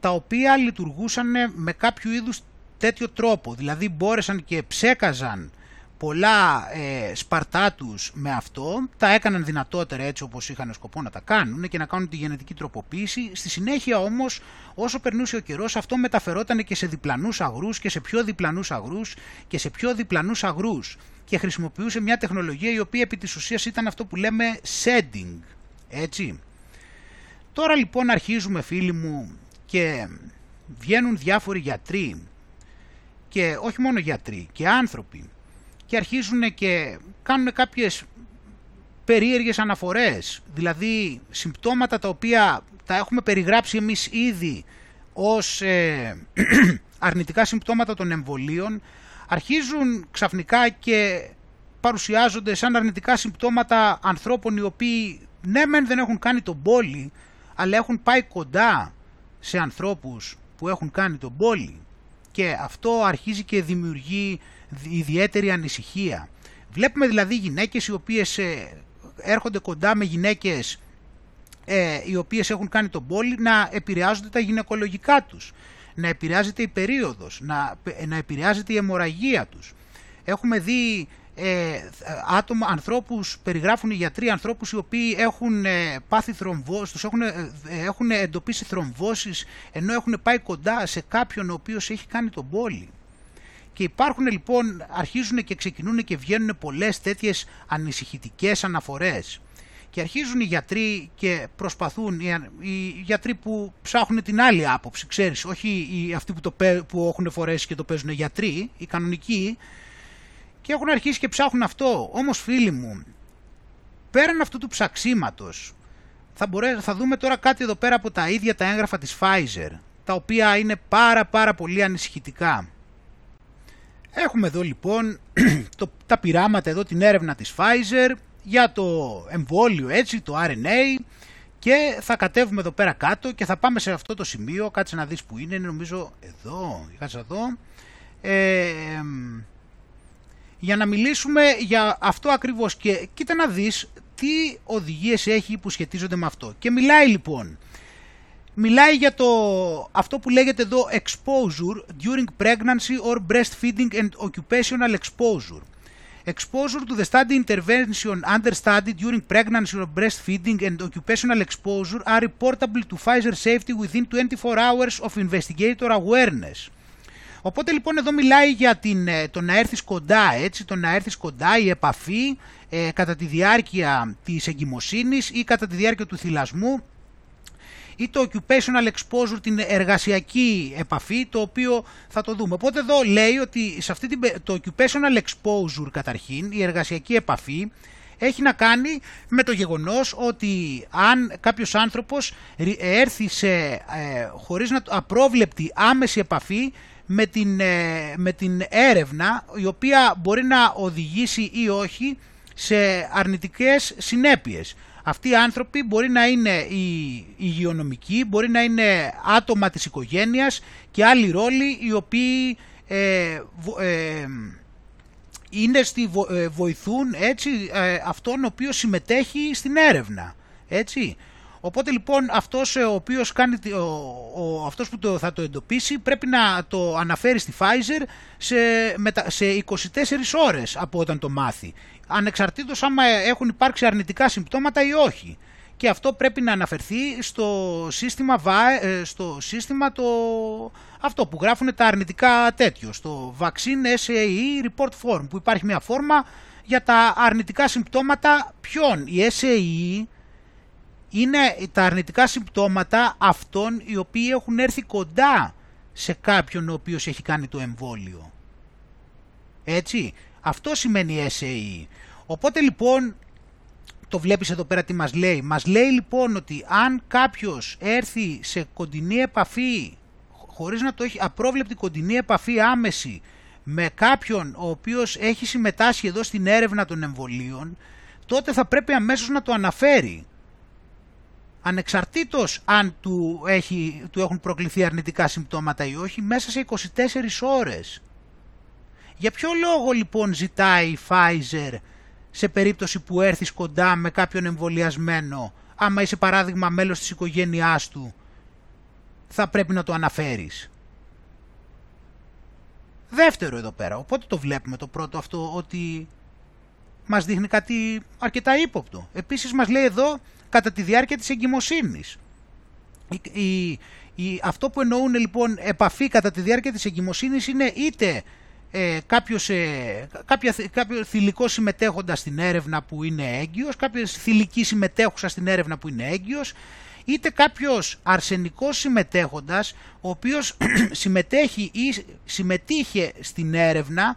τα οποία λειτουργούσαν με κάποιο είδους τέτοιο τρόπο. Δηλαδή μπόρεσαν και ψέκαζαν πολλά ε, σπαρτά τους με αυτό, τα έκαναν δυνατότερα έτσι όπως είχαν σκοπό να τα κάνουν και να κάνουν τη γενετική τροποποίηση. Στη συνέχεια όμως όσο περνούσε ο καιρός αυτό μεταφερόταν και σε διπλανούς αγρούς και σε πιο διπλανούς αγρούς και σε πιο διπλανούς αγρούς και χρησιμοποιούσε μια τεχνολογία η οποία επί της ουσίας ήταν αυτό που λέμε setting, έτσι. Τώρα λοιπόν αρχίζουμε φίλοι μου και βγαίνουν διάφοροι γιατροί και όχι μόνο γιατροί και άνθρωποι και αρχίζουν και κάνουν κάποιες περίεργες αναφορές, δηλαδή συμπτώματα τα οποία τα έχουμε περιγράψει εμείς ήδη ως ε, αρνητικά συμπτώματα των εμβολίων, αρχίζουν ξαφνικά και παρουσιάζονται σαν αρνητικά συμπτώματα ανθρώπων οι οποίοι ναι μεν δεν έχουν κάνει τον πόλη, αλλά έχουν πάει κοντά σε ανθρώπους που έχουν κάνει τον πόλη. Και αυτό αρχίζει και δημιουργεί ιδιαίτερη ανησυχία. Βλέπουμε δηλαδή γυναίκες οι οποίες ε, έρχονται κοντά με γυναίκες ε, οι οποίες έχουν κάνει τον πόλη να επηρεάζονται τα γυναικολογικά τους, να επηρεάζεται η περίοδος, να, να επηρεάζεται η αιμορραγία τους. Έχουμε δει ε, άτομα, ανθρώπους, περιγράφουν οι γιατροί ανθρώπους οι οποίοι έχουν ε, πάθει θρομβώσεις, τους έχουν, ε, έχουν εντοπίσει θρομβώσεις ενώ έχουν πάει κοντά σε κάποιον ο οποίος έχει κάνει τον πόλη. Και υπάρχουν λοιπόν, αρχίζουν και ξεκινούν και βγαίνουν πολλές τέτοιες ανησυχητικές αναφορές. Και αρχίζουν οι γιατροί και προσπαθούν, οι γιατροί που ψάχνουν την άλλη άποψη, ξέρεις, όχι οι, αυτοί που, το, που έχουν φορέσει και το παίζουν γιατροί, οι κανονικοί, και έχουν αρχίσει και ψάχνουν αυτό. Όμως φίλοι μου, πέραν αυτού του ψαξίματος, θα, μπορέ, θα δούμε τώρα κάτι εδώ πέρα από τα ίδια τα έγγραφα της Pfizer, τα οποία είναι πάρα πάρα πολύ ανησυχητικά. Έχουμε εδώ λοιπόν το, τα πειράματα εδώ την έρευνα της Pfizer για το εμβόλιο έτσι, το RNA και θα κατέβουμε εδώ πέρα κάτω και θα πάμε σε αυτό το σημείο, κάτσε να δεις που είναι, είναι νομίζω εδώ, κάτσε εδώ, ε, για να μιλήσουμε για αυτό ακριβώς και κοίτα να δεις τι οδηγίες έχει που σχετίζονται με αυτό. Και μιλάει λοιπόν μιλάει για το, αυτό που λέγεται εδώ exposure during pregnancy or breastfeeding and occupational exposure. Exposure to the study intervention understudy during pregnancy or breastfeeding and occupational exposure are reportable to Pfizer safety within 24 hours of investigator awareness. Οπότε λοιπόν εδώ μιλάει για την, ε, το να έρθεις κοντά, έτσι, το να έρθεις κοντά, η επαφή ε, κατά τη διάρκεια της εγκυμοσύνης ή κατά τη διάρκεια του θυλασμού ή το occupational exposure, την εργασιακή επαφή, το οποίο θα το δούμε. Οπότε εδώ λέει ότι σε αυτή την, το occupational exposure καταρχήν, η εργασιακή επαφή, έχει να κάνει με το γεγονός ότι αν κάποιος άνθρωπος έρθει σε, ε, χωρίς να, απρόβλεπτη άμεση επαφή με την, ε, με την έρευνα η οποία μπορεί να οδηγήσει ή όχι σε αρνητικές συνέπειες. Αυτοί οι άνθρωποι μπορεί να είναι οι υγειονομικοί, μπορεί να είναι άτομα της οικογένειας και άλλοι ρόλοι οι οποίοι ε, ε, είναι στη, ε, βοηθούν έτσι, ε, αυτόν ο οποίος συμμετέχει στην έρευνα. Έτσι. Οπότε λοιπόν αυτός ο οποίος κάνει, ο, αυτός που το, θα το εντοπίσει πρέπει να το αναφέρει στη Pfizer σε, σε 24 ώρες από όταν το μάθει ανεξαρτήτως άμα έχουν υπάρξει αρνητικά συμπτώματα ή όχι. και αυτό πρέπει να αναφερθεί στο σύστημα, βα- ε, στο σύστημα το, αυτό που γράφουν τα αρνητικά τέτοιο, στο Vaccine SAE Report Form, που υπάρχει μια φόρμα για τα αρνητικά συμπτώματα ποιον. Η SAE είναι τα αρνητικά συμπτώματα αυτών οι οποίοι έχουν έρθει κοντά σε κάποιον ο οποίος έχει κάνει το εμβόλιο. Έτσι, αυτό σημαίνει SAE. Οπότε λοιπόν, το βλέπεις εδώ πέρα τι μας λέει. Μας λέει λοιπόν ότι αν κάποιος έρθει σε κοντινή επαφή, χωρίς να το έχει απρόβλεπτη κοντινή επαφή άμεση με κάποιον ο οποίος έχει συμμετάσχει εδώ στην έρευνα των εμβολίων, τότε θα πρέπει αμέσως να το αναφέρει. Ανεξαρτήτως αν του, έχει, του έχουν προκληθεί αρνητικά συμπτώματα ή όχι, μέσα σε 24 ώρες. Για ποιο λόγο λοιπόν ζητάει η Pfizer σε περίπτωση που έρθεις κοντά με κάποιον εμβολιασμένο, άμα είσαι παράδειγμα μέλος της οικογένειάς του, θα πρέπει να το αναφέρεις. Δεύτερο εδώ πέρα, οπότε το βλέπουμε το πρώτο αυτό ότι μας δείχνει κάτι αρκετά ύποπτο. Επίσης μας λέει εδώ κατά τη διάρκεια της εγκυμοσύνης. Η, η, η, αυτό που εννοούν λοιπόν επαφή κατά τη διάρκεια της εγκυμοσύνης είναι είτε ε, κάποιος, ε, κάποια, κάποιο θηλυκό συμμετέχοντας στην έρευνα που είναι έγκυος, κάποιος θηλυκή συμμετέχουσα στην έρευνα που είναι έγκυος, είτε κάποιος αρσενικός συμμετέχοντας, ο οποίος συμμετέχει ή συμμετείχε στην έρευνα,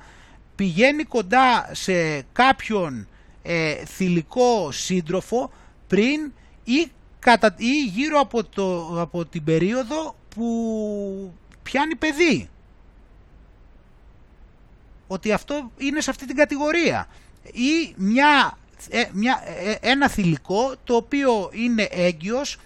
πηγαίνει κοντά σε κάποιον ε, θηλυκό σύντροφο πριν ή, κατα, ή γύρω από, το, από την περίοδο που πιάνει παιδί ότι αυτό είναι σε αυτή την κατηγορία. Ή μια, ε, μια, ε, ένα θηλυκό το οποίο είναι έγκυος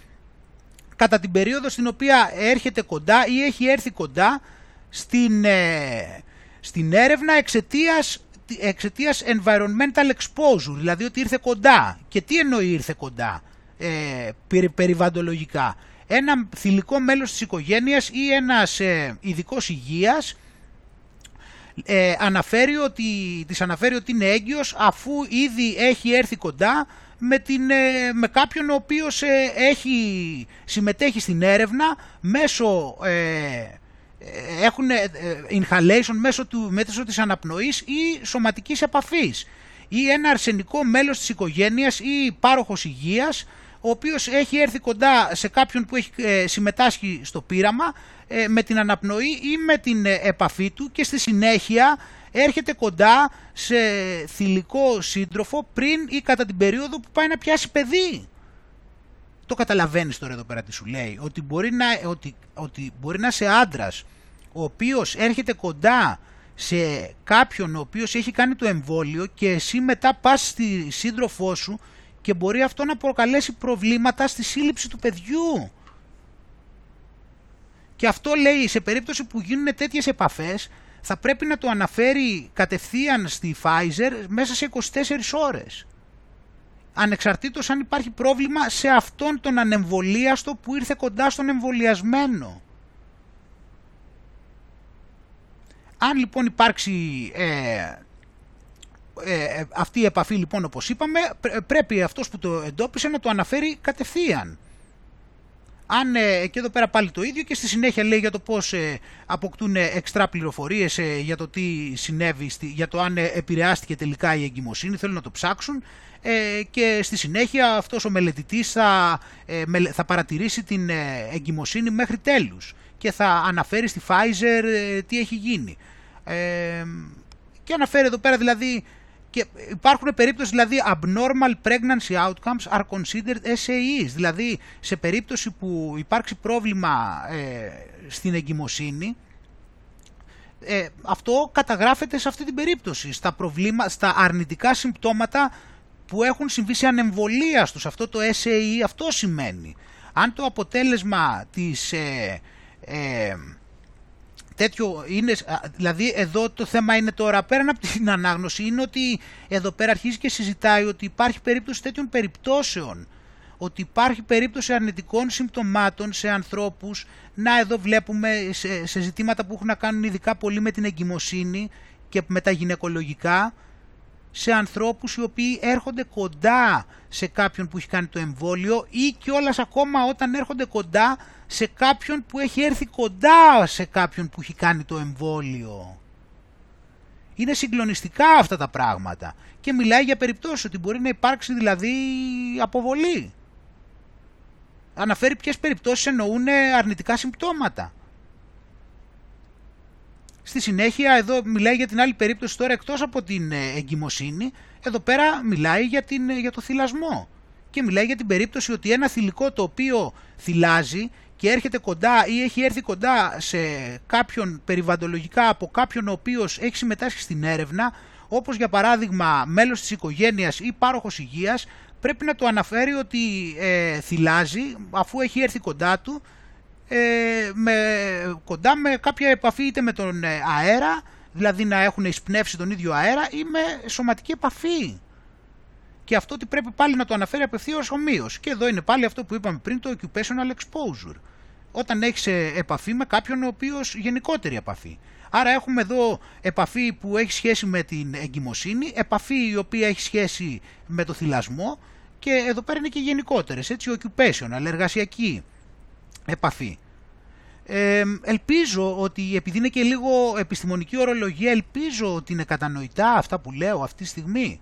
κατά την περίοδο στην οποία έρχεται κοντά ή έχει έρθει κοντά στην, ε, στην έρευνα εξαιτίας, εξαιτίας environmental exposure, δηλαδή ότι ήρθε κοντά. Και τι εννοεί ήρθε κοντά ε, περιβαντολογικά. Ένα θηλυκό μέλος της οικογένειας ή ένας ε, ειδικός υγείας ε, αναφέρει ότι, της αναφέρει ότι είναι έγκυος αφού ήδη έχει έρθει κοντά με, την, ε, με κάποιον ο οποίος ε, έχει, συμμετέχει στην έρευνα μέσω ε, έχουν inhalation μέσω, του, μέσω της αναπνοής ή σωματικής επαφής ή ένα αρσενικό μέλος της οικογένειας ή πάροχος υγείας ο οποίος έχει έρθει κοντά σε κάποιον που έχει συμμετάσχει στο πείραμα ε, με την αναπνοή ή με την ε, επαφή του και στη συνέχεια έρχεται κοντά σε θηλυκό σύντροφο πριν ή κατά την περίοδο που πάει να πιάσει παιδί. Το καταλαβαίνεις τώρα εδώ πέρα τι σου λέει, ότι μπορεί να, ότι, ότι μπορεί να είσαι άντρας ο οποίος έρχεται κοντά σε κάποιον ο οποίος έχει κάνει το εμβόλιο και εσύ μετά πας στη σύντροφό σου και μπορεί αυτό να προκαλέσει προβλήματα στη σύλληψη του παιδιού. Και αυτό λέει σε περίπτωση που γίνουν τέτοιες επαφές θα πρέπει να το αναφέρει κατευθείαν στη Pfizer μέσα σε 24 ώρες. Ανεξαρτήτως αν υπάρχει πρόβλημα σε αυτόν τον ανεμβολίαστο που ήρθε κοντά στον εμβολιασμένο. Αν λοιπόν υπάρξει ε, ε, αυτή η επαφή λοιπόν όπως είπαμε πρέπει αυτός που το εντόπισε να το αναφέρει κατευθείαν αν ε, και εδώ πέρα πάλι το ίδιο και στη συνέχεια λέει για το πώς ε, αποκτούν εξτρά πληροφορίες ε, για το τι συνέβη, για το αν επηρεάστηκε τελικά η εγκυμοσύνη, θέλουν να το ψάξουν και στη συνέχεια αυτός ο μελετητής θα, θα παρατηρήσει την εγκυμοσύνη μέχρι τέλους και θα αναφέρει στη Pfizer τι έχει γίνει. Και αναφέρει εδώ πέρα δηλαδή και υπάρχουν περίπτωση δηλαδή abnormal pregnancy outcomes are considered SAEs, δηλαδή σε περίπτωση που υπάρξει πρόβλημα ε, στην εγκυμοσύνη, ε, αυτό καταγράφεται σε αυτή την περίπτωση, στα, προβλήμα, στα αρνητικά συμπτώματα που έχουν συμβεί σε ανεμβολία τους. Αυτό το SAE αυτό σημαίνει. Αν το αποτέλεσμα της... Ε, ε τέτοιο είναι, δηλαδή εδώ το θέμα είναι τώρα πέραν από την ανάγνωση είναι ότι εδώ πέρα αρχίζει και συζητάει ότι υπάρχει περίπτωση τέτοιων περιπτώσεων. Ότι υπάρχει περίπτωση αρνητικών συμπτωμάτων σε ανθρώπους. Να εδώ βλέπουμε σε, σε ζητήματα που έχουν να κάνουν ειδικά πολύ με την εγκυμοσύνη και με τα γυναικολογικά. Σε ανθρώπους οι οποίοι έρχονται κοντά σε κάποιον που έχει κάνει το εμβόλιο ή κιόλας ακόμα όταν έρχονται κοντά σε κάποιον που έχει έρθει κοντά σε κάποιον που έχει κάνει το εμβόλιο. Είναι συγκλονιστικά αυτά τα πράγματα και μιλάει για περιπτώσεις ότι μπορεί να υπάρξει δηλαδή αποβολή. Αναφέρει ποιες περιπτώσεις εννοούν αρνητικά συμπτώματα. Στη συνέχεια εδώ μιλάει για την άλλη περίπτωση τώρα εκτός από την ε, εγκυμοσύνη, εδώ πέρα μιλάει για, την, ε, για το θυλασμό. Και μιλάει για την περίπτωση ότι ένα θηλυκό το οποίο θυλάζει και έρχεται κοντά ή έχει έρθει κοντά σε κάποιον περιβαλλοντολογικά από κάποιον ο οποίος έχει συμμετάσχει στην έρευνα, όπως για παράδειγμα μέλος της οικογένειας ή πάροχος υγείας, πρέπει να το αναφέρει ότι ε, θυλάζει αφού έχει έρθει κοντά του ε, με, κοντά με κάποια επαφή είτε με τον ε, αέρα, δηλαδή να έχουν εισπνεύσει τον ίδιο αέρα ή με σωματική επαφή. Και αυτό ότι πρέπει πάλι να το αναφέρει απευθείως ομοίως. Και εδώ είναι πάλι αυτό που είπαμε πριν, το occupational exposure. Όταν έχεις ε, επαφή με κάποιον ο οποίος γενικότερη επαφή. Άρα έχουμε εδώ επαφή που έχει σχέση με την εγκυμοσύνη, επαφή η οποία έχει σχέση με το θυλασμό και εδώ πέρα είναι και γενικότερες, έτσι, occupational, εργασιακή επαφή. Ε, ελπίζω ότι επειδή είναι και λίγο επιστημονική ορολογία, ελπίζω ότι είναι κατανοητά αυτά που λέω αυτή τη στιγμή.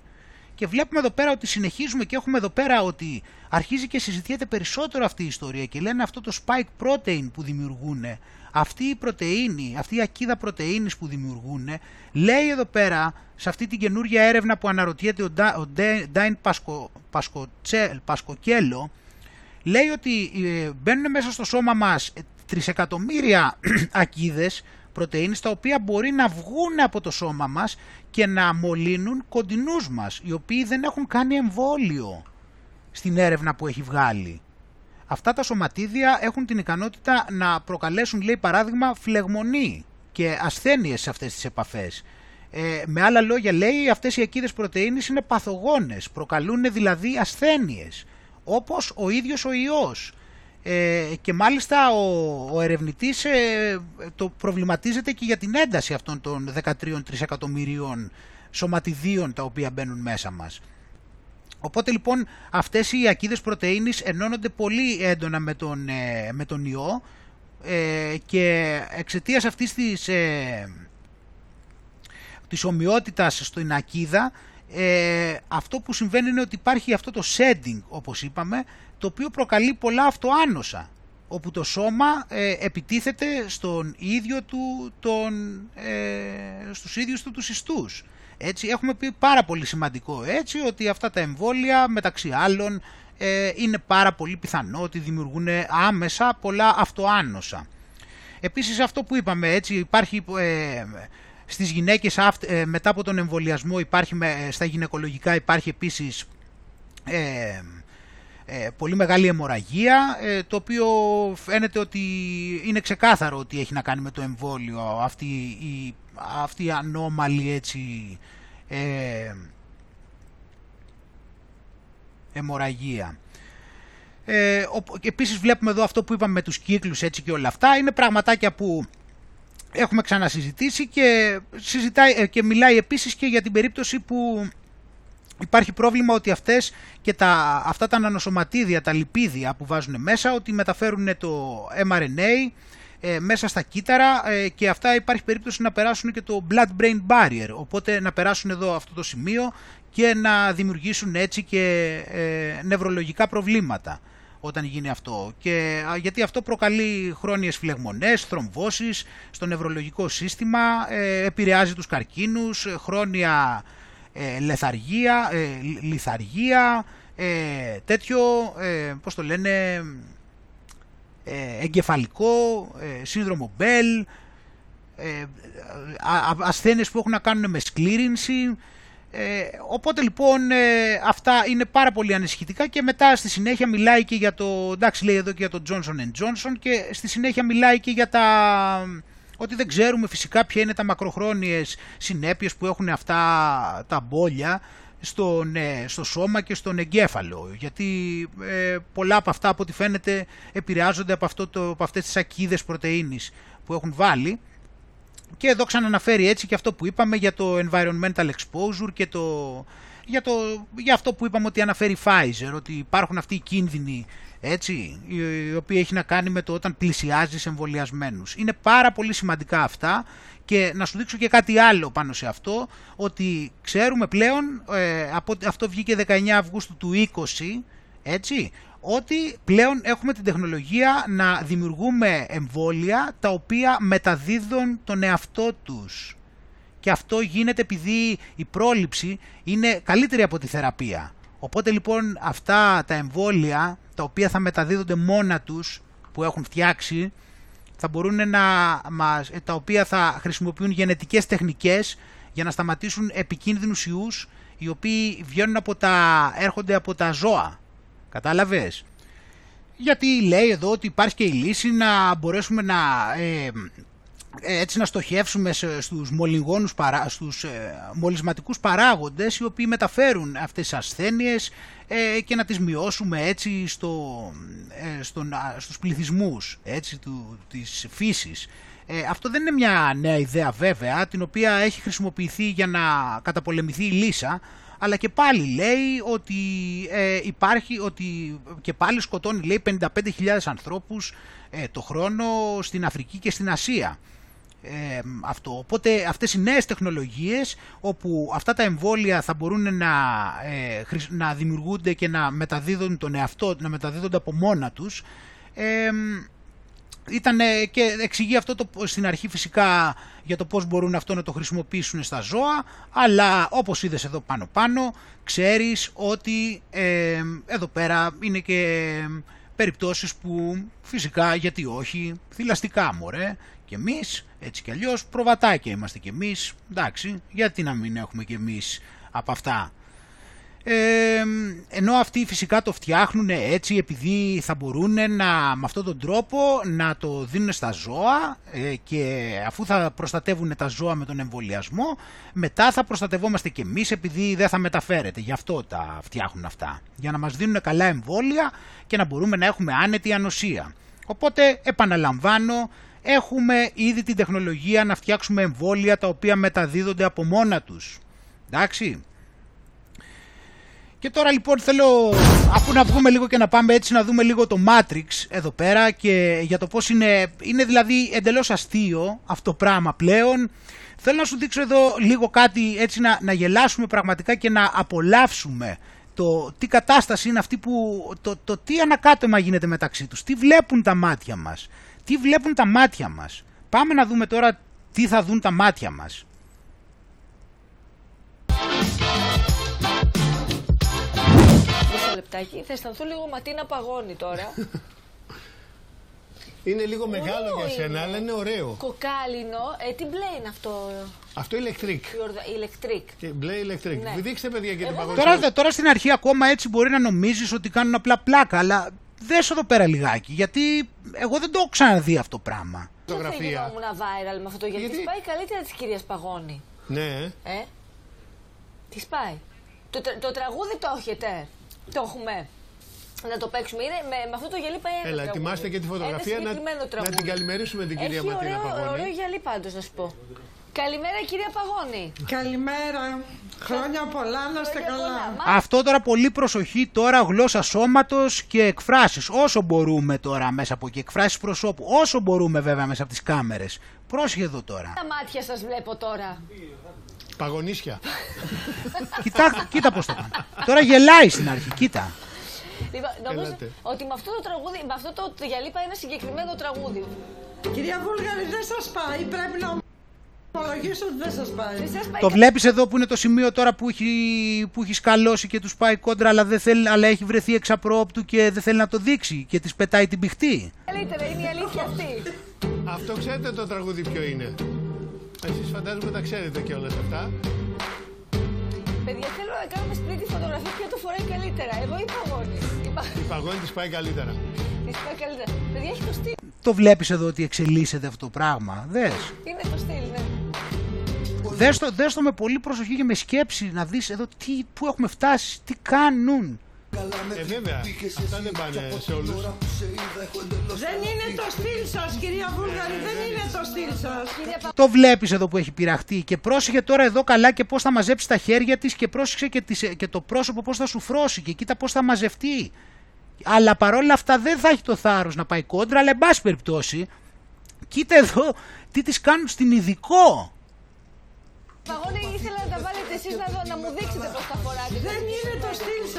Και βλέπουμε εδώ πέρα ότι συνεχίζουμε και έχουμε εδώ πέρα ότι αρχίζει και συζητιέται περισσότερο αυτή η ιστορία και λένε αυτό το spike protein που δημιουργούν, αυτή η πρωτεΐνη, αυτή η ακίδα πρωτεΐνης που δημιουργούν, λέει εδώ πέρα σε αυτή την καινούργια έρευνα που αναρωτιέται ο Ντάιν Πασκοκέλο, λέει ότι ε, μπαίνουν μέσα στο σώμα μας τρισεκατομμύρια ακίδες πρωτεΐνης τα οποία μπορεί να βγουν από το σώμα μας και να μολύνουν κοντινούς μας οι οποίοι δεν έχουν κάνει εμβόλιο στην έρευνα που έχει βγάλει. Αυτά τα σωματίδια έχουν την ικανότητα να προκαλέσουν λέει παράδειγμα φλεγμονή και ασθένειες σε αυτές τις επαφές. Ε, με άλλα λόγια λέει αυτές οι ακίδες πρωτεΐνης είναι παθογόνες, προκαλούν δηλαδή ασθένειες όπως ο ίδιος ο ιός. Ε, και μάλιστα ο, ο ερευνητής ε, το προβληματίζεται και για την ένταση αυτών των 13 τρισεκατομμυρίων σωματιδίων τα οποία μπαίνουν μέσα μας. Οπότε λοιπόν αυτές οι ακίδες πρωτεΐνης ενώνονται πολύ έντονα με τον, ε, με τον ιό ε, και εξαιτίας αυτής της, ε, της ομοιότητας στην ακίδα ε, αυτό που συμβαίνει είναι ότι υπάρχει αυτό το setting όπως είπαμε το οποίο προκαλεί πολλά αυτοάνοσα όπου το σώμα ε, επιτίθεται στον ίδιο του, τον, ε, στους ίδιους του τους ιστούς. Έτσι, έχουμε πει πάρα πολύ σημαντικό έτσι ότι αυτά τα εμβόλια μεταξύ άλλων ε, είναι πάρα πολύ πιθανό ότι δημιουργούν άμεσα πολλά αυτοάνοσα. Επίσης αυτό που είπαμε έτσι υπάρχει ε, στις γυναίκες ε, μετά από τον εμβολιασμό υπάρχει, στα γυναικολογικά υπάρχει επίσης ε, ε, πολύ μεγάλη αιμορραγία, ε, το οποίο φαίνεται ότι είναι ξεκάθαρο ότι έχει να κάνει με το εμβόλιο αυτή η, αυτή η ανώμαλη έτσι ε, αιμορραγία. Ε, επίσης βλέπουμε εδώ αυτό που είπαμε με τους κύκλους έτσι και όλα αυτά, είναι πραγματάκια που έχουμε ξανασυζητήσει και, συζητάει, ε, και μιλάει επίσης και για την περίπτωση που υπάρχει πρόβλημα ότι αυτές και τα, αυτά τα νανοσωματίδια, τα λιπίδια που βάζουν μέσα, ότι μεταφέρουν το mRNA ε, μέσα στα κύτταρα ε, και αυτά υπάρχει περίπτωση να περάσουν και το blood-brain barrier, οπότε να περάσουν εδώ αυτό το σημείο και να δημιουργήσουν έτσι και ε, νευρολογικά προβλήματα όταν γίνει αυτό. Και, γιατί αυτό προκαλεί χρόνιες φλεγμονές, θρομβώσεις στο νευρολογικό σύστημα, ε, επηρεάζει τους καρκίνους, χρόνια ε, λεθαργία, ε, λιθαργία, ε, τέτοιο, ε, πώς το λένε, ε, εγκεφαλικό, ε, σύνδρομο Μπέλ, ε, ασθένειες που έχουν να κάνουν με σκλήρινση. Ε, οπότε λοιπόν ε, αυτά είναι πάρα πολύ ανησυχητικά και μετά στη συνέχεια μιλάει και για το, εντάξει λέει εδώ και για το Johnson Johnson και στη συνέχεια μιλάει και για τα ότι δεν ξέρουμε φυσικά ποια είναι τα μακροχρόνιες συνέπειες που έχουν αυτά τα μπόλια στον, ε, στο σώμα και στον εγκέφαλο. Γιατί ε, πολλά από αυτά από ό,τι φαίνεται επηρεάζονται από, αυτό το, από αυτές τις ακίδες πρωτεΐνης που έχουν βάλει και εδώ ξαναναφέρει έτσι και αυτό που είπαμε για το environmental exposure και το, για, το, για αυτό που είπαμε ότι αναφέρει η Pfizer, ότι υπάρχουν αυτοί οι κίνδυνοι έτσι, η οποία έχει να κάνει με το όταν πλησιάζεις σε εμβολιασμένους. Είναι πάρα πολύ σημαντικά αυτά και να σου δείξω και κάτι άλλο πάνω σε αυτό, ότι ξέρουμε πλέον, ε, από, αυτό βγήκε 19 Αυγούστου του 20, έτσι, ότι πλέον έχουμε την τεχνολογία να δημιουργούμε εμβόλια τα οποία μεταδίδουν τον εαυτό τους. Και αυτό γίνεται επειδή η πρόληψη είναι καλύτερη από τη θεραπεία. Οπότε λοιπόν αυτά τα εμβόλια τα οποία θα μεταδίδονται μόνα τους που έχουν φτιάξει θα μπορούν να μας, τα οποία θα χρησιμοποιούν γενετικές τεχνικές για να σταματήσουν επικίνδυνους ιούς οι οποίοι βγαίνουν από τα, έρχονται από τα ζώα. Κατάλαβες; Γιατί λέει εδώ ότι υπάρχει και η λύση να μπορέσουμε να ε, έτσι να στοχεύσουμε στους μολυγόνους, παρά, στους ε, μολυσματικούς παράγοντες οι οποίοι μεταφέρουν αυτές τις ασθένειες ε, και να τις μειώσουμε έτσι στο, ε, στον, στους πληθυσμούς έτσι, του, της φύσης. Ε, αυτό δεν είναι μια νέα ιδέα βέβαια, την οποία έχει χρησιμοποιηθεί για να καταπολεμηθεί η λύσα, αλλά και πάλι λέει ότι ε, υπάρχει, ότι και πάλι σκοτώνει λέει 55.000 ανθρώπους ε, το χρόνο στην Αφρική και στην Ασία. Ε, αυτό. Οπότε αυτές οι νέες τεχνολογίες όπου αυτά τα εμβόλια θα μπορούν να, ε, να δημιουργούνται και να μεταδίδουν τον εαυτό, να μεταδίδονται από μόνα τους ε, ήταν και εξηγεί αυτό το, στην αρχή φυσικά για το πώς μπορούν αυτό να το χρησιμοποιήσουν στα ζώα αλλά όπως είδες εδώ πάνω πάνω ξέρεις ότι ε, εδώ πέρα είναι και περιπτώσεις που φυσικά γιατί όχι θηλαστικά μωρέ και εμείς έτσι κι αλλιώς προβατάκια είμαστε κι εμείς εντάξει γιατί να μην έχουμε κι εμείς από αυτά ε, ενώ αυτοί φυσικά το φτιάχνουν έτσι επειδή θα μπορούν να, με αυτόν τον τρόπο να το δίνουν στα ζώα ε, και αφού θα προστατεύουν τα ζώα με τον εμβολιασμό μετά θα προστατευόμαστε και εμείς επειδή δεν θα μεταφέρεται. Γι' αυτό τα φτιάχνουν αυτά. Για να μας δίνουν καλά εμβόλια και να μπορούμε να έχουμε άνετη ανοσία. Οπότε επαναλαμβάνω έχουμε ήδη την τεχνολογία να φτιάξουμε εμβόλια τα οποία μεταδίδονται από μόνα τους. Εντάξει και τώρα λοιπόν θέλω, αφού να βγούμε λίγο και να πάμε έτσι να δούμε λίγο το Matrix εδώ πέρα και για το πώς είναι, είναι δηλαδή εντελώς αστείο αυτό το πράγμα πλέον. Θέλω να σου δείξω εδώ λίγο κάτι έτσι να, να γελάσουμε πραγματικά και να απολαύσουμε το τι κατάσταση είναι αυτή που, το, το τι ανακάτεμα γίνεται μεταξύ τους, τι βλέπουν τα μάτια μας, τι βλέπουν τα μάτια μας. Πάμε να δούμε τώρα τι θα δουν τα μάτια μας. Λεπτάκι. Θα αισθανθώ λίγο ματίνα παγώνει τώρα. Είναι λίγο μεγάλο Ωραίο για σένα, είναι. αλλά είναι ωραίο. Κοκάλινο. Ε, τι μπλε είναι αυτό; Αυτό ηλεκτρικ. Ηλεκτρικ. Και μπλε ηλεκτρικ. Ναι. Δείξτε παιδιά και την Εγώ παγωνιά. Τώρα, τώρα στην αρχή ακόμα έτσι μπορεί να νομίζεις ότι κάνουν απλά πλάκα, αλλά δες εδώ πέρα λιγάκι, γιατί εγώ δεν το έχω ξαναδεί αυτό το πράγμα. Δεν θα γινόμουν viral με αυτό, γιατί, της πάει καλύτερα της κυρίας Παγώνη. Ναι. Ε, της πάει. Το, τρα- το τραγούδι το έχετε; Το έχουμε. Να το παίξουμε. Είναι, με, με αυτό το γυαλί πάει ένα Έλα, τραγούδι. ετοιμάστε και τη φωτογραφία Ένα να, συγκεκριμένο να τραγούδι. την καλημερίσουμε την κυρία Έχει Ματίνα ωραίο, Παγώνη. ωραίο γυαλί πάντως να σου πω. Καλημέρα κυρία Παγώνη. Καλημέρα. Χρόνια πολλά, να είστε καλά. Αυτό τώρα πολύ προσοχή τώρα γλώσσα σώματος και εκφράσεις όσο μπορούμε τώρα μέσα από εκεί εκφράσεις προσώπου όσο μπορούμε βέβαια μέσα από τις κάμερες πρόσχε εδώ τώρα Τα μάτια σας βλέπω τώρα. Παγωνίσια. κοίτα, κοίτα πως το κάνω τώρα γελάει στην αρχή κοίτα Λοιπόν, νομίζω Έλατε. ότι με αυτό το τραγούδι, με αυτό το γυαλί πάει ένα συγκεκριμένο τραγούδι. Κυρία Βούλγαρη, δεν σας πάει. Πρέπει να ομολογήσω ότι δεν σας πάει. το βλέπεις εδώ που είναι το σημείο τώρα που έχει, που έχει σκαλώσει και τους πάει κόντρα αλλά, δεν θέλει, αλλά έχει βρεθεί εξ απρόπτου και δεν θέλει να το δείξει και της πετάει την πηχτή Καλύτερα, είναι η αλήθεια αυτή. Αυτό ξέρετε το τραγούδι ποιο είναι. Εσείς φαντάζομαι τα ξέρετε κιόλας αυτά. Παιδιά, θέλω να κάνουμε σπίτι φωτογραφία ποιο το φοράει καλύτερα. Εγώ ή η Παγώνη. Η Πα- Η παγόνη της πάει καλύτερα. Της πάει καλύτερα. Παιδιά, έχει το στυλ. το βλέπεις εδώ ότι εξελίσσεται αυτό το πράγμα δες Είναι το στυλ, ναι. Δες το, δες το με πολύ προσοχή και με σκέψη να δεις εδώ τι, πού έχουμε φτάσει, τι κάνουν. Ε, βέβαια, αυτά δεν πάνε σε όλους. Δεν είναι το στυλ σας, κυρία Βούλγαρη, δεν είναι το στυλ σας. Το βλέπεις εδώ που έχει πειραχτεί και πρόσεχε τώρα εδώ καλά και πώς θα μαζέψει τα χέρια της και πρόσεξε και, τις, και το πρόσωπο πώς θα σου φρώσει και κοίτα πώς θα μαζευτεί. Αλλά παρόλα αυτά δεν θα έχει το θάρρος να πάει κόντρα, αλλά εν πάση περιπτώσει, κοίτα εδώ τι τις κάνουν στην ειδικό. Παγόνι ήθελα να τα βάλετε εσείς να, δω- να μου δείξετε πώς τα φοράτε. Δεν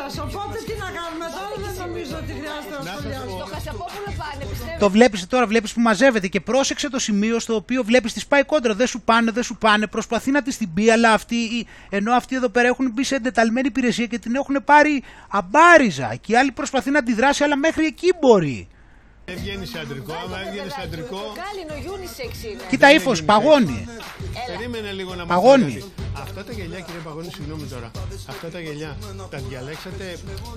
είναι το στυλ σας, οπότε τι να κάνουμε τώρα, δεν νομίζω ότι χρειάζεται να σχολιάσουμε. Το χασαπόπουλο πάνε, πιστεύετε. Το βλέπεις τώρα, βλέπεις που μαζεύεται και πρόσεξε το σημείο στο οποίο βλέπεις τις πάει κόντρα. Δεν σου πάνε, δεν σου πάνε. Προσπαθεί να τη την πει, αλλά αυτή, ενώ αυτοί εδώ πέρα έχουν μπει σε εντεταλμένη υπηρεσία και την έχουν πάρει αμπάριζα. Και η άλλη προσπαθεί να αντιδράσει, αλλά μέχρι εκεί μπορεί. Δεν βγαίνει σε αντρικό, άμα έβγαινε σε αντρικό... Κάλινο unisex είναι. Κοίτα ύφος, παγώνει. Περίμενε λίγο να Παγώνει. μάθω κάτι. Αυτά τα γελιά, κύριε Παγώνη, συγγνώμη τώρα. Αυτά τα γελιά τα διαλέξατε.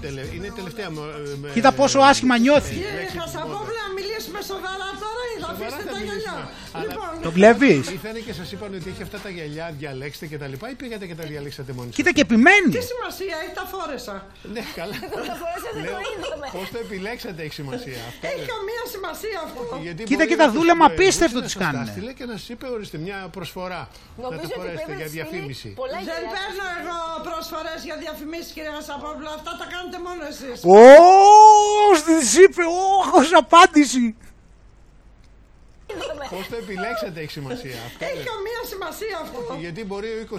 τελε- Είναι τελευταία. μο- ε, με- Κοίτα πόσο άσχημα νιώθεις. Κύριε Χασαπόπουλε, να μιλήσουμε σοβαρά τώρα ή θα Σοβαρά αφήσετε θα τα γυαλιά. μιλήσουμε. Αλλά- Λοιπόν, Το βλέπεις; Ήρθανε και σας είπαν ότι έχει αυτά τα γυαλιά, διαλέξτε και τα λοιπά, ή πήγατε και τα διαλέξατε μόνοι σας; Κοίτα και επιμένεις. τι σημασία έχει, τα φόρεσα; Ναι, καλά. Τα φορέσατε Λέω, το είδαμε. Πώς το επιλέξατε έχει σημασία. Αυτό Έχει λέω. Καμία σημασία αυτό. Γιατί Κοίτα, μπορεί κοίτα, να δούλεμα σας- ε, απίστευτο να τις σας τα κάνουνε. στείλε και να σας είπε, ορίστε μια προσφορά. να Νομίζω τα ότι φορέσετε πρέπει για να στείλει διαφήμιση. πολλά Δεν γυαλιά. παίρνω εγώ προσφορές για διαφημίσεις, κύριε Χασαπόπουλε. Αυτά τα κάνετε μόνο εσείς. Ω, της είπε, ως απάντηση. Πώς το επιλέξατε έχει σημασία. Αυτό Έχει λέω. καμία σημασία αυτό. Γιατί μπορεί ο οίκο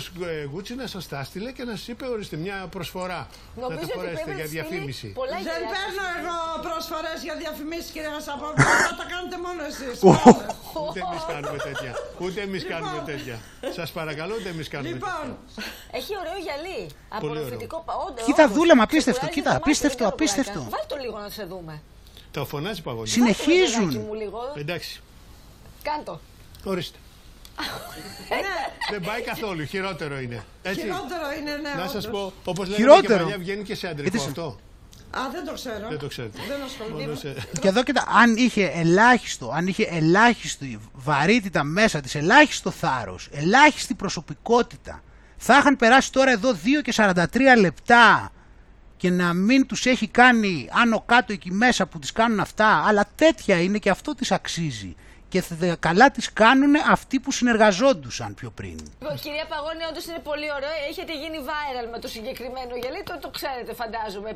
Γούτσι να σας τα στείλε και να σας είπε, ορίστε μια προσφορά. να Νομίζω τα ότι φορέσετε πρέπει για να στείλει διαφήμιση. πολλά Δεν γυαλιά. παίρνω εγώ προσφορές για διαφημίσεις, κύριε Χασαπόπουλε. Αυτά τα κάνετε μόνο εσείς. Ούτε εμείς κάνουμε τέτοια. Ούτε εμείς κάνουμε τέτοια. Σας παρακαλώ, ούτε εμείς κάνουμε Λοιπόν, τέτοια. Έχει ωραίο γυαλί. Απορροφητικό. πα- όντως, Κοίτα, όντως. δούλεμα, απίστευτο, Ξεκουράζει κοίτα, το μάτι, απίστευτο, δεν κάνω απίστευτο. πλάκα. Βάλ το λίγο να σε δούμε. Το φωνάζει παγωνί. Συνεχίζουν. Παιδάκι μου λίγο. Εντάξει, Κάντο. ορίστε. Δεν πάει καθόλου, χειρότερο είναι. Έτσι. χειρότερο είναι, ναι, Να σας όντως. πω, όπως λέμε και Χειρότερο. παλιά βγαίνει και σε αντρικό Γιατί- αυτό. Α, δεν το ξέρω. Δεν το ξέρετε. Δεν ασχολούμαι. Μόνο σε- Και εδώ κοίτα, αν είχε ελάχιστο, αν είχε ελάχιστη βαρύτητα μέσα της, ελάχιστο θάρρος, ελάχιστη προσωπικότητα, θα είχαν περάσει τώρα εδώ 2 και 43 λεπτά και να μην τους έχει κάνει άνω κάτω εκεί μέσα που τις κάνουν αυτά, αλλά τέτοια είναι και αυτό τις αξίζει. Και θε- καλά τις κάνουν αυτοί που συνεργαζόντουσαν πιο πριν. Λοιπόν, κυρία Παγώνη, όντως είναι πολύ ωραίο. Έχετε γίνει viral με το συγκεκριμένο γυαλί. Το, το ξέρετε, φαντάζομαι.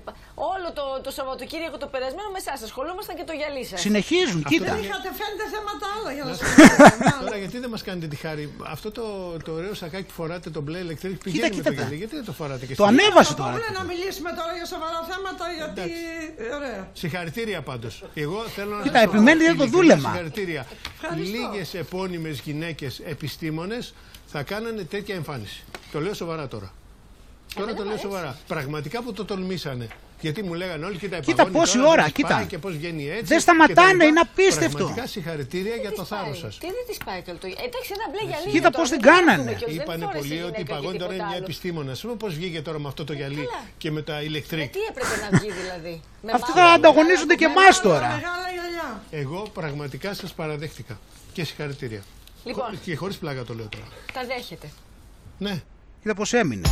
Όλο το, το Σαββατοκύριακο το περασμένο με εσάς ασχολούμασταν και το γυαλί σας. Συνεχίζουν, κοίτα. Δεν είχατε φαίνεται θέματα άλλα για να σου Τώρα γιατί δεν μας κάνετε τη χάρη; Αυτό το, το ωραίο σακάκι που φοράτε, το μπλε electric, πηγαίνει με κοίτα το τα. γυαλί. Γιατί δεν το φοράτε και Το στην- ανέβασε τώρα. Πόπουλε, να μιλήσουμε τώρα για σοβαρά θέματα, γιατί. Ωραία. Συγχαρητήρια πάντως. Εγώ θέλω να. Κοίτα, σας πω επιμένετε για το ειλικρινά δούλεμα. Συγχαρητήρια. Ευχαριστώ. Λίγες επώνυμες γυναίκες επιστήμονες θα κάνανε τέτοια εμφάνιση. Το λέω σοβαρά τώρα. Τώρα το λέω σοβαρά. Πραγματικά που το τολμήσανε. Γιατί μου λέγανε όλοι, κοίτα, Κοίτα παγώνει πόση τώρα, ώρα, δεν της κοίτα. πάει Και πώς βγαίνει έτσι. Δεν και σταματάνε, τα λοιπά. είναι απίστευτο. Πραγματικά συγχαρητήρια για το θάρρος σας. Τι δεν τη πάει καλό το γυαλί. Εντάξει, ένα μπλε γυαλί. Κοίτα είναι πώς τώρα, την δεν κάνανε. ξέρουμε κιόλας, δεν Είπανε φόρεσε πολλοί η ότι η γυναίκα Παγώνη και τώρα είναι τίποτα μια άλλο. επιστήμονα. Α πούμε πώς βγήκε τώρα με αυτό το γυαλί Καλά. και με τα Ε, ηλεκτρικ. τι έπρεπε να βγει δηλαδή. Με Αυτοί μαύρα θα ανταγωνίζονται και εμάς τώρα. Μεγάλα γυαλιά. Εγώ πραγματικά σας παραδέχτηκα. Και συγχαρητήρια. Λοιπόν. Και χωρίς πλάκα το λέω τώρα. Τα δέχεται. Ναι. Κοίτα πώς έμεινε.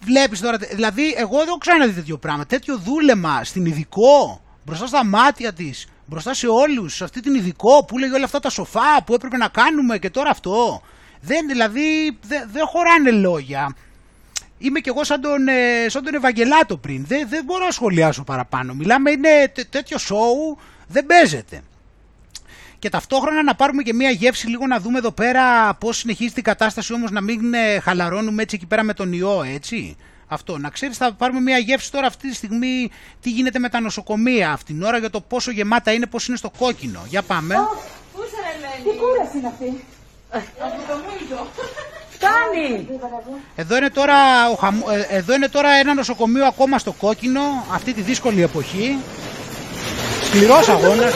Βλέπεις τώρα, δηλαδή εγώ δεν έχω ξαναδεί τέτοιο πράγμα. Τέτοιο δούλεμα στην ειδικό, μπροστά στα μάτια της, μπροστά σε όλους, σε αυτή την ειδικό που λέγει όλα αυτά τα σοφά που έπρεπε να κάνουμε και τώρα αυτό. Δεν, δηλαδή, δεν, δεν χωράνε λόγια. Είμαι κι εγώ σαν τον, ε, σαν τον Ευαγγελάτο πριν. Δεν, δεν μπορώ να σχολιάσω παραπάνω. Μιλάμε, είναι τέ- τέτοιο σοου, δεν παίζεται. Και ταυτόχρονα να πάρουμε και μία γεύση λίγο να δούμε εδώ πέρα πώς συνεχίζεται η κατάσταση όμως να μην ε, χαλαρώνουμε έτσι εκεί πέρα με τον ιό, έτσι. Αυτό, να ξέρεις θα πάρουμε μία γεύση τώρα αυτή τη στιγμή τι γίνεται με τα νοσοκομεία αυτήν την ώρα για το πόσο γεμάτα είναι, πώς είναι στο κόκκινο. Για πάμε. Πού σε ρεμένη. Τι κούραση είναι αυτή; Από το μύζο. Φτάνει. Εδώ είναι, τώρα, ο χαμ- ε, εδώ είναι τώρα ένα νοσοκομείο ακόμα στο κόκκινο, αυτή τη δύσκολη εποχή. Σκληρός αγώνας.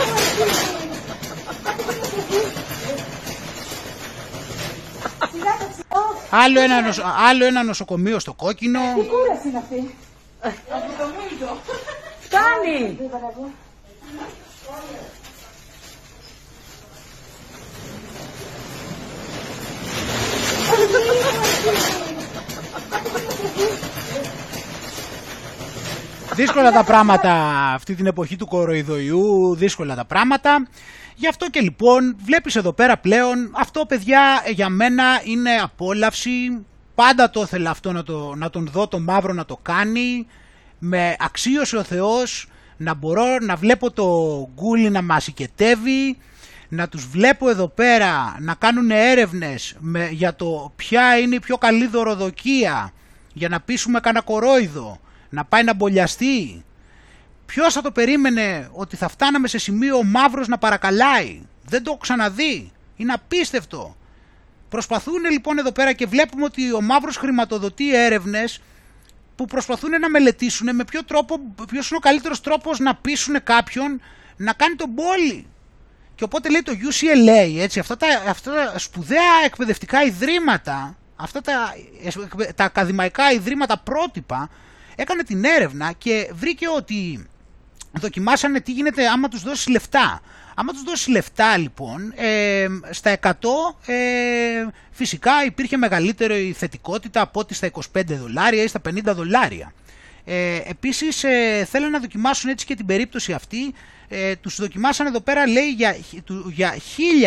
Άλλο ένα, νοσο- άλλο ένα νοσοκομείο στο κόκκινο. Τι κούραση είναι αυτή; Από το μύζο. Φτάνει. δύσκολα τα πράγματα αυτή την εποχή του κοροϊδοϊού, δύσκολα τα πράγματα. Γι' αυτό και λοιπόν βλέπεις εδώ πέρα πλέον, αυτό παιδιά για μένα είναι απόλαυση. Πάντα το ήθελα αυτό να, το, να τον δω το μαύρο να το κάνει. Με αξίωσε ο Θεός να μπορώ να βλέπω το γκούλι να μας οικετεύει. Να τους βλέπω εδώ πέρα να κάνουν έρευνες με, για το ποια είναι η πιο καλή δωροδοκία για να πείσουμε κανένα κορόιδο, να πάει να μπολιαστεί. Ποιος θα το περίμενε ότι θα φτάναμε σε σημείο ο μαύρος να παρακαλάει; Δεν το έχω ξαναδεί. Είναι απίστευτο. Προσπαθούν λοιπόν εδώ πέρα και βλέπουμε ότι ο μαύρος χρηματοδοτεί έρευνες που προσπαθούν να μελετήσουν με ποιο τρόπο, ποιος είναι ο καλύτερος τρόπος να πείσουν κάποιον να κάνει τον πόλη. Και οπότε λέει το UCLA, έτσι, αυτά τα, αυτά τα σπουδαία εκπαιδευτικά ιδρύματα, αυτά τα, τα ακαδημαϊκά ιδρύματα πρότυπα, έκανε την έρευνα και βρήκε ότι δοκιμάσανε τι γίνεται άμα τους δώσεις λεφτά. Άμα τους δώσεις λεφτά λοιπόν, ε, στα 100 ε, φυσικά υπήρχε μεγαλύτερη θετικότητα από ότι στα 25 δολάρια ή στα 50 δολάρια. Ε, επίσης ε, θέλουν να δοκιμάσουν έτσι και την περίπτωση αυτή, ε, τους δοκιμάσαν εδώ πέρα λέει για, για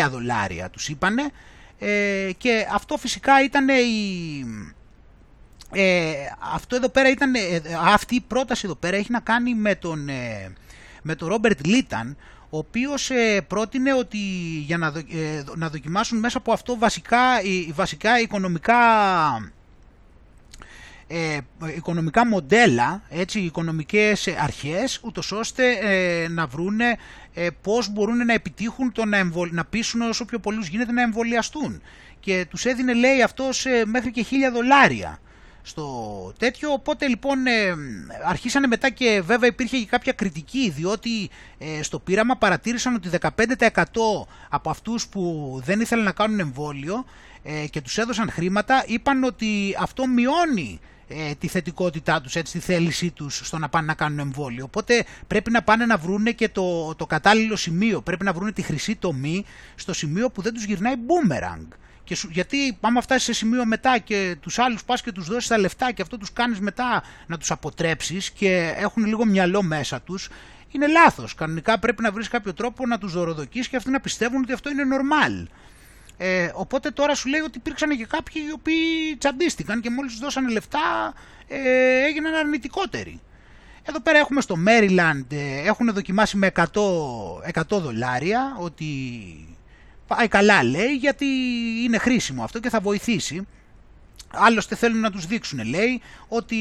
1000 δολάρια τους είπανε ε, και αυτό φυσικά ήταν η... Ε, αυτό εδώ πέρα ήταν, ε, αυτή η πρόταση εδώ πέρα έχει να κάνει με τον, ε, με τον Ρόμπερτ Λίταν, ο οποίος ε, πρότεινε ότι για να, να δοκιμάσουν μέσα από αυτό βασικά, βασικά οικονομικά ε, οικονομικά μοντέλα, έτσι, οικονομικές αρχές, ούτως ώστε ε, να βρούνε ε, πώς μπορούν να επιτύχουν το να, εμβολ... να πείσουν όσο πιο πολλούς γίνεται να εμβολιαστούν. Και τους έδινε λέει αυτός μέχρι και χίλια δολάρια στο τέτοιο. Οπότε λοιπόν ε, αρχίσανε μετά και βέβαια υπήρχε και κάποια κριτική διότι ε, στο πείραμα παρατήρησαν ότι 15% από αυτούς που δεν ήθελαν να κάνουν εμβόλιο ε, και τους έδωσαν χρήματα είπαν ότι αυτό μειώνει ε, τη θετικότητά τους, έτσι, τη θέλησή τους στο να πάνε να κάνουν εμβόλιο. Οπότε πρέπει να πάνε να βρούνε και το, το κατάλληλο σημείο, πρέπει να βρούνε τη χρυσή τομή στο σημείο που δεν τους γυρνάει boomerang. Και σου, γιατί άμα φτάσεις σε σημείο μετά και τους άλλους πας και τους δώσεις τα λεφτά και αυτό τους κάνεις μετά να τους αποτρέψεις και έχουν λίγο μυαλό μέσα τους, είναι λάθος. Κανονικά πρέπει να βρεις κάποιο τρόπο να τους δωροδοκίσεις και αυτοί να πιστεύουν ότι αυτό είναι normal. Ε, οπότε τώρα σου λέει ότι υπήρξαν και κάποιοι οι οποίοι τσαντίστηκαν και μόλις τους δώσανε λεφτά ε, έγιναν αρνητικότεροι. Εδώ πέρα έχουμε στο Maryland, ε, έχουν δοκιμάσει με 100, 100 δολάρια ότι πάει καλά λέει γιατί είναι χρήσιμο αυτό και θα βοηθήσει. Άλλωστε θέλουν να τους δείξουν λέει ότι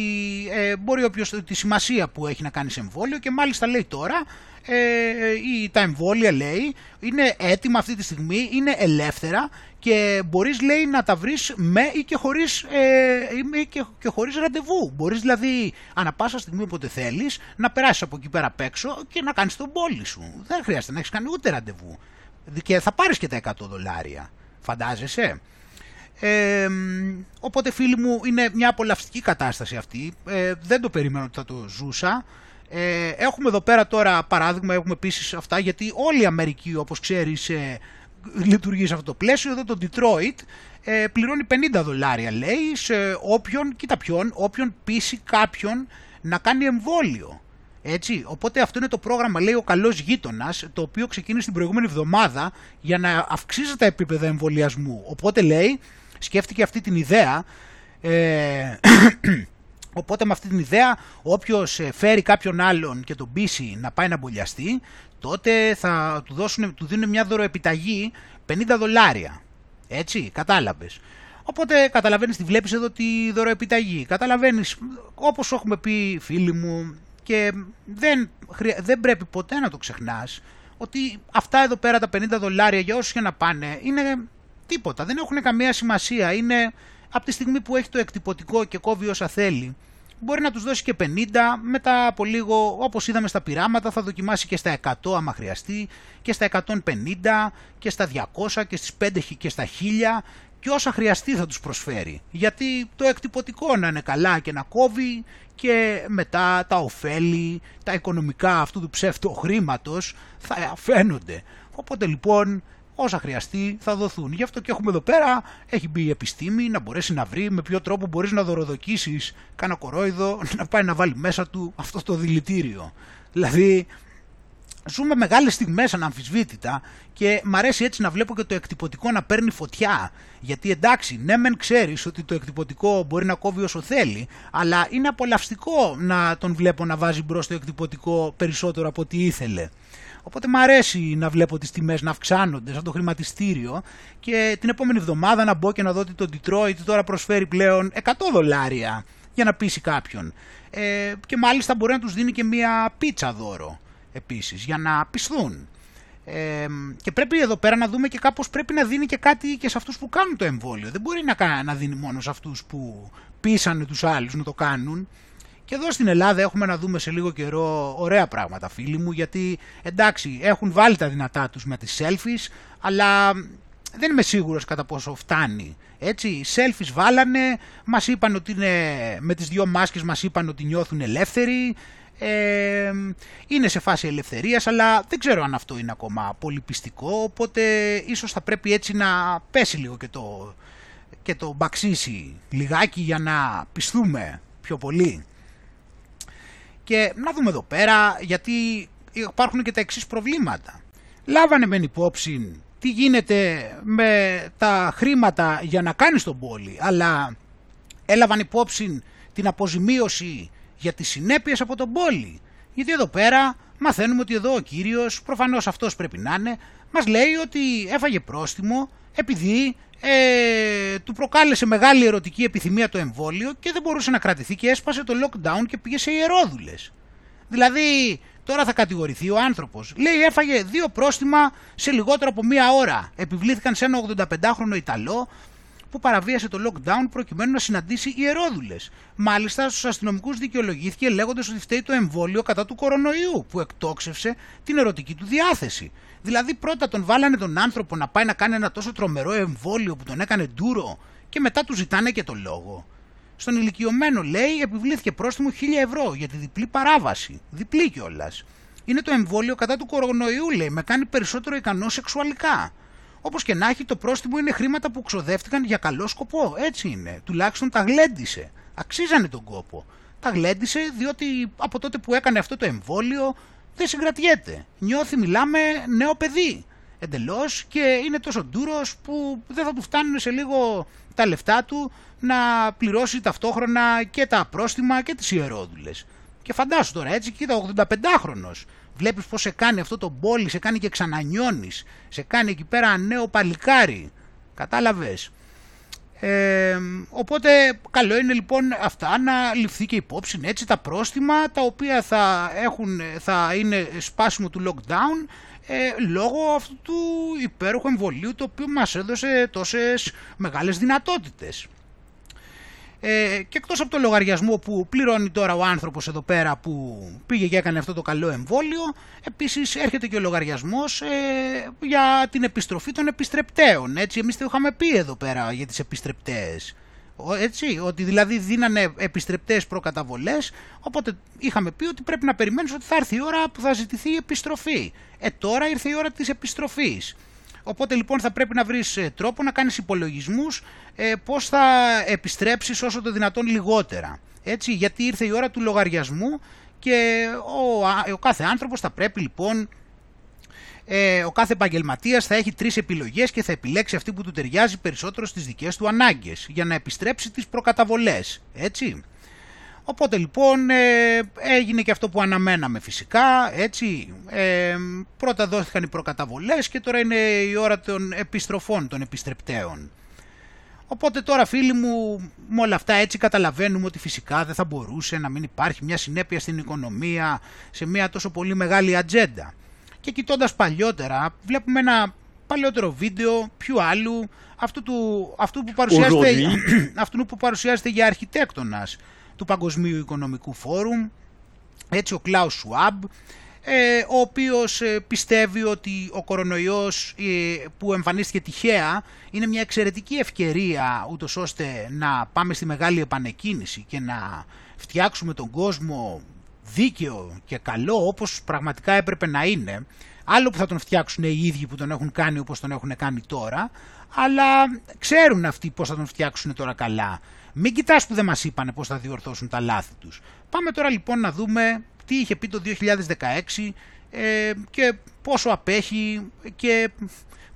ε, μπορεί όποιος τη σημασία που έχει να κάνει σε εμβόλιο και μάλιστα λέει τώρα ε, ή τα εμβόλια λέει είναι έτοιμα αυτή τη στιγμή, είναι ελεύθερα και μπορείς λέει να τα βρεις με ή και χωρίς, ε, και, και χωρίς ραντεβού. Μπορείς δηλαδή ανά πάσα στιγμή όποτε θέλεις να περάσεις από εκεί πέρα απ' έξω και να κάνεις τον πόλη σου. Δεν χρειάζεται να έχεις κάνει ούτε ραντεβού. Και θα πάρεις και τα 100 δολάρια. Φαντάζεσαι. Ε, οπότε φίλοι μου είναι μια απολαυστική κατάσταση αυτή. Ε, δεν το περίμενα ότι θα το ζούσα. Ε, έχουμε εδώ πέρα τώρα παράδειγμα, έχουμε επίσης αυτά γιατί όλη η Αμερική όπως ξέρεις ε, λειτουργεί σε αυτό το πλαίσιο. Εδώ το Detroit ε, πληρώνει 50 δολάρια λέει σε όποιον, κοίτα ποιον, όποιον πείσει κάποιον να κάνει εμβόλιο. Έτσι, οπότε αυτό είναι το πρόγραμμα, λέει ο καλός γείτονας, το οποίο ξεκίνησε την προηγούμενη εβδομάδα για να αυξήσει τα επίπεδα εμβολιασμού. Οπότε λέει, σκέφτηκε αυτή την ιδέα. Ε, οπότε με αυτή την ιδέα, όποιος φέρει κάποιον άλλον και τον πείσει να πάει να μπολιαστεί, τότε θα του, δώσουν, του δίνουν μια δωροεπιταγή 50 δολάρια. Έτσι, κατάλαβες. Οπότε καταλαβαίνεις, τη βλέπεις εδώ τη δωροεπιταγή. Καταλαβαίνεις, όπως έχουμε πει φίλοι μου, και δεν, δεν πρέπει ποτέ να το ξεχνάς ότι αυτά εδώ πέρα τα 50 δολάρια για όσους για να πάνε είναι τίποτα, δεν έχουν καμία σημασία. Είναι από τη στιγμή που έχει το εκτυπωτικό και κόβει όσα θέλει. Μπορεί να τους δώσει και 50, μετά από λίγο όπως είδαμε στα πειράματα θα δοκιμάσει και στα 100 άμα χρειαστεί και στα 150 και στα 200 και στις 5 και στα 1000 και όσα χρειαστεί θα τους προσφέρει. Γιατί το εκτυπωτικό να είναι καλά και να κόβει και μετά τα ωφέλη, τα οικονομικά αυτού του ψεύτου χρήματος θα φαίνονται. Οπότε λοιπόν όσα χρειαστεί θα δοθούν. Γι' αυτό και έχουμε εδώ πέρα, έχει μπει η επιστήμη να μπορέσει να βρει με ποιο τρόπο μπορείς να δωροδοκίσεις κάνα κορόιδο να πάει να βάλει μέσα του αυτό το δηλητήριο. Δηλαδή ζούμε μεγάλες στιγμές αναμφισβήτητα και μ' αρέσει έτσι να βλέπω και το εκτυπωτικό να παίρνει φωτιά. Γιατί εντάξει, ναι μεν ξέρεις ότι το εκτυπωτικό μπορεί να κόβει όσο θέλει, αλλά είναι απολαυστικό να τον βλέπω να βάζει μπρος το εκτυπωτικό περισσότερο από ό,τι ήθελε. Οπότε μου αρέσει να βλέπω τις τιμές να αυξάνονται σαν το χρηματιστήριο και την επόμενη εβδομάδα να μπω και να δω ότι το Detroit τώρα προσφέρει πλέον 100 δολάρια για να πείσει κάποιον. Ε, και μάλιστα μπορεί να τους δίνει και μία πίτσα δώρο επίσης για να πισθούν. Ε, και πρέπει εδώ πέρα να δούμε και κάπως πρέπει να δίνει και κάτι και σε αυτούς που κάνουν το εμβόλιο. Δεν μπορεί να, να δίνει μόνο σε αυτούς που πείσανε τους άλλους να το κάνουν. Και εδώ στην Ελλάδα έχουμε να δούμε σε λίγο καιρό ωραία πράγματα φίλοι μου γιατί εντάξει έχουν βάλει τα δυνατά τους με τις selfies αλλά δεν είμαι σίγουρος κατά πόσο φτάνει. Έτσι, selfies βάλανε, μας είπαν ότι είναι, με τις δυο μάσκες μας είπαν ότι νιώθουν ελεύθεροι, ε, είναι σε φάση ελευθερίας αλλά δεν ξέρω αν αυτό είναι ακόμα πολύ πιστικό οπότε ίσως θα πρέπει έτσι να πέσει λίγο και το, και το μπαξίσει λιγάκι για να πιστούμε πιο πολύ. Και να δούμε εδώ πέρα γιατί υπάρχουν και τα εξής προβλήματα. Λάβανε μεν υπόψη τι γίνεται με τα χρήματα για να κάνεις τον πόλη, αλλά έλαβαν υπόψη την αποζημίωση για τις συνέπειες από τον πόλη. Γιατί εδώ πέρα μαθαίνουμε ότι εδώ ο κύριος, προφανώς αυτός πρέπει να είναι, μας λέει ότι έφαγε πρόστιμο επειδή ε, του προκάλεσε μεγάλη ερωτική επιθυμία το εμβόλιο και δεν μπορούσε να κρατηθεί και έσπασε το lockdown και πήγε σε ιερόδουλες. Δηλαδή τώρα θα κατηγορηθεί ο άνθρωπος. Λέει έφαγε δύο πρόστιμα σε λιγότερο από μία ώρα. Επιβλήθηκαν σε ένα 85χρονο Ιταλό που παραβίασε το lockdown προκειμένου να συναντήσει ιερόδουλε. Μάλιστα, στους αστυνομικούς δικαιολογήθηκε λέγοντας ότι φταίει το εμβόλιο κατά του κορονοϊού, που εκτόξευσε την ερωτική του διάθεση. Δηλαδή, πρώτα τον βάλανε τον άνθρωπο να πάει να κάνει ένα τόσο τρομερό εμβόλιο που τον έκανε ντούρο και μετά του ζητάνε και το λόγο. Στον ηλικιωμένο, λέει, επιβλήθηκε πρόστιμο 1000 ευρώ για τη διπλή παράβαση. Διπλή κιόλας. Είναι το εμβόλιο κατά του κορονοϊού, λέει, με κάνει περισσότερο ικανό σεξουαλικά. Όπως και να έχει, το πρόστιμο είναι χρήματα που ξοδεύτηκαν για καλό σκοπό. Έτσι είναι. Τουλάχιστον τα γλέντισε. Αξίζανε τον κόπο. Τα γλέντισε διότι από τότε που έκανε αυτό το εμβόλιο δεν συγκρατιέται. Νιώθει, μιλάμε, νέο παιδί. Εντελώς και είναι τόσο ντούρος που δεν θα του φτάνουν σε λίγο τα λεφτά του να πληρώσει ταυτόχρονα και τα πρόστιμα και τις ιερόδουλες. Και φαντάσου τώρα έτσι, κοίτα, 85χρονο. Βλέπεις πως σε κάνει αυτό το μπόλι, σε κάνει και ξανανιώνεις, σε κάνει εκεί πέρα νέο παλικάρι. Κατάλαβες. Ε, οπότε καλό είναι λοιπόν αυτά να ληφθεί και υπόψη έτσι τα πρόστιμα τα οποία θα, έχουν, θα είναι σπάσιμο του lockdown ε, λόγω αυτού του υπέροχου εμβολίου το οποίο μας έδωσε τόσες μεγάλες δυνατότητες. Ε, και εκτός από το λογαριασμό που πληρώνει τώρα ο άνθρωπος εδώ πέρα που πήγε και έκανε αυτό το καλό εμβόλιο, επίσης έρχεται και ο λογαριασμός ε, για την επιστροφή των επιστρεπτέων. Έτσι, εμείς το είχαμε πει εδώ πέρα για τις επιστρεπτές. Έτσι, ότι δηλαδή δίνανε επιστρεπτές προκαταβολές, οπότε είχαμε πει ότι πρέπει να περιμένεις ότι θα έρθει η ώρα που θα ζητηθεί η επιστροφή. Ε, τώρα ήρθε η ώρα της επιστροφής. Οπότε λοιπόν θα πρέπει να βρεις ε, τρόπο να κάνεις υπολογισμούς ε, πώς θα επιστρέψεις όσο το δυνατόν λιγότερα. Έτσι, γιατί ήρθε η ώρα του λογαριασμού και ο, ο κάθε άνθρωπος θα πρέπει λοιπόν ε, ο κάθε επαγγελματίας θα έχει τρεις επιλογές και θα επιλέξει αυτή που του ταιριάζει περισσότερο στις δικές του ανάγκες για να επιστρέψει τις προκαταβολές. Έτσι. Οπότε λοιπόν ε, έγινε και αυτό που αναμέναμε φυσικά, έτσι. Ε, πρώτα δόθηκαν οι προκαταβολές και τώρα είναι η ώρα των επιστροφών, των επιστρεπτέων. Οπότε τώρα φίλοι μου με όλα αυτά έτσι καταλαβαίνουμε ότι φυσικά δεν θα μπορούσε να μην υπάρχει μια συνέπεια στην οικονομία σε μια τόσο πολύ μεγάλη ατζέντα. Και κοιτώντας παλιότερα βλέπουμε ένα παλιότερο βίντεο πιο άλλου αυτού, του, αυτού, που παρουσιάζεται, αυτού που παρουσιάζεται για αρχιτέκτονας του Παγκοσμίου Οικονομικού Φόρουμ, έτσι ο Κλάους Σουάμπ, ε, ο οποίος ε, πιστεύει ότι ο κορονοϊός ε, που εμφανίστηκε τυχαία είναι μια εξαιρετική ευκαιρία ούτως ώστε να πάμε στη μεγάλη επανεκκίνηση και να φτιάξουμε τον κόσμο δίκαιο και καλό όπως πραγματικά έπρεπε να είναι Άλλο που θα τον φτιάξουν οι ίδιοι που τον έχουν κάνει όπως τον έχουν κάνει τώρα, αλλά ξέρουν αυτοί πώς θα τον φτιάξουν τώρα καλά. Μην κοιτάς που δεν μας είπανε πώς θα διορθώσουν τα λάθη τους. Πάμε τώρα λοιπόν να δούμε τι είχε πει το 2016 ε, και πόσο απέχει και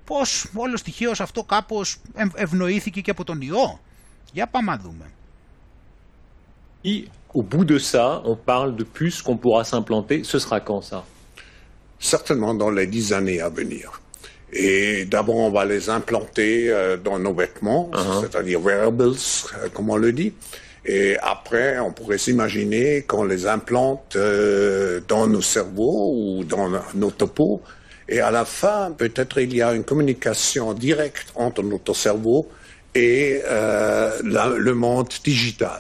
πώς όλο στοιχείως αυτό κάπως ευ- ευνοήθηκε και από τον ιό. Για πάμε να δούμε. Et au bout de ça, on parle de puces qu'on pourra s'implanter. Ce sera quand ça; Certainement dans les dix années à venir. Et d'abord, on va les implanter euh, dans nos vêtements, c'est-à-dire wearables, euh, comme on le dit. Et après, on pourrait s'imaginer qu'on les implante euh, dans nos cerveaux ou dans nos topos. Et à la fin, peut-être il y a une communication directe entre notre cerveau et euh, la- le monde digital.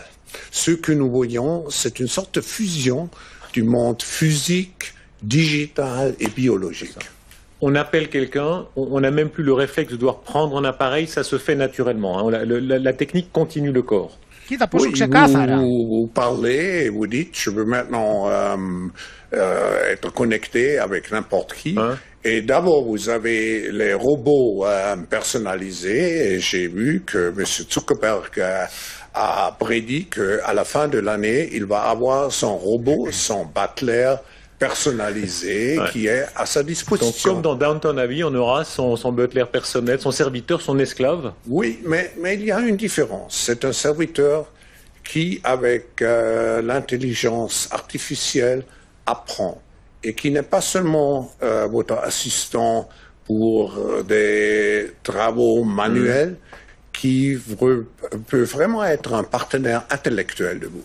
Ce que nous voyons, c'est une sorte de fusion du monde physique, digital et biologique on appelle quelqu'un, on n'a même plus le réflexe de devoir prendre un appareil, ça se fait naturellement. Hein. La, technique continue le corps. Vous, parlez et vous dites je veux maintenant euh, euh, être connecté avec n'importe qui. Hein. Et d'abord, vous avez les robots euh, personnalisés. J'ai vu que M. Zuckerberg a prédit qu'à la fin de l'année, il va avoir son robot, son butler personnalisé Ouais. qui est à sa Donc, disposition. comme dans Downton Abbey, on aura son, son butler personnel, son serviteur, son esclave. Oui, mais, mais il y a une différence. C'est un serviteur qui, avec euh, l'intelligence artificielle, apprend et qui n'est pas seulement euh, votre assistant pour euh, des travaux manuels, qui vre- peut vraiment être un partenaire intellectuel de vous.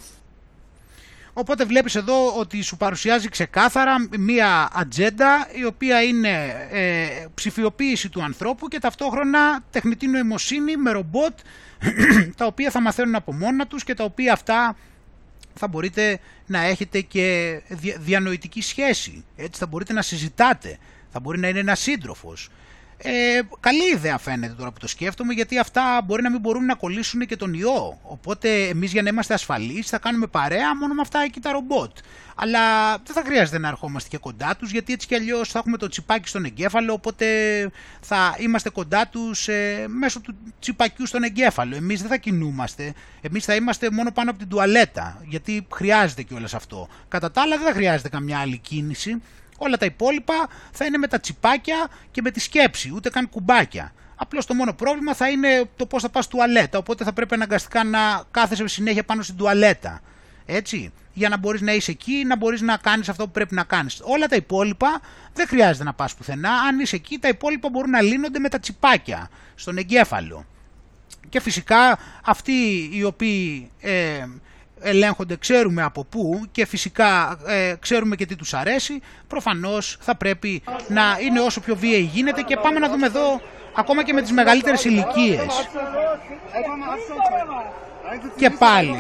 Οπότε βλέπεις εδώ ότι σου παρουσιάζει ξεκάθαρα μία ατζέντα η οποία είναι ε, ψηφιοποίηση του ανθρώπου και ταυτόχρονα τεχνητή νοημοσύνη με ρομπότ τα οποία θα μαθαίνουν από μόνα τους και τα οποία αυτά θα μπορείτε να έχετε και δια- διανοητική σχέση. Έτσι θα μπορείτε να συζητάτε. Θα μπορεί να είναι ένας σύντροφος. Ε, καλή ιδέα φαίνεται τώρα που το σκέφτομαι γιατί αυτά μπορεί να μην μπορούν να κολλήσουν και τον ιό. Οπότε εμείς για να είμαστε ασφαλείς θα κάνουμε παρέα μόνο με αυτά εκεί τα ρομπότ. Αλλά δεν θα χρειάζεται να ερχόμαστε και κοντά τους γιατί έτσι κι αλλιώς θα έχουμε το τσιπάκι στον εγκέφαλο οπότε θα είμαστε κοντά τους ε, μέσω του τσιπακιού στον εγκέφαλο. Εμείς δεν θα κινούμαστε, εμείς θα είμαστε μόνο πάνω από την τουαλέτα γιατί χρειάζεται κιόλας αυτό. Κατά τα άλλα δεν θα χρειάζεται καμιά άλλη κίνηση. Όλα τα υπόλοιπα θα είναι με τα τσιπάκια και με τη σκέψη, ούτε καν κουμπάκια. Απλώς το μόνο πρόβλημα θα είναι το πώς θα πας τουαλέτα. Οπότε θα πρέπει αναγκαστικά να κάθεσαι συνέχεια πάνω στην τουαλέτα. Έτσι. Για να μπορείς να είσαι εκεί, να μπορείς να κάνεις αυτό που πρέπει να κάνεις. Όλα τα υπόλοιπα δεν χρειάζεται να πας πουθενά. Αν είσαι εκεί, τα υπόλοιπα μπορούν να λύνονται με τα τσιπάκια στον εγκέφαλο. Και φυσικά αυτοί οι οποίοι ε, ελέγχονται ξέρουμε από πού και φυσικά ε, ξέρουμε και τι τους αρέσει, προφανώς θα πρέπει να είναι όσο πιο βίαιοι γίνεται και πάμε να δούμε εδώ ακόμα και με τις μεγαλύτερες ηλικίες. Και πάλι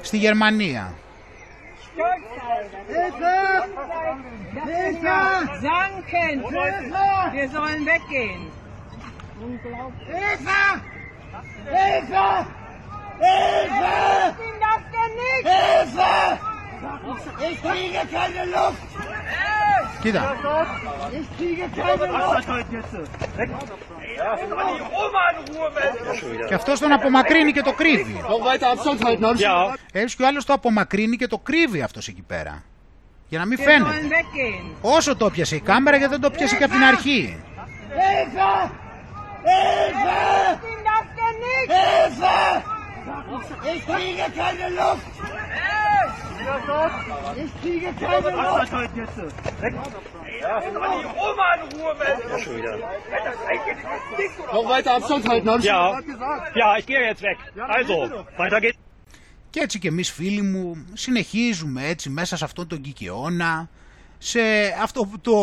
στη Γερμανία. Hilfe! Hilfe! Ich das denn nicht? Hilfe! Ich kriege keine Luft! Geh da! Ich kriege keine Luft! Και αυτός τον απομακρύνει και το κρύβει. Έτσι άλλος το απομακρύνει και το κρύβει αυτός εκεί πέρα. Για να μην φαίνεται. Όσο το πιασε η κάμερα, γιατί δεν το πιασε και από την αρχή. Ich kriege keine Luft! Ich kriege keine Luft! Noch weiter Abstand halten, hab ich Ja. gerade gesagt. Ja, ich gehe jetzt weg. Also, weiter geht's. Και έτσι και εμείς φίλοι μου συνεχίζουμε έτσι μέσα σε αυτόν τον κικαιώνα, σε αυτό το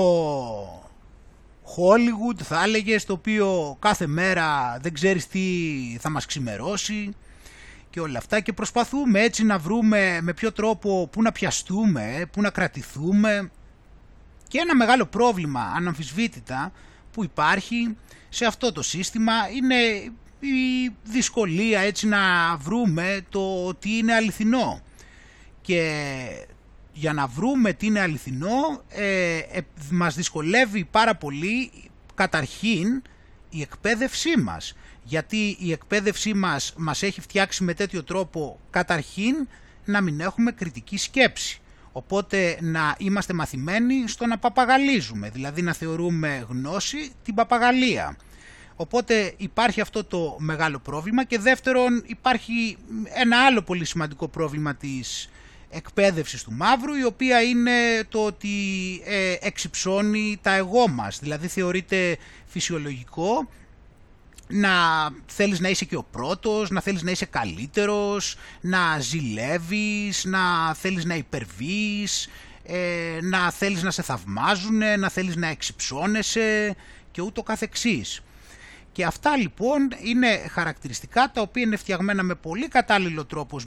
Hollywood θα έλεγε, το οποίο κάθε μέρα δεν ξέρεις τι θα μας ξημερώσει και όλα αυτά και προσπαθούμε έτσι να βρούμε με ποιο τρόπο που να πιαστούμε, που να κρατηθούμε και ένα μεγάλο πρόβλημα αναμφισβήτητα που υπάρχει σε αυτό το σύστημα είναι η δυσκολία έτσι να βρούμε το τι είναι αληθινό. Και για να βρούμε τι είναι αληθινό ε, ε, μας δυσκολεύει πάρα πολύ καταρχήν η εκπαίδευσή μας. Γιατί η εκπαίδευσή μας μας έχει φτιάξει με τέτοιο τρόπο καταρχήν να μην έχουμε κριτική σκέψη. Οπότε να είμαστε μαθημένοι στο να παπαγαλίζουμε, δηλαδή να θεωρούμε γνώση την παπαγαλία. Οπότε υπάρχει αυτό το μεγάλο πρόβλημα και δεύτερον υπάρχει ένα άλλο πολύ σημαντικό πρόβλημα της εκπαίδευσης του μαύρου η οποία είναι το ότι ε, εξυψώνει τα εγώ μας. Δηλαδή θεωρείται φυσιολογικό να θέλεις να είσαι και ο πρώτος, να θέλεις να είσαι καλύτερος, να ζηλεύεις, να θέλεις να υπερβείς, ε, να θέλεις να σε θαυμάζουν, να θέλεις να εξυψώνεσαι και ούτω καθεξής. Και αυτά λοιπόν είναι χαρακτηριστικά τα οποία είναι φτιαγμένα με πολύ κατάλληλο τρόπο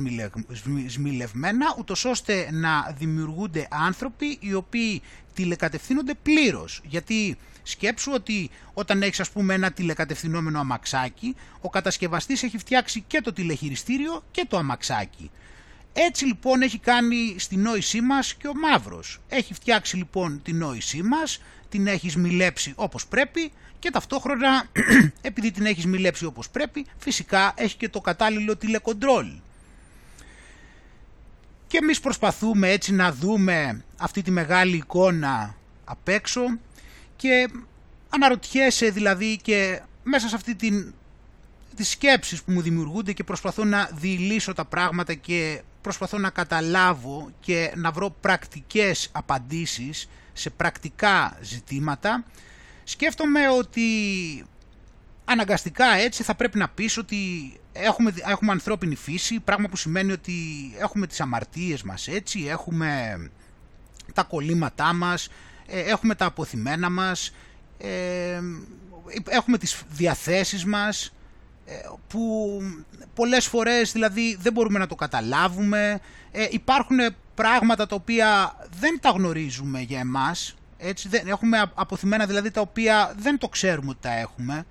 σμιλευμένα, ούτως ώστε να δημιουργούνται άνθρωποι οι οποίοι τηλεκατευθύνονται πλήρως. Γιατί σκέψου ότι όταν έχεις ας πούμε ένα τηλεκατευθυνόμενο αμαξάκι, ο κατασκευαστής έχει φτιάξει και το τηλεχειριστήριο και το αμαξάκι. Έτσι λοιπόν έχει κάνει στη νόησή μας και ο Μαύρος. Έχει φτιάξει λοιπόν την νόησή μας, την έχεις μιλέψει όπως πρέπει και ταυτόχρονα επειδή την έχεις μιλέψει όπως πρέπει φυσικά έχει και το κατάλληλο τηλεκοντρόλ. Και εμείς προσπαθούμε έτσι να δούμε αυτή τη μεγάλη εικόνα απ' έξω και αναρωτιέσαι δηλαδή και μέσα σε αυτή την τις σκέψεις που μου δημιουργούνται και προσπαθώ να διηλύσω τα πράγματα και προσπαθώ να καταλάβω και να βρω πρακτικές απαντήσεις σε πρακτικά ζητήματα σκέφτομαι ότι αναγκαστικά έτσι θα πρέπει να πεις ότι έχουμε, έχουμε ανθρώπινη φύση, πράγμα που σημαίνει ότι έχουμε τις αμαρτίες μας έτσι, έχουμε τα κολλήματά μας, ε, έχουμε τα αποθυμένα μας, ε, έχουμε τις διαθέσεις μας, ε, που πολλές φορές δηλαδή δεν μπορούμε να το καταλάβουμε, υπάρχουν πράγματα τα οποία δεν τα γνωρίζουμε για εμάς, έτσι, δεν, έχουμε αποθυμένα δηλαδή τα οποία δεν το ξέρουμε ότι τα έχουμε.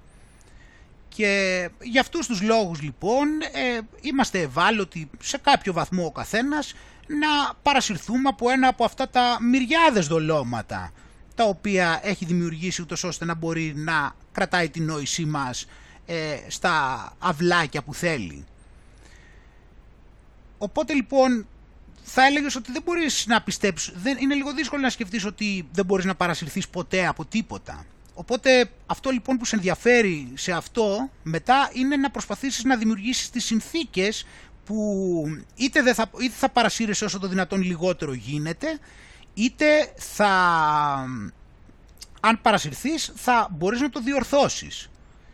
Και για αυτούς τους λόγους λοιπόν ε, είμαστε ευάλωτοι σε κάποιο βαθμό ο καθένας να παρασυρθούμε από ένα από αυτά τα μυριάδες δολώματα τα οποία έχει δημιουργήσει ούτως ώστε να μπορεί να κρατάει την νόησή μας ε, στα αυλάκια που θέλει. Οπότε λοιπόν θα έλεγες ότι δεν μπορείς να πιστέψεις, δεν, είναι λίγο δύσκολο να σκεφτείς ότι δεν μπορείς να παρασυρθείς ποτέ από τίποτα. Οπότε αυτό λοιπόν που σε ενδιαφέρει σε αυτό μετά είναι να προσπαθήσεις να δημιουργήσεις τις συνθήκες που είτε, δεν θα, είτε θα παρασύρεσαι όσο το δυνατόν λιγότερο γίνεται είτε θα αν παρασυρθείς θα μπορείς να το διορθώσεις.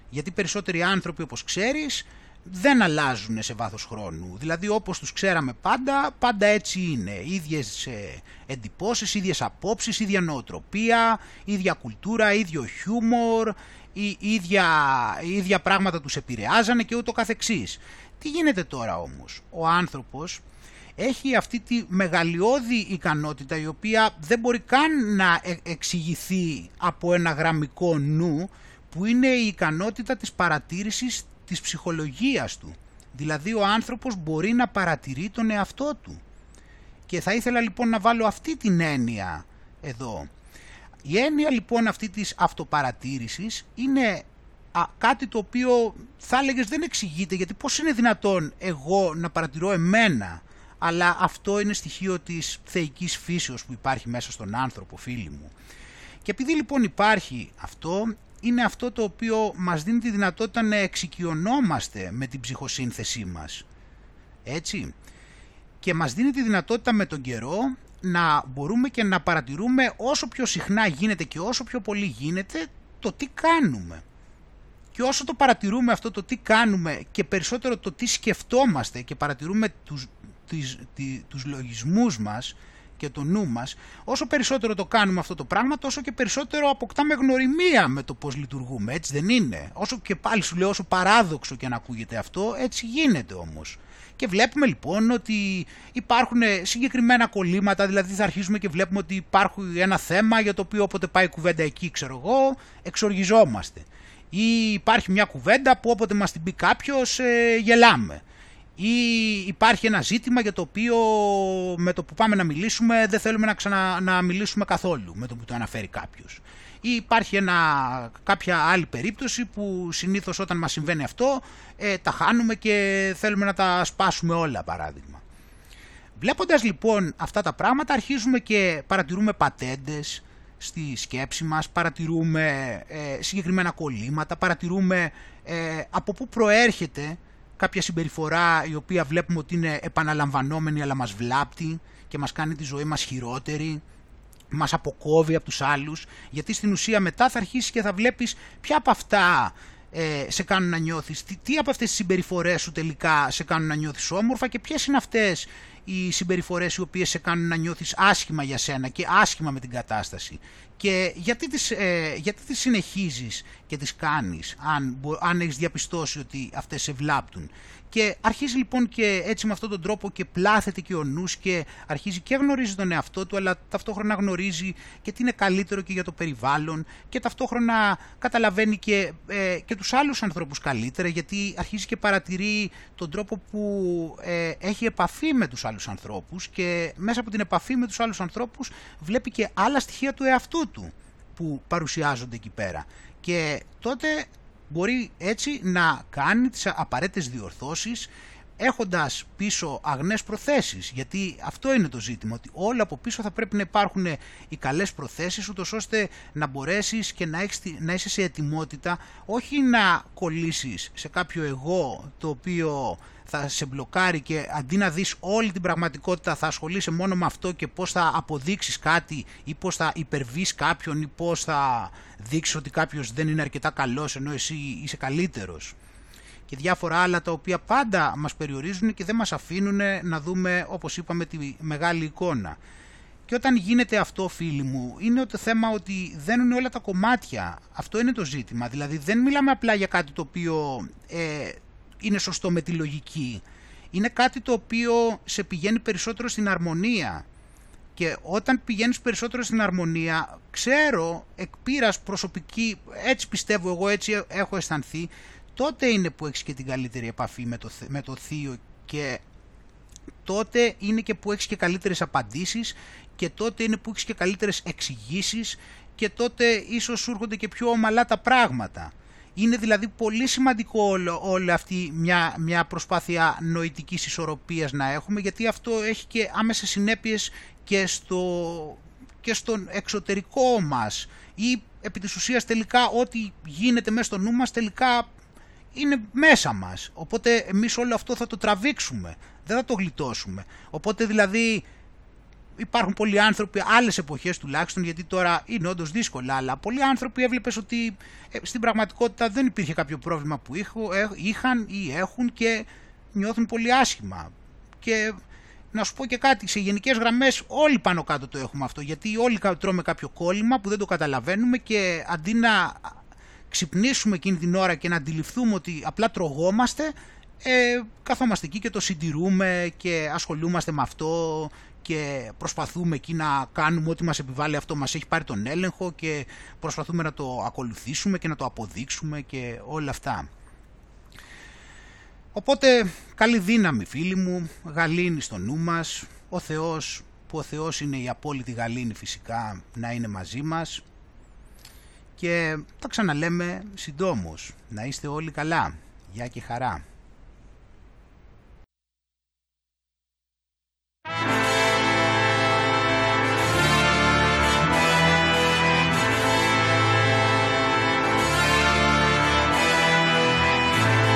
Γιατί περισσότεροι άνθρωποι όπως ξέρεις δεν αλλάζουν σε βάθος χρόνου. Δηλαδή όπως τους ξέραμε πάντα, πάντα έτσι είναι. Ίδιες ε, εντυπώσεις, ίδιες απόψεις, ίδια νοοτροπία, ίδια κουλτούρα, ίδιο χιούμορ, η, ίδια, ίδια πράγματα τους επηρεάζανε και ούτω καθεξής. Τι γίνεται τώρα όμως; Ο άνθρωπος έχει αυτή τη μεγαλειώδη ικανότητα η οποία δεν μπορεί καν να ε, εξηγηθεί από ένα γραμμικό νου που είναι η ικανότητα της παρατήρησης της ψυχολογίας του. Δηλαδή ο άνθρωπος μπορεί να παρατηρεί τον εαυτό του. Και θα ήθελα λοιπόν να βάλω αυτή την έννοια εδώ. Η έννοια λοιπόν αυτή της αυτοπαρατήρησης είναι κάτι το οποίο θα έλεγες δεν εξηγείται γιατί πώς είναι δυνατόν εγώ να παρατηρώ εμένα αλλά αυτό είναι στοιχείο της θεϊκής φύσεως που υπάρχει μέσα στον άνθρωπο φίλοι μου. Και επειδή λοιπόν υπάρχει αυτό είναι αυτό το οποίο μας δίνει τη δυνατότητα να εξοικειωνόμαστε με την ψυχοσύνθεσή μας. Έτσι. Και μας δίνει τη δυνατότητα με τον καιρό να μπορούμε και να παρατηρούμε όσο πιο συχνά γίνεται και όσο πιο πολύ γίνεται το τι κάνουμε. Και όσο το παρατηρούμε αυτό το τι κάνουμε και περισσότερο το τι σκεφτόμαστε και παρατηρούμε τους, τις, τους λογισμούς μας και το νου μας, όσο περισσότερο το κάνουμε αυτό το πράγμα, τόσο και περισσότερο αποκτάμε γνωριμία με το πώς λειτουργούμε, έτσι δεν είναι. Όσο και πάλι σου λέω, όσο παράδοξο και να ακούγεται αυτό, έτσι γίνεται όμως. Και βλέπουμε λοιπόν ότι υπάρχουν συγκεκριμένα κολλήματα, δηλαδή θα αρχίσουμε και βλέπουμε ότι υπάρχει ένα θέμα για το οποίο όποτε πάει κουβέντα εκεί, ξέρω εγώ, εξοργιζόμαστε. Ή υπάρχει μια κουβέντα που όποτε μας την πει κάποιος ε, γελάμε ή υπάρχει ένα ζήτημα για το οποίο με το που πάμε να μιλήσουμε δεν θέλουμε να, ξανα, να μιλήσουμε καθόλου με το που το αναφέρει κάποιος. Ή υπάρχει ένα, κάποια άλλη περίπτωση που συνήθως όταν μας συμβαίνει αυτό ε, τα χάνουμε και θέλουμε να τα σπάσουμε όλα παράδειγμα. Βλέποντας λοιπόν αυτά τα πράγματα αρχίζουμε και παρατηρούμε πατέντες στη σκέψη μας, παρατηρούμε ε, συγκεκριμένα κολλήματα, παρατηρούμε ε, από πού προέρχεται κάποια συμπεριφορά η οποία βλέπουμε ότι είναι επαναλαμβανόμενη αλλά μας βλάπτει και μας κάνει τη ζωή μας χειρότερη, μας αποκόβει από τους άλλους, γιατί στην ουσία μετά θα αρχίσεις και θα βλέπεις ποια από αυτά ε, σε κάνουν να νιώθεις, τι, τι από αυτές τις συμπεριφορές σου τελικά σε κάνουν να νιώθεις όμορφα και ποιες είναι αυτές οι συμπεριφορές οι οποίες σε κάνουν να νιώθεις άσχημα για σένα και άσχημα με την κατάσταση. Και γιατί τις, ε, γιατί τις συνεχίζεις και τις κάνεις αν, αν έχεις διαπιστώσει ότι αυτές σε βλάπτουν; Και αρχίζει λοιπόν και έτσι με αυτόν τον τρόπο και πλάθεται και ο νους και αρχίζει και γνωρίζει τον εαυτό του αλλά ταυτόχρονα γνωρίζει και τι είναι καλύτερο και για το περιβάλλον και ταυτόχρονα καταλαβαίνει και, ε, και τους άλλους ανθρώπους καλύτερα γιατί αρχίζει και παρατηρεί τον τρόπο που ε, έχει επαφή με τους άλλους ανθρώπους και μέσα από την επαφή με τους άλλους ανθρώπους βλέπει και άλλα στοιχεία του εαυτού του που παρουσιάζονται εκεί πέρα. Και τότε μπορεί έτσι να κάνει τις απαραίτητες διορθώσεις έχοντας πίσω αγνές προθέσεις γιατί αυτό είναι το ζήτημα ότι όλα από πίσω θα πρέπει να υπάρχουν οι καλές προθέσεις ούτως ώστε να μπορέσεις και να, έχεις, να είσαι σε ετοιμότητα όχι να κολλήσεις σε κάποιο εγώ το οποίο θα σε μπλοκάρει και αντί να δεις όλη την πραγματικότητα θα ασχολείσαι μόνο με αυτό και πώς θα αποδείξεις κάτι ή πώς θα υπερβείς κάποιον ή πώς θα δείξεις ότι κάποιος δεν είναι αρκετά καλός ενώ εσύ είσαι καλύτερος και διάφορα άλλα τα οποία πάντα μας περιορίζουν και δεν μας αφήνουν να δούμε όπως είπαμε τη μεγάλη εικόνα. Και όταν γίνεται αυτό φίλοι μου είναι το θέμα ότι δένουν όλα τα κομμάτια. Αυτό είναι το ζήτημα. Δηλαδή δεν μιλάμε απλά για κάτι το οποίο ε, είναι σωστό με τη λογική. Είναι κάτι το οποίο σε πηγαίνει περισσότερο στην αρμονία. Και όταν πηγαίνεις περισσότερο στην αρμονία, ξέρω εκ προσωπική, έτσι πιστεύω εγώ, έτσι έχω αισθανθεί, τότε είναι που έχεις και την καλύτερη επαφή με το, με το θείο και τότε είναι και που έχεις και καλύτερες απαντήσεις και τότε είναι που έχεις και καλύτερες εξηγήσεις και τότε ίσως σου έρχονται και πιο ομαλά τα πράγματα. Είναι δηλαδή πολύ σημαντικό όλο, όλη αυτή μια, μια προσπάθεια νοητικής ισορροπίας να έχουμε γιατί αυτό έχει και άμεσες συνέπειες και, στο, και στον εξωτερικό μας ή επί της ουσίας τελικά ό,τι γίνεται μέσα στο νου μας τελικά είναι μέσα μας. Οπότε εμείς όλο αυτό θα το τραβήξουμε, δεν θα το γλιτώσουμε. Οπότε δηλαδή υπάρχουν πολλοί άνθρωποι, άλλες εποχές τουλάχιστον, γιατί τώρα είναι όντως δύσκολα, αλλά πολλοί άνθρωποι έβλεπες ότι ε, στην πραγματικότητα δεν υπήρχε κάποιο πρόβλημα που ε, είχαν ή έχουν και νιώθουν πολύ άσχημα. Και να σου πω και κάτι, σε γενικές γραμμές όλοι πάνω κάτω το έχουμε αυτό, γιατί όλοι τρώμε κάποιο κόλλημα που δεν το καταλαβαίνουμε και αντί να ξυπνήσουμε εκείνη την ώρα και να αντιληφθούμε ότι απλά τρογόμαστε, ε, καθόμαστε εκεί και το συντηρούμε και ασχολούμαστε με αυτό και προσπαθούμε εκεί να κάνουμε ό,τι μας επιβάλλει. Αυτό, μας έχει πάρει τον έλεγχο και προσπαθούμε να το ακολουθήσουμε και να το αποδείξουμε και όλα αυτά. Οπότε καλή δύναμη φίλοι μου, γαλήνη στο νου μας, ο Θεός που ο Θεός είναι η απόλυτη γαλήνη φυσικά να είναι μαζί μας και τα ξαναλέμε συντόμως. Να είστε όλοι καλά. Γεια και χαρά.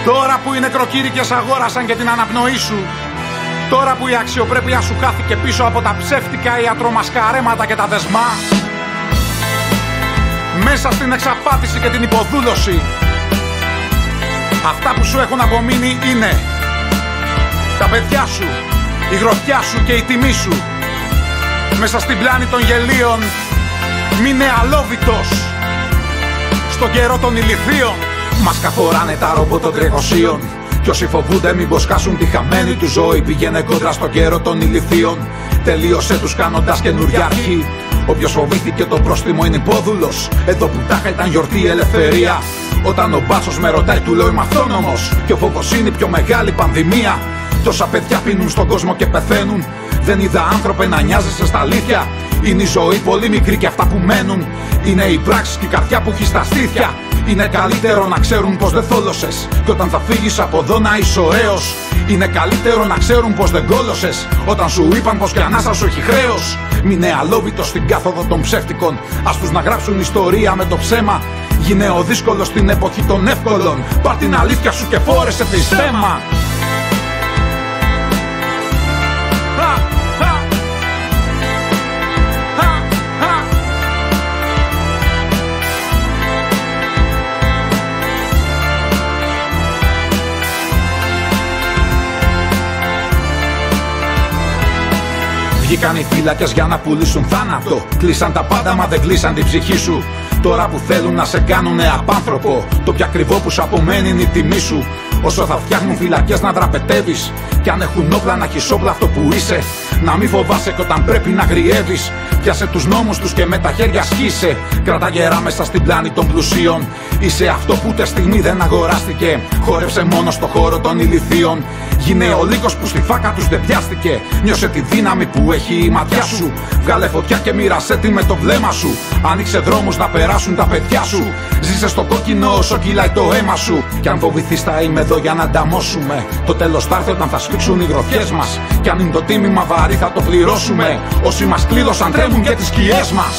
Τώρα που οι νεκροκήρυκες αγόρασαν και την αναπνοή σου Τώρα που η αξιοπρέπεια σου χάθηκε πίσω από τα ψεύτικα ιατρομασκαρέματα και τα δεσμά Μέσα στην εξαπάτηση και την υποδούλωση. Αυτά που σου έχουν απομείνει είναι Τα παιδιά σου, η γροθιά σου και η τιμή σου. Μέσα στην πλάνη των γελίων Μείνε αλόβητος. Στον καιρό των ηλιθείων Μας καθοράνε τα ρομπο των τρεχοσίων. Κι όσοι φοβούνται μην μποσκάσουν τη χαμένη του ζωή Πήγαινε κόντρα στο καιρό των ηλιθείων Τελείωσε τους κάνοντας καινούργια αρχή Όποιος φοβήθηκε το πρόστιμο είναι υπόδουλος Εδώ που τάχα ήταν γιορτή η ελευθερία Όταν ο μπάσος με ρωτάει του λέω είμαι αυτόνομος Και ο φόβος είναι η πιο μεγάλη πανδημία Τόσα παιδιά πίνουν στον κόσμο και πεθαίνουν. Δεν είδα άνθρωπε να νοιάζεσαι στα αλήθεια. Είναι η ζωή πολύ μικρή και αυτά που μένουν. Είναι η πράξη και η καρδιά που έχει στα στήθια. Είναι καλύτερο να ξέρουν πως δεν θόλωσες. Και όταν θα φύγεις από εδώ να είσαι ωραίος. Είναι καλύτερο να ξέρουν πως δεν κόλωσες. Όταν σου είπαν πως και ανάσα σου έχει χρέος. Μείνε αλόβητος στην κάθοδο των ψεύτικων. Α τους να γράψουν ιστορία με το ψέμα. Γίνε ο δύσκολος στην εποχή των εύκολων. Πάρ την αλήθεια σου και φόρεσε τη στέμα. Βγήκαν οι φύλακε για να πουλήσουν θάνατο. Κλείσαν τα πάντα, μα δεν κλείσαν την ψυχή σου. Τώρα που θέλουν να σε κάνουνε απάνθρωπο, το πιο ακριβό που σου απομένει είναι η τιμή σου. Όσο θα φτιάχνουν φυλακές να δραπετεύεις. Κι αν έχουν όπλα να έχεις όπλα αυτό που είσαι. Να μην φοβάσαι και όταν πρέπει να γριεύεις. Πιάσε τους νόμους τους και με τα χέρια σχίσε. Κράτα γερά μέσα στην πλάνη των πλουσίων. Είσαι αυτό που ούτε στιγμή δεν αγοράστηκε. Χόρεψε μόνος στο χώρο των ηλικίων. Γίνε ο λύκος που στη φάκα τους δεν πιάστηκε. Νιώσε τη δύναμη που έχει η ματιά σου. Βγάλε φωτιά και μοίρασέ τη με το βλέμμα σου. Άνοιξε δρόμους να περάσουν τα παιδιά σου. Ζήσε στο κόκκινο όσο κυλάει το αίμα σου. Κι αν φοβηθείς, θα είμαι εδώ για να ανταμώσουμε. Το τέλος θα έρθει όταν θα σφίξουν οι γροθιές μας. Κι αν είναι το τίμημα βαρύ, θα το πληρώσουμε. Όσοι μας κλείδωσαν τρέμουν για τις σκιές μας.